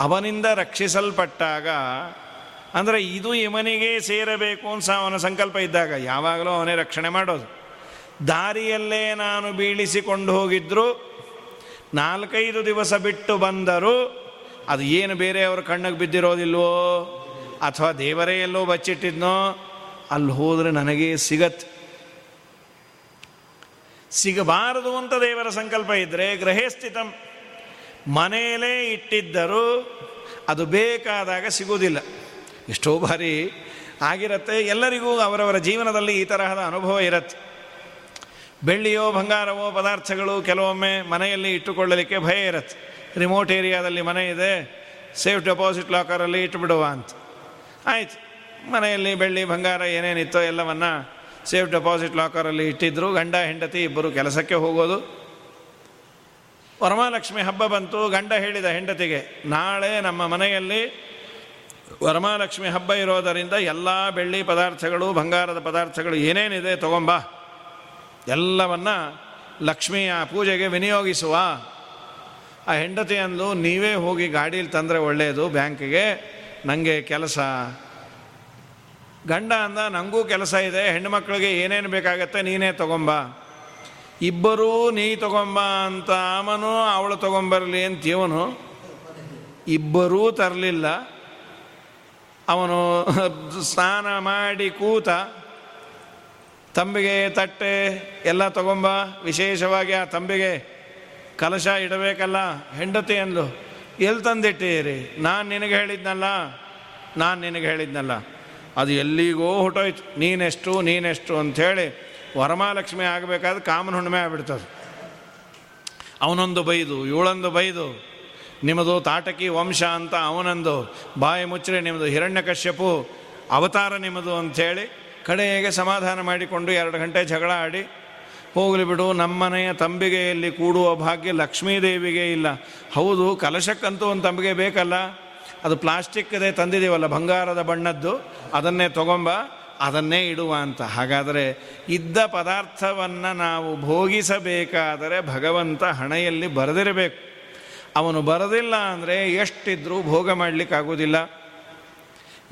ಅವನಿಂದ ರಕ್ಷಿಸಲ್ಪಟ್ಟಾಗ, ಅಂದರೆ ಇದು ಇವನಿಗೆ ಸೇರಬೇಕು ಅಂತ ಅವನ ಸಂಕಲ್ಪ ಇದ್ದಾಗ ಯಾವಾಗಲೂ ಅವನೇ ರಕ್ಷಣೆ ಮಾಡೋದು. ದಾರಿಯಲ್ಲೇ ನಾನು ಬೀಳಿಸಿಕೊಂಡು ಹೋಗಿದ್ರು, ನಾಲ್ಕೈದು ದಿವಸ ಬಿಟ್ಟು ಬಂದರು ಅದು ಏನು ಬೇರೆಯವ್ರ ಕಣ್ಣಿಗೆ ಬಿದ್ದಿರೋದಿಲ್ವೋ? ಅಥವಾ ದೇವರೇ ಎಲ್ಲೋ ಬಚ್ಚಿಟ್ಟಿದ್ನೋ? ಅಲ್ಲಿ ಹೋದರೆ ನನಗೆ ಸಿಗತ್ ಸಿಗಬಾರದು ಅಂತ ದೇವರ ಸಂಕಲ್ಪ ಇದ್ದರೆ ಗೃಹೇ ಸ್ಥಿತಂ ಮನೆಯಲ್ಲೇ ಇಟ್ಟಿದ್ದರೂ ಅದು ಬೇಕಾದಾಗ ಸಿಗುವುದಿಲ್ಲ. ಎಷ್ಟೋ ಬಾರಿ ಆಗಿರತ್ತೆ, ಎಲ್ಲರಿಗೂ ಅವರವರ ಜೀವನದಲ್ಲಿ ಈ ತರಹದ ಅನುಭವ ಇರತ್ತೆ. ಬೆಳ್ಳಿಯೋ, ಬಂಗಾರವೋ, ಪದಾರ್ಥಗಳು ಕೆಲವೊಮ್ಮೆ ಮನೆಯಲ್ಲಿ ಇಟ್ಟುಕೊಳ್ಳಲಿಕ್ಕೆ ಭಯ ಇರತ್ತೆ. ರಿಮೋಟ್ ಏರಿಯಾದಲ್ಲಿ ಮನೆ ಇದೆ. ಸೇಫ್ ಡೆಪಾಸಿಟ್ ಲಾಕರಲ್ಲಿ ಇಟ್ಬಿಡುವ ಅಂತ. ಆಯ್ತು. ಮನೆಯಲ್ಲಿ ಬೆಳ್ಳಿ, ಬಂಗಾರ ಏನೇನಿತ್ತೋ ಎಲ್ಲವನ್ನ ಸೇಫ್ ಡೆಪಾಸಿಟ್ ಲಾಕರಲ್ಲಿ ಇಟ್ಟಿದ್ರು. ಗಂಡ, ಹೆಂಡತಿ ಇಬ್ಬರು ಕೆಲಸಕ್ಕೆ ಹೋಗೋದು. ವರಮಹಾಲಕ್ಷ್ಮಿ ಹಬ್ಬ ಬಂತು. ಗಂಡ ಹೇಳಿದ ಹೆಂಡತಿಗೆ, ನಾಳೆ ನಮ್ಮ ಮನೆಯಲ್ಲಿ ವರಮಹಾಲಕ್ಷ್ಮಿ ಹಬ್ಬ ಇರೋದರಿಂದ ಎಲ್ಲ ಬೆಳ್ಳಿ ಪದಾರ್ಥಗಳು, ಬಂಗಾರದ ಪದಾರ್ಥಗಳು ಏನೇನಿದೆ ತಗೊಂಬ. ಎಲ್ಲವನ್ನ ಲಕ್ಷ್ಮಿಯ ಪೂಜೆಗೆ ವಿನಿಯೋಗಿಸುವ. ಆ ಹೆಂಡತಿ ಅಂದು ನೀವೇ ಹೋಗಿ ಗಾಡೀಲಿ ತಂದರೆ ಒಳ್ಳೆಯದು ಬ್ಯಾಂಕಿಗೆ ನನಗೆ ಕೆಲಸ. ಗಂಡ ಅಂದ ನನಗೂ ಕೆಲಸ ಇದೆ, ಹೆಣ್ಣುಮಕ್ಳಿಗೆ ಏನೇನು ಬೇಕಾಗತ್ತೆ ನೀನೇ ತಗೊಂಬ. ಇಬ್ಬರೂ ನೀ ತಗೊಂಬ ಅಂತ ಆಮನು, ಅವಳು ತಗೊಂಬರಲಿ ಅಂತ ಇವನು, ಇಬ್ಬರೂ ತರಲಿಲ್ಲ. ಅವನು ಸ್ನಾನ ಮಾಡಿ ಕೂತ, ತಂಬಿಗೆ ತಟ್ಟೆ ಎಲ್ಲ ತಗೊಂಬ, ವಿಶೇಷವಾಗಿ ಆ ತಂಬಿಗೆ ಕಲಶ ಇಡಬೇಕಲ್ಲ, ಹೆಂಡತಿ ಅಂದ್ಲು, ಎಲ್ಲಿ ತಂದಿಟ್ಟಿರಿ? ನಾನು ನಿನಗೆ ಹೇಳಿದ್ನಲ್ಲ, ನಾನು ನಿನಗೆ ಹೇಳಿದ್ನಲ್ಲ. ಅದು ಎಲ್ಲಿಗೋ ಹೊಟ್ಟೋಯ್ತು. ನೀನೆಷ್ಟು ನೀನೆಷ್ಟು ಅಂಥೇಳಿ ವರಮಹಾಲಕ್ಷ್ಮಿ ಆಗಬೇಕಾದ್ರೆ ಕಾಮನ ಹುಣ್ಣಿಮೆ ಆಗ್ಬಿಡ್ತದೆ. ಅವನೊಂದು ಬೈದು, ಇವಳೊಂದು ಬೈದು, ನಿಮ್ಮದು ತಾಟಕಿ ವಂಶ ಅಂತ ಅವನೊಂದು ಬಾಯಿ ಮುಚ್ಚರೆ, ನಿಮ್ಮದು ಹಿರಣ್ಯಕಶ್ಯಪು ಅವತಾರ ನಿಮ್ಮದು ಅಂಥೇಳಿ ಕಡೆಗೆ ಸಮಾಧಾನ ಮಾಡಿಕೊಂಡು ಎರಡು ಗಂಟೆ ಜಗಳ ಆಡಿ ಹೋಗಲಿ ಬಿಡು ನಮ್ಮನೆಯ ತಂಬಿಗೆಯಲ್ಲಿ ಕೂಡುವ ಭಾಗ್ಯ ಲಕ್ಷ್ಮೀದೇವಿಗೆ ಇಲ್ಲ. ಹೌದು, ಕಲಶಕ್ಕಂತೂ ಒಂದು ತಂಬಿಗೆ ಬೇಕಲ್ಲ? ಅದು ಪ್ಲಾಸ್ಟಿಕ್ದೇ ತಂದಿದ್ದೀವಲ್ಲ ಬಂಗಾರದ ಬಣ್ಣದ್ದು. ಅದನ್ನೇ ತಗೊಂಬ, ಅದನ್ನೇ ಇಡುವ ಅಂತ. ಹಾಗಾದರೆ ಇದ್ದ ಪದಾರ್ಥವನ್ನು ನಾವು ಭೋಗಿಸಬೇಕಾದರೆ ಭಗವಂತ ಹಣೆಯಲ್ಲಿ ಬರೆದಿರಬೇಕು. ಅವನು ಬರದಿಲ್ಲ ಅಂದರೆ ಎಷ್ಟಿದ್ರೂ ಭೋಗ ಮಾಡಲಿಕ್ಕಾಗೋದಿಲ್ಲ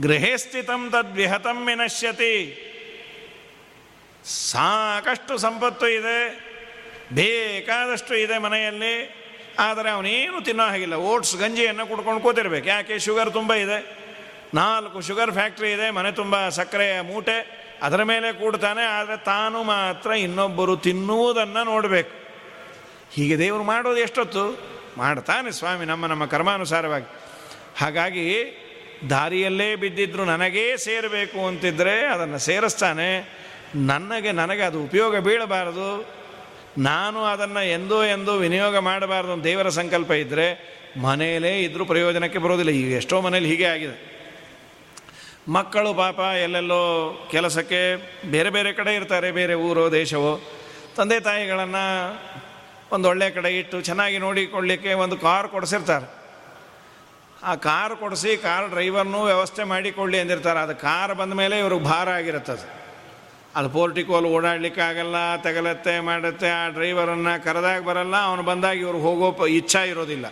ಗೃಹೇ ಸ್ಥಿತಂ ತದ್ವಿಹತಂ ವಿನಶ್ಯತಿ. ಸಾಕಷ್ಟು ಸಂಪತ್ತು ಇದೆ, ಬೇಕಾದಷ್ಟು ಇದೆ ಮನೆಯಲ್ಲಿ, ಆದರೆ ಅವನೇನು ತಿನ್ನೋ ಹಾಗಿಲ್ಲ. ಓಟ್ಸ್, ಗಂಜಿಯನ್ನು ಕುಡ್ಕೊಂಡು ಕೂತಿರ್ಬೇಕು. ಯಾಕೆ? ಶುಗರ್ ತುಂಬ ಇದೆ. ನಾಲ್ಕು ಶುಗರ್ ಫ್ಯಾಕ್ಟ್ರಿ ಇದೆ, ಮನೆ ತುಂಬ ಸಕ್ಕರೆಯ ಮೂಟೆ, ಅದರ ಮೇಲೆ ಕೂಡ್ತಾನೆ, ಆದರೆ ತಾನು ಮಾತ್ರ ಇನ್ನೊಬ್ಬರು ತಿನ್ನುವುದನ್ನು ನೋಡಬೇಕು. ಹೀಗೆ ದೇವರು ಮಾಡೋದು ಎಷ್ಟೊತ್ತು? ಮಾಡ್ತಾನೆ ಸ್ವಾಮಿ ನಮ್ಮ ನಮ್ಮ ಕರ್ಮಾನುಸಾರವಾಗಿ. ಹಾಗಾಗಿ ದಾರಿಯಲ್ಲೇ ಬಿದ್ದಿದ್ರು ನನಗೇ ಸೇರಬೇಕು ಅಂತಿದ್ದರೆ ಅದನ್ನು ಸೇರಿಸ್ತಾನೆ. ನನಗೆ ನನಗೆ ಅದು ಉಪಯೋಗ ಬೀಳಬಾರದು. ನಾನು ಅದನ್ನು ಎಂದೋ ಎಂದೋ ವಿನಿಯೋಗ ಮಾಡಬಾರ್ದು ಅಂತ ದೇವರ ಸಂಕಲ್ಪ ಇದ್ದರೆ ಮನೆಯಲ್ಲೇ ಇದ್ದರೂ ಪ್ರಯೋಜನಕ್ಕೆ ಬರೋದಿಲ್ಲ. ಈಗ ಎಷ್ಟೋ ಮನೇಲಿ ಹೀಗೆ ಆಗಿದೆ. ಮಕ್ಕಳು ಪಾಪ ಎಲ್ಲೆಲ್ಲೋ ಕೆಲಸಕ್ಕೆ ಬೇರೆ ಬೇರೆ ಕಡೆ ಇರ್ತಾರೆ, ಬೇರೆ ಊರೋ ದೇಶವೋ. ತಂದೆ ತಾಯಿಗಳನ್ನು ಒಂದು ಒಳ್ಳೆ ಕಡೆ ಇಟ್ಟು ಚೆನ್ನಾಗಿ ನೋಡಿಕೊಳ್ಳಿಕ್ಕೆ ಒಂದು ಕಾರ್ ಕೊಡಿಸಿರ್ತಾರೆ. ಆ ಕಾರ್ ಕೊಡಿಸಿ, ಕಾರ್ ಡ್ರೈವರ್ನೂ ವ್ಯವಸ್ಥೆ ಮಾಡಿಕೊಳ್ಳಿ ಅಂದಿರ್ತಾರೆ. ಅದು ಕಾರ್ ಬಂದ ಮೇಲೆ ಇವ್ರಿಗೆ ಭಾರ ಆಗಿರುತ್ತದೆ. ಅದು ಪೋರ್ಟಿಕೋಲ್ ಓಡಾಡಲಿಕ್ಕಾಗಲ್ಲ ತಗಲತ್ತೆ, ಮಾಡುತ್ತೆ, ಆ ಡ್ರೈವರನ್ನು ಕರೆದಾಗ ಬರಲ್ಲ, ಅವನು ಬಂದಾಗ ಇವ್ರು ಹೋಗೋ ಪ, ಇಚ್ಛಾ ಇರೋದಿಲ್ಲ.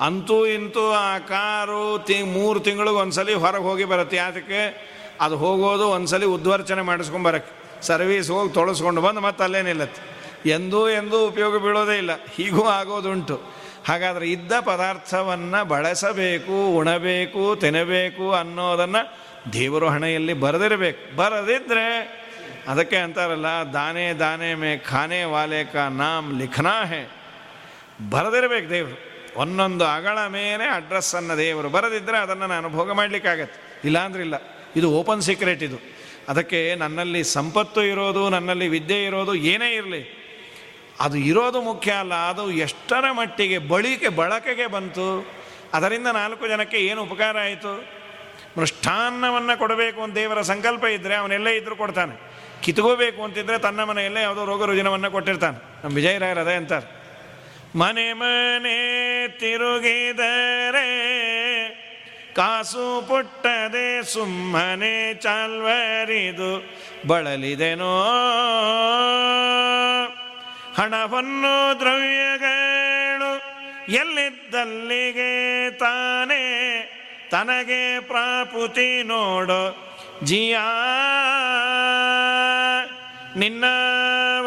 ಅಂತೂ ಇಂತೂ ಆ ಕಾರು ತಿ, ಮೂರು ತಿಂಗಳಿಗೆ ಒಂದ್ಸಲಿ ಹೊರಗೆ ಹೋಗಿ ಬರುತ್ತೆ. ಅದಕ್ಕೆ ಅದು ಹೋಗೋದು ಒಂದ್ಸಲಿ ಉದ್ವರ್ಚನೆ ಮಾಡಿಸ್ಕೊಂಬರಕ್ಕೆ ಸರ್ವೀಸ್ ಹೋಗಿ ತೊಳಸ್ಕೊಂಡು ಬಂದು ಮತ್ತೆ ಅಲ್ಲೇ ನಿಲ್ಲತ್ತೆ. ಎಂದೂ ಎಂದೂ ಉಪಯೋಗ ಬೀಳೋದೇ ಇಲ್ಲ. ಹೀಗೂ ಆಗೋದುಂಟು. ಹಾಗಾದರೆ ಇದ್ದ ಪದಾರ್ಥವನ್ನು ಬಳಸಬೇಕು, ಉಣಬೇಕು ತಿನ್ನಬೇಕು ಅನ್ನೋದನ್ನು ದೇವರು ಹಣೆಯಲ್ಲಿ ಬರೆದಿರಬೇಕು. ಬರದಿದ್ದರೆ ಅದಕ್ಕೆ ಅಂತಾರಲ್ಲ, ದಾನೆ ದಾನೆ ಮೇ ಖಾನೆ ವಾಲೆ ಕಾ ನಾಮ್ ಲಿಖನಾ ಹೇ. ಬರೆದಿರಬೇಕು ದೇವರು. ಒಂದೊಂದು ಅಗಳ ಮೇಲೆ ಅಡ್ರೆಸ್ಸನ್ನು ದೇವರು ಬರೆದಿದ್ದರೆ ಅದನ್ನು ನಾನು ಭೋಗ ಮಾಡಲಿಕ್ಕಾಗತ್ತೆ ಇಲ್ಲಾಂದ್ರೆ ಇಲ್ಲ. ಇದು ಓಪನ್ ಸೀಕ್ರೆಟ್ ಇದು. ಅದಕ್ಕೆ ನನ್ನಲ್ಲಿ ಸಂಪತ್ತು ಇರೋದು, ನನ್ನಲ್ಲಿ ವಿದ್ಯೆ ಇರೋದು ಏನೇ ಇರಲಿ. ಅದು ಇರೋದು ಮುಖ್ಯ ಅಲ್ಲ, ಅದು ಎಷ್ಟರ ಮಟ್ಟಿಗೆ ಬಳಿಕೆ, ಬಳಕೆಗೆ ಬಂತು. ಅದರಿಂದ ನಾಲ್ಕು ಜನಕ್ಕೆ ಏನು ಉಪಕಾರ ಆಯಿತು? ಮೃಷ್ಟಾನ್ನವನ್ನು ಕೊಡಬೇಕು ಅಂತ ದೇವರ ಸಂಕಲ್ಪ ಇದ್ದರೆ ಅವನೆಲ್ಲೇ ಇದ್ದರೂ ಕೊಡ್ತಾನೆ. ಕಿತ್ಕೋಬೇಕು ಅಂತಿದ್ರೆ ತನ್ನ ಮನೆಯಲ್ಲೇ ಯಾವುದೋ ರೋಗ ರುಜಿನವನ್ನು ಕೊಟ್ಟಿರ್ತಾನೆ. ನಮ್ಮ ವಿಜಯರಾಯರ ಅದೇ ಅಂತಾರೆ. ಮನೆ ಮನೆ ತಿರುಗಿದರೆ ಕಾಸು ಪುಟ್ಟದೆ ಸುಮ್ಮನೆ ಚಾಲ್ವರಿದು ಬಳಲಿದೆನೋ. ಹಣವನ್ನು ದ್ರವ್ಯಗಳು ಎಲ್ಲಿದ್ದಲ್ಲಿಗೆ ತಾನೇ ತನಗೆ ಪ್ರಾಪುತಿ ನೋಡು ಜಿಯಾ ನಿನ್ನ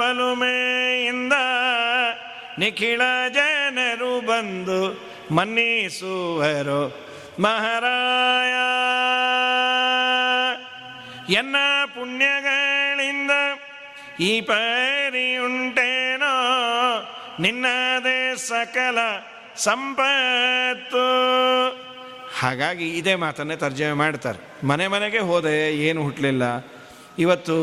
ಒಲುಮೆಯಿಂದ ನಿಖಿಳ ಜನರು ಬಂದು ಮನ್ನಿಸುವರು. ಮಹಾರಾಯ, ಎನ್ನ ಪುಣ್ಯಗಳಿಂದ ಈ ಪರಿಯುಂಟೇನೋ ನಿನ್ನದೇ ಸಕಲ ಸಂಪತ್ತು. ಹಾಗಾಗಿ ಇದೇ ಮಾತನ್ನೇ ತರ್ಜಮೆ ಮಾಡ್ತಾರೆ. ಮನೆ ಮನೆಗೆ ಹೋದೆ, ಏನು ಹುಟ್ಟಲಿಲ್ಲ ಇವತ್ತು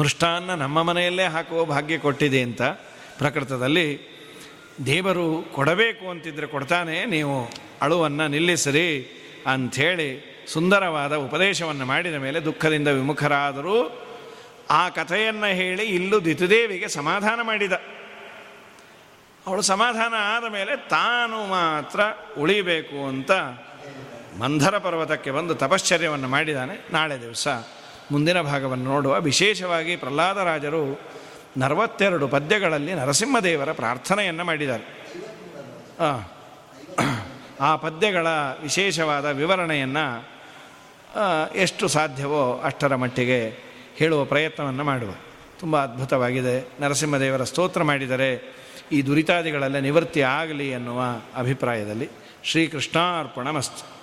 ಮೃಷ್ಟಾನ್ನ ನಮ್ಮ ಮನೆಯಲ್ಲೇ ಹಾಕುವ ಭಾಗ್ಯ ಕೊಟ್ಟಿದೆ ಅಂತ ಪ್ರಕೃತದಲ್ಲಿ ದೇವರು ಕೊಡಬೇಕು ಅಂತಿದ್ರೆ ಕೊಡ್ತಾನೆ, ನೀವು ಅಳುವನ್ನು ನಿಲ್ಲಿಸಿರಿ ಅಂಥೇಳಿ ಸುಂದರವಾದ ಉಪದೇಶವನ್ನು ಮಾಡಿದ ಮೇಲೆ ದುಃಖದಿಂದ ವಿಮುಖರಾದರೂ ಆ ಕಥೆಯನ್ನು ಹೇಳಿ ಇಲ್ಲೂ ದಿತುದೇವಿಗೆ ಸಮಾಧಾನ ಮಾಡಿದ. ಅವಳು ಸಮಾಧಾನ ಆದ ಮೇಲೆ ತಾನು ಮಾತ್ರ ಉಳಿಬೇಕು ಅಂತ ಮಂಧರ ಪರ್ವತಕ್ಕೆ ಬಂದು ತಪಶ್ಚರ್ಯವನ್ನು ಮಾಡಿದ್ದಾನೆ. ನಾಳೆ ದಿವಸ ಮುಂದಿನ ಭಾಗವನ್ನು ನೋಡುವ. ವಿಶೇಷವಾಗಿ ಪ್ರಹ್ಲಾದರಾಜರು ನಲವತ್ತೆರಡು ಪದ್ಯಗಳಲ್ಲಿ ನರಸಿಂಹದೇವರ ಪ್ರಾರ್ಥನೆಯನ್ನು ಮಾಡಿದ್ದಾರೆ. ಆ ಪದ್ಯಗಳ ವಿಶೇಷವಾದ ವಿವರಣೆಯನ್ನು ಎಷ್ಟು ಸಾಧ್ಯವೋ ಅಷ್ಟರ ಮಟ್ಟಿಗೆ ಹೇಳುವ ಪ್ರಯತ್ನವನ್ನು ಮಾಡುವ. ತುಂಬ ಅದ್ಭುತವಾಗಿದೆ. ನರಸಿಂಹದೇವರ ಸ್ತೋತ್ರ ಮಾಡಿದರೆ ಈ ದುರಿತಾದಿಗಳೆಲ್ಲ ನಿವೃತ್ತಿ ಆಗಲಿ ಎನ್ನುವ ಅಭಿಪ್ರಾಯದಲ್ಲಿ ಶ್ರೀಕೃಷ್ಣಾರ್ಪಣ ಮಸ್ತು